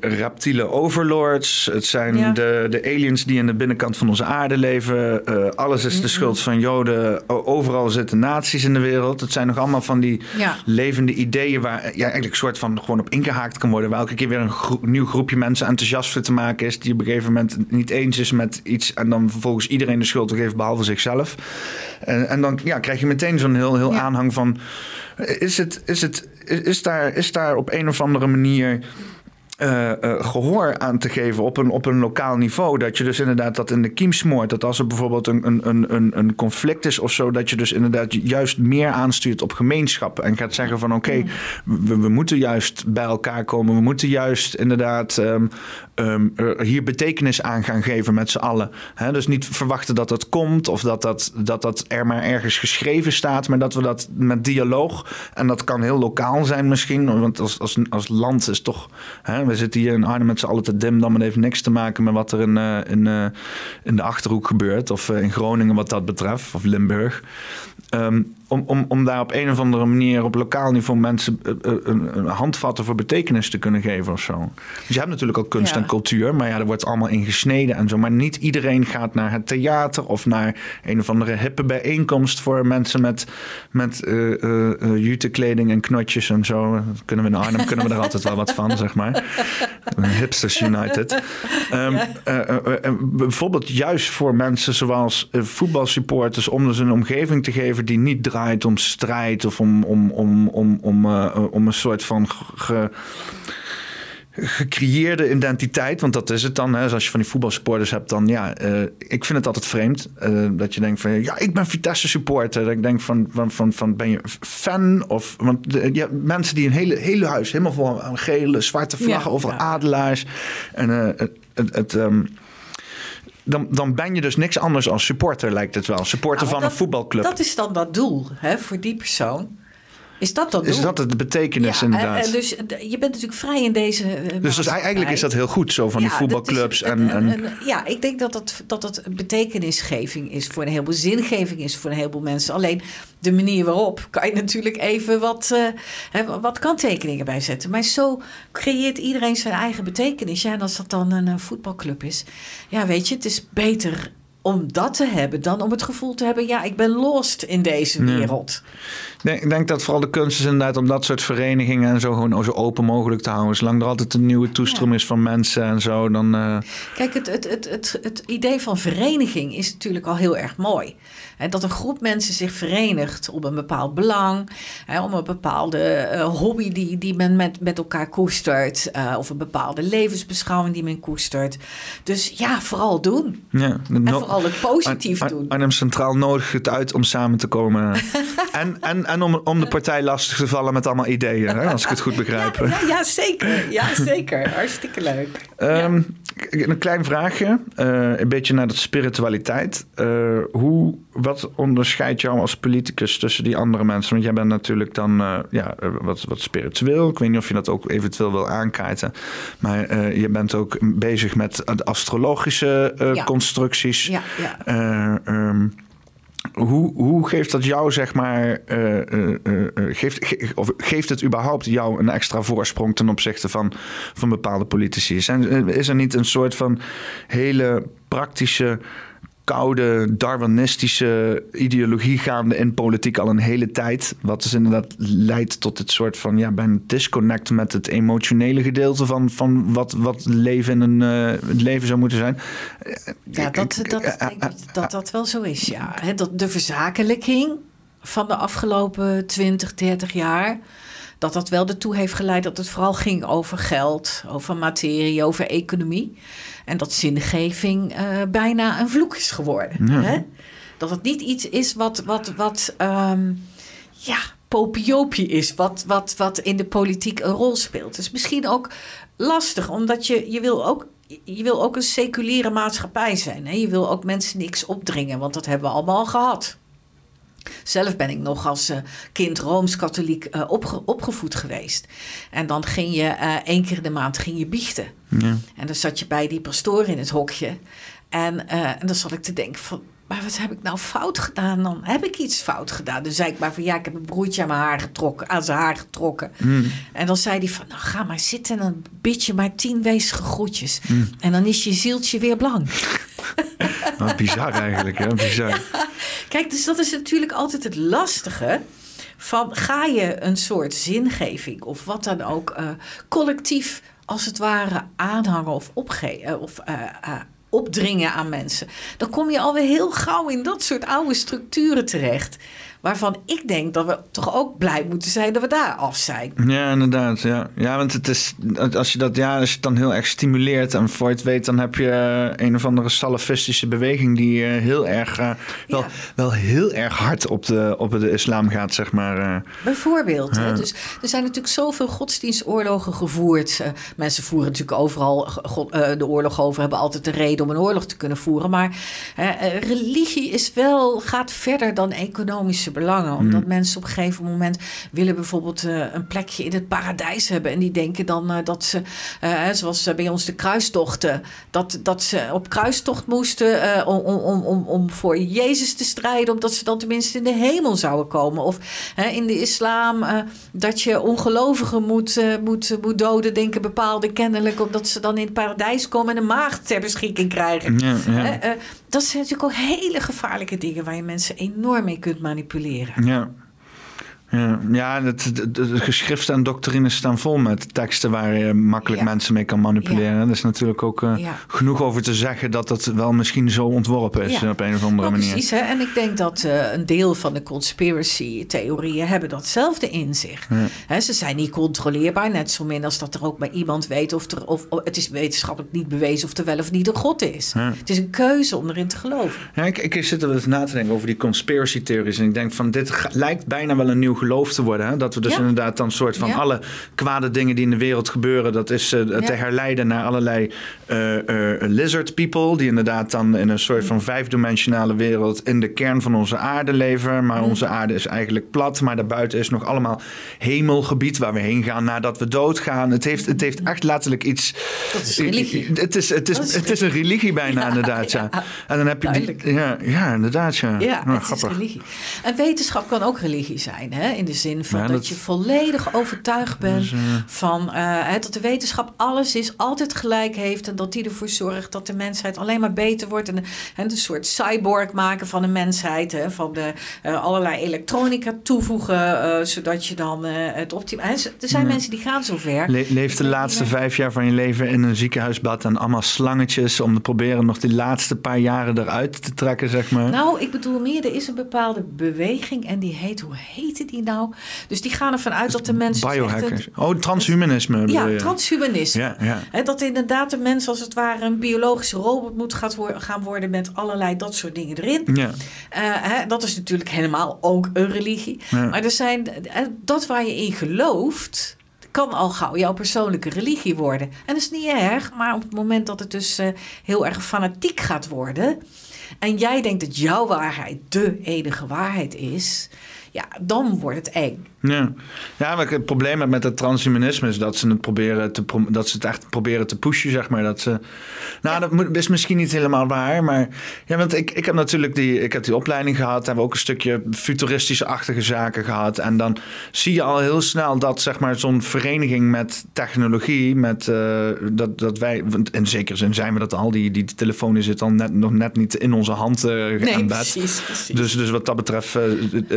reptiele overlords, het zijn Ja. de, de aliens die in de binnenkant van onze aarde leven. alles is de schuld van Joden. Overal zitten nazi's in de wereld. Het zijn nog allemaal van die Ja. levende ideeën waar ja, eigenlijk een soort van gewoon op ingehaakt kan worden. Waar elke keer weer een gro- nieuw groepje mensen enthousiast voor te maken is. Die op een gegeven moment niet eens is met iets. En dan vervolgens iedereen de schuld te geven behalve zichzelf. En, en dan ja, krijg je meteen zo'n heel, heel Ja. aanhang van. Is, het, is, het, is, is daar, is daar op een of andere manier. eh, eh, gehoor aan te geven op een, op een lokaal niveau. Dat je dus inderdaad dat in de kiem smoort. Dat als er bijvoorbeeld een, een, een- een, conflict is of zo, dat je dus inderdaad juist meer aanstuurt op gemeenschap. En gaat zeggen van oké, we, we moeten juist bij elkaar komen. We moeten juist inderdaad ehm, er hier betekenis aan gaan geven met z'n allen. Dus niet verwachten dat dat komt of dat dat, dat dat er maar ergens geschreven staat. Maar dat we dat met dialoog, en dat kan heel lokaal zijn misschien. Want als, als, als land is toch... We zitten hier in Arnhem met z'n allen te dim. Dan maar heeft niks te maken met wat er in, eh, in, eh, in de Achterhoek gebeurt. Of eh, in Groningen wat dat betreft. Of Limburg. Ehm, om, om, om daar op een of andere manier op lokaal niveau mensen een, een handvatten voor betekenis te kunnen geven of zo. Dus je hebt natuurlijk al kunst Ja. en cultuur, maar ja, er wordt allemaal in gesneden en zo. Maar niet iedereen gaat naar het theater of naar een of andere hippe bijeenkomst voor mensen met, met eh eh, eh, jutekleding en knotjes en zo. Kunnen we in Arnhem kunnen we er altijd wel wat van, zeg maar. Hipsters United. Ehm, eh, eh, eh, bijvoorbeeld juist voor mensen zoals voetbalsupporters, om dus een omgeving te geven die niet draait om strijd of om, om, om, om, om, om een soort van ge- gecreëerde identiteit. Want dat is het dan. Hè. Dus als je van die voetbalsupporters hebt, dan ja, eh, ik vind het altijd vreemd. eh, dat je denkt van ja, ik ben Vitesse supporter. Dat ik denk van, van, van, van ben je fan? Of, want de, je hebt mensen die een hele, hele huis helemaal vol aan gele, zwarte vlaggen, Ja, over ja. adelaars. En eh, het, het, het, ehm, dan, dan ben je dus niks anders als supporter, lijkt het wel. Supporter Nou, van dat- een voetbalclub. Dat is dan dat doel hè, voor die persoon. Is dat dat is doel? dat het de betekenis ja, inderdaad? en- dus je bent natuurlijk vrij in deze. eh, dus, dus eigenlijk is dat heel goed, zo van die Ja, voetbalclubs. een- en, en, een- een- ja, ik denk dat dat, dat een betekenisgeving is voor een heleboel, zingeving is voor een heleboel mensen. Alleen de manier waarop kan je natuurlijk even wat, hè, wat kanttekeningen bij zetten. Maar zo creëert iedereen zijn eigen betekenis. Ja, en als dat dan een, eh, voetbalclub is, ja, weet je, het is beter om dat te hebben dan om het gevoel te hebben, ja, ik ben lost in deze wereld. Denk, ik denk dat vooral de kunst is inderdaad om dat soort verenigingen en zo gewoon zo open mogelijk te houden. Zolang er altijd een nieuwe toestroom is van mensen en zo, dan... eh, Kijk, het, het, het, het, het idee van vereniging is natuurlijk al heel erg mooi. En dat een groep mensen zich verenigt om een bepaald belang, om een bepaalde eh, hobby die, die men met, met elkaar koestert, eh, of een bepaalde levensbeschouwing die men koestert. Dus ja, vooral doen. ja, En vooral het positief Ar- doen. Arnhem Centraal nodigt het uit om samen te komen. en en, en om, om de partij lastig te vallen met allemaal ideeën, hè, als ik het goed begrijp. Ja, ja, ja, zeker. Ja, zeker. Hartstikke leuk. Ehm, Een klein vraagje, eh, een beetje naar de spiritualiteit. Eh, hoe, wat onderscheidt jou als politicus tussen die andere mensen? Want jij bent natuurlijk dan eh, ja, wat, wat spiritueel. Ik weet niet of je dat ook eventueel wil aankaarten. Maar je bent ook bezig met de astrologische constructies. Ja, ja. Eh, ehm, hoe, hoe geeft dat jou, zeg maar, eh, eh, eh, geeft, ge- of geeft het überhaupt jou een extra voorsprong ten opzichte van, van bepaalde politici? Is er niet een soort van hele praktische, koude, darwinistische ideologie gaande in politiek al een hele tijd? Wat dus inderdaad leidt tot het soort van, ja, bijna disconnect met het emotionele gedeelte van, van wat, wat leven in een eh, het leven zou moeten zijn. Ja, dat, dat, eh, denk ik dat dat wel zo is, ja. Dat de verzakelijking van de afgelopen 20, 30 jaar... dat dat wel ertoe heeft geleid dat het vooral ging over geld... over materie, over economie. En dat zingeving eh, bijna een vloek is geworden. Ja. Hè? Dat het niet iets is wat... wat, wat ehm, ja, popiopie is, wat, wat, wat in de politiek een rol speelt. Dus misschien ook lastig, omdat je, je wil ook je wil ook een seculiere maatschappij zijn. Hè? Je wil ook mensen niks opdringen, want dat hebben we allemaal al gehad. Zelf ben ik nog als uh, kind rooms-katholiek uh, opge opgevoed geweest. En dan ging je uh, één keer in de maand ging je biechten. Ja. En dan zat je bij die pastoor in het hokje. En, en dan zat ik te denken van... Maar wat heb ik nou fout gedaan? Dan heb ik iets fout gedaan. Dan zei ik maar van ja, ik heb een broertje aan mijn haar getrokken, aan zijn haar getrokken. Mm. En dan zei hij van nou ga maar zitten en dan bid je maar tien wezige groetjes. Mm. En dan is je zieltje weer blank. Wat bizar eigenlijk, hè? Bizar. Kijk, dus dat is natuurlijk altijd het lastige. Van ga je een soort zingeving of wat dan ook uh, collectief als het ware aanhangen of opgeven of uh, uh, opdringen aan mensen. Dan kom je alweer heel gauw in dat soort oude structuren terecht. Waarvan ik denk dat we toch ook blij moeten zijn dat we daar af zijn. Ja, inderdaad. Ja, ja want het is, als je dat ja, als je het dan heel erg stimuleert en voor je het weet, dan heb je een of andere salafistische beweging die uh, heel erg, uh, wel, ja. wel heel erg hard op de, op de islam gaat, zeg maar. Bijvoorbeeld. Ja. Dus er zijn natuurlijk zoveel godsdienstoorlogen gevoerd. mensen voeren natuurlijk overal de oorlog over, hebben altijd de reden om een oorlog te kunnen voeren. Maar religie is wel, gaat verder dan economische belangen. Omdat mm. mensen op een gegeven moment willen bijvoorbeeld uh, een plekje in het paradijs hebben. En die denken dan uh, dat ze, uh, zoals bij ons de kruistochten, dat, dat ze op kruistocht moesten om, om, om, om voor Jezus te strijden. Omdat ze dan tenminste in de hemel zouden komen. Of in de islam dat je ongelovigen moet, moet, moet doden, denken bepaalde kennelijk. Omdat ze dan in het paradijs komen en een maagd ter beschikking krijgen. Ja, ja. dat zijn natuurlijk ook hele gevaarlijke dingen waar je mensen enorm mee kunt manipuleren leren. Ja. Ja, ja de, de, geschriften en doctrines staan vol met teksten waar je makkelijk mensen mee kan manipuleren. Ja. Er is natuurlijk ook uh, genoeg over te zeggen dat dat wel misschien zo ontworpen is op een of andere manier. Precies, hè? en ik denk dat uh, een deel van de conspiracy-theorieën hebben datzelfde in zich. Hè, ze zijn niet controleerbaar, net zo min als dat er ook maar iemand weet of er, of, of het is wetenschappelijk niet bewezen of er wel of niet een god is. Het is een keuze om erin te geloven. Ik, ik zit er wel eens na te denken over die conspiracy-theories en ik denk van dit lijkt bijna wel een nieuw geloof te worden. Hè? Dat we dus inderdaad dan soort van alle kwade dingen die in de wereld gebeuren, dat is uh, te herleiden naar allerlei uh, uh, lizard people, die inderdaad dan in een soort van vijfdimensionale wereld in de kern van onze aarde leven. Maar mm. onze aarde is eigenlijk plat, maar daarbuiten is nog allemaal hemelgebied waar we heen gaan nadat we doodgaan. Het heeft, het heeft echt letterlijk iets. Dat is religie. Het is, het is, is het is een religie bijna, ja, inderdaad. Ja. En dan heb je die, ja, ja, inderdaad. Ja, ja oh, het is religie. En wetenschap kan ook religie zijn, hè? In de zin van dat, je volledig overtuigd bent van uh, dat de wetenschap alles is, altijd gelijk heeft en dat die ervoor zorgt dat de mensheid alleen maar beter wordt en, en een soort cyborg maken van de mensheid, hè, van de uh, allerlei elektronica toevoegen, zodat je dan het optimaal. Er zijn mensen die gaan zover. Le leef de laatste vijf jaar van je leven in een ziekenhuisbad en allemaal slangetjes om te proberen nog die laatste paar jaren eruit te trekken, zeg maar. Nou, ik bedoel meer, er is een bepaalde beweging en die heet, hoe heette die nou? Dus die gaan ervan uit dat de mensen. Biohackers. oh, transhumanisme. Ja, transhumanisme. Ja, ja. dat inderdaad de mens als het ware een biologische robot moet gaan worden met allerlei dat soort dingen erin. Ja. Uh, dat is natuurlijk helemaal ook een religie. Maar er zijn, dat waar je in gelooft kan al gauw jouw persoonlijke religie worden. En dat is niet erg, maar op het moment dat het dus uh, heel erg fanatiek gaat worden. en jij denkt dat jouw waarheid de enige waarheid is. Ja, dan wordt het eng. Ja, ja maar het probleem met het transhumanisme is dat ze het proberen te dat ze het echt proberen te pushen, zeg maar. Dat ze, nou, ja. dat is misschien niet helemaal waar, maar ja, want ik, ik heb natuurlijk die, ik heb die opleiding gehad, hebben ook een stukje futuristische-achtige zaken gehad. En dan zie je al heel snel dat, zeg maar, zo'n vereniging met technologie, met uh, dat, dat wij, want in zekere zin zijn we dat al, die, die telefoon zit al net, nog net niet in onze hand uh, nee, precies, precies. Dus, dus wat dat betreft, uh,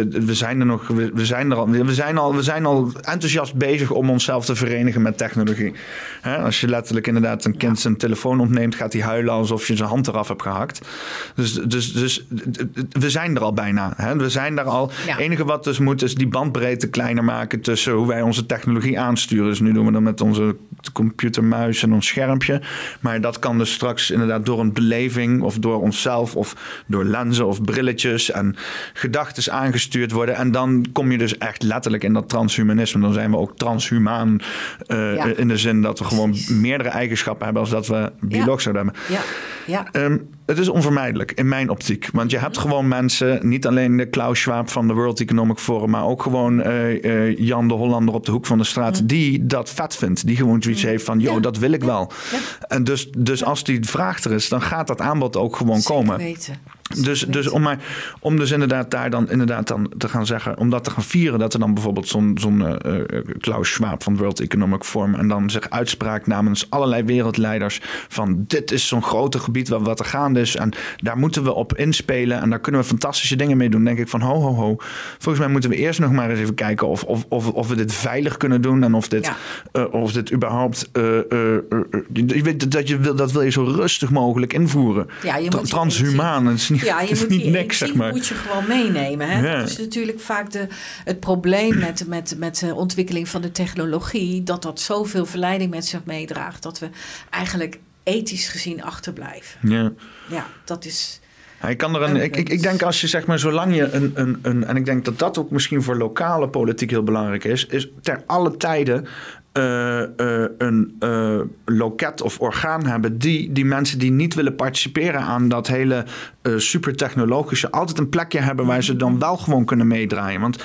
we zijn er nog, we, we zijn er al, we zijn al, we zijn al enthousiast bezig om onszelf te verenigen met technologie. als je letterlijk inderdaad een kind zijn telefoon ontneemt, gaat hij huilen alsof je zijn hand eraf hebt gehakt. Dus, dus, dus we zijn er al bijna. We zijn daar al. Het enige wat dus moet, is die bandbreedte kleiner maken tussen hoe wij onze technologie aansturen. Dus nu doen we dat met onze computermuis en ons schermpje. Maar dat kan dus straks inderdaad door een beleving of door onszelf of door lenzen of brilletjes en gedachten aangestuurd worden. En dan kom je dus echt letterlijk in dat transhumanisme. Dan zijn we ook transhumaan uh, in de zin dat we gewoon meerdere eigenschappen hebben als dat we bioloog zouden hebben. Ja. Ja. Um, het is onvermijdelijk in mijn optiek. Want je hebt gewoon mensen, niet alleen de Klaus Schwab van de World Economic Forum, maar ook gewoon eh, eh, Jan de Hollander op de hoek van de straat, die dat vet vindt. Die gewoon zoiets heeft van, joh, Ja. dat wil ik wel. Ja. En dus, dus als die vraag er is, dan gaat dat aanbod ook gewoon Zeker komen. weten. Dus, dus om, maar, om dus inderdaad daar dan inderdaad dan te gaan zeggen, om dat te gaan vieren, dat er dan bijvoorbeeld zo'n zo'n eh, eh, Klaus Schwab van World Economic Forum en dan zich uitspraakt namens allerlei wereldleiders van dit is zo'n grote gebied waar wat er gaande is en daar moeten we op inspelen en daar kunnen we fantastische dingen mee doen. denk ik van ho ho ho. Volgens mij moeten we eerst nog maar eens even kijken of, of, of, of we dit veilig kunnen doen en of dit, Ja. eh, of dit überhaupt, je weet dat je wil, dat wil je zo rustig mogelijk invoeren. Ja, je Tra- moet- transhumaan, het is niet, Ja, je moet niet die zeg maar. moet je gewoon meenemen. Hè? Ja. Dat is natuurlijk vaak de, het probleem met, met, met de ontwikkeling van de technologie. Dat dat zoveel verleiding met zich meedraagt. Dat we eigenlijk ethisch gezien achterblijven. Ja. Ja, dat is... Je kan er een, ik, ik, ik denk als je zeg maar, zolang je een, een, een. En ik denk dat dat ook misschien voor lokale politiek heel belangrijk is. Is ter alle tijden eh, eh, een eh, loket of orgaan hebben. Die, die mensen die niet willen participeren aan dat hele supertechnologische. altijd een plekje hebben waar ze dan wel gewoon kunnen meedraaien. Want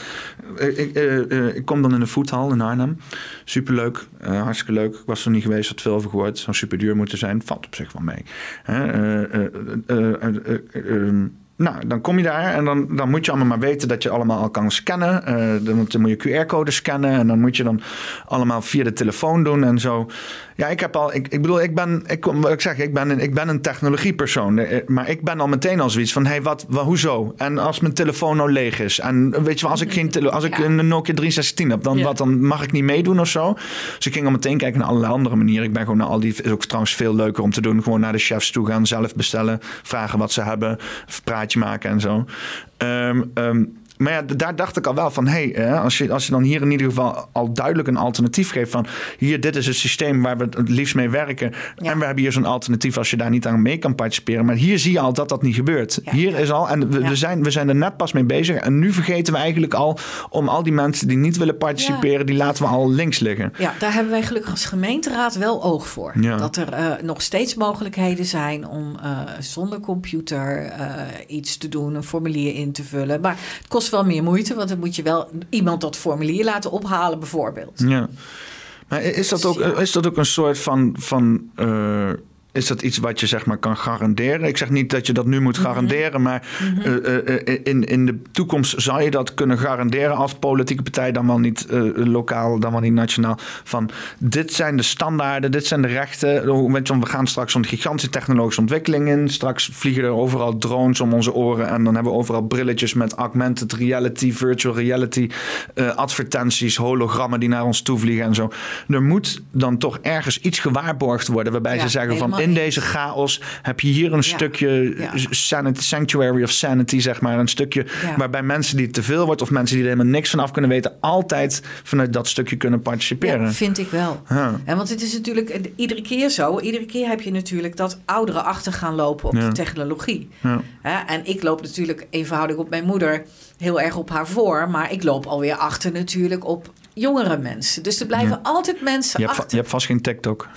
ik, kom dan in de voethal in Arnhem. Superleuk, hartstikke leuk. Ik was er niet geweest, had veel over gehoord. Zou super duur moeten zijn. Valt op zich wel mee. Hè, eh, eh, eh, eh, eh, eh, nou, dan kom je daar en dan, dan moet je allemaal maar weten dat je allemaal al kan scannen. Eh, dan, dan moet je QR-code scannen en dan moet je dan allemaal via de telefoon doen en zo. Ja, ik heb al, ik, ik bedoel, ik ben, ik, ik zeg, ik ben, een, ik ben een technologiepersoon. Eh, Maar ik ben al meteen al zoiets van, hé, hey, wat, wat, hoezo? En als mijn telefoon nou leeg is en weet je wel, als ik, geen tele, als ik Ja. een Nokia 6310 heb, dan, Ja. wat, dan mag ik niet meedoen of zo. Dus ik ging al meteen kijken naar allerlei andere manieren. Ik ben gewoon naar al die, is ook trouwens veel leuker om te doen. Gewoon naar de chefs toe gaan, zelf bestellen, vragen wat ze hebben, een praatje maken en zo. Ehm, ehm, maar ja, daar dacht ik al wel van, hé, hey, als, je, als je dan hier in ieder geval al duidelijk een alternatief geeft van, hier, dit is het systeem waar we het liefst mee werken. Ja. En we hebben hier zo'n alternatief als je daar niet aan mee kan participeren. Maar hier zie je al dat dat niet gebeurt. Ja. Hier is al, en we, zijn, we zijn er net pas mee bezig. En nu vergeten we eigenlijk al om al die mensen die niet willen participeren, die laten we al links liggen. Ja, daar hebben wij gelukkig als gemeenteraad wel oog voor. Dat er eh, nog steeds mogelijkheden zijn om eh, zonder computer eh, iets te doen, een formulier in te vullen. Maar het kost wel meer moeite, want dan moet je wel iemand dat formulier laten ophalen, bijvoorbeeld. Ja. Maar is dat ook, is dat ook een soort van. van eh, is dat iets wat je zeg maar kan garanderen? Ik zeg niet dat je dat nu moet garanderen, maar eh, eh, eh, in, in de toekomst zou je dat kunnen garanderen als politieke partij, dan wel niet lokaal, dan wel niet nationaal. Van dit zijn de standaarden, dit zijn de rechten. Oh, Weet je, we gaan straks zo'n gigantische technologische ontwikkeling in. Straks vliegen er overal drones om onze oren en dan hebben we overal brilletjes met augmented reality, virtual reality, advertenties, hologrammen die naar ons toe vliegen en zo. Er moet dan toch ergens iets gewaarborgd worden waarbij Ja, ze zeggen van in deze chaos heb je hier een stukje sanity, sanctuary of sanity, zeg maar. Een stukje waarbij mensen die te veel wordt of mensen die er helemaal niks van af kunnen weten, altijd vanuit dat stukje kunnen participeren. Ja, vind ik wel. En want het is natuurlijk iedere keer zo. Iedere keer heb je natuurlijk dat ouderen achter gaan lopen op de technologie. En ik loop natuurlijk eenvoudig op mijn moeder heel erg op haar voor. Maar ik loop alweer achter natuurlijk op jongere mensen. Dus er blijven Ja. altijd mensen Je, va- achter. je hebt vast geen TikTok.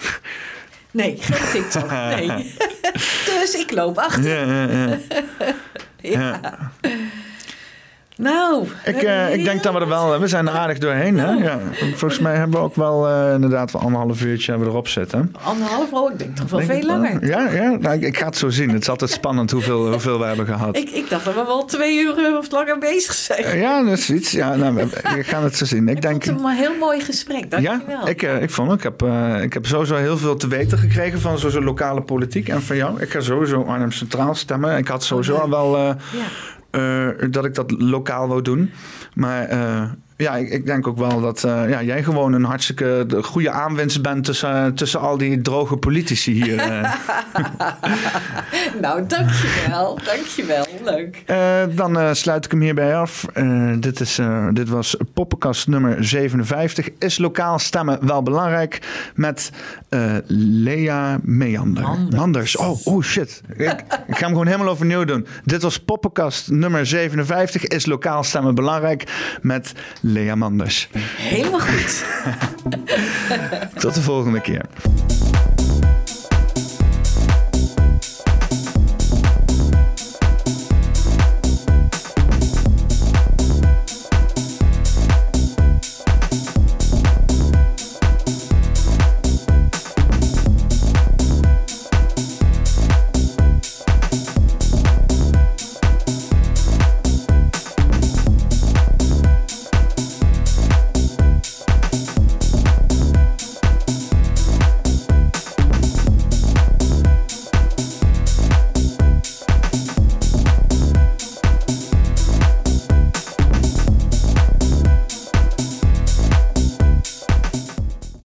Nee, geen TikTok. Nee. dus ik loop achter. Ja, ja, ja. Ja. Nou, Ik, eh, ik denk dat we er wel... We zijn er aardig doorheen, hè? Ja. Volgens mij hebben we ook wel eh, inderdaad wel anderhalf uurtje hebben we erop zitten. anderhalf uur, ik denk toch wel Denk veel ik wel. langer. Ja, ja nou, ik, ik ga het zo zien. Het is altijd spannend hoeveel, hoeveel we hebben gehad. Ik, ik dacht dat we wel twee uur eh, of langer bezig zijn. Ja, dat is iets. Ja, nou, we, gaan het zo zien. Ik Ik denk... vond het een heel mooi gesprek. Dankjewel. Ja, ik, eh, ik vond het. Ik heb, ik heb sowieso heel veel te weten gekregen van sowieso lokale politiek en van jou. Ik ga sowieso Arnhem Centraal stemmen. Ik had sowieso Oh, al wel Ja. Eh, dat ik dat lokaal wou doen. Maar eh, ja, ik, ik denk ook wel dat eh, ja, jij gewoon een hartstikke de goede aanwinst bent tussen, tussen al die droge politici hier. eh. Nou, dankjewel. Dankjewel. Leuk. Eh, dan eh, sluit ik hem hierbij af. Eh, dit, is, eh, dit was Poppenkast nummer 57. Is lokaal stemmen wel belangrijk? Met eh, Lea Meander. Manders. Oh, oh shit. Ik, ik ga hem gewoon helemaal overnieuw doen. Dit was Poppenkast nummer 57. Is lokaal stemmen belangrijk? Met Lea Manders. Helemaal goed. Tot de volgende keer.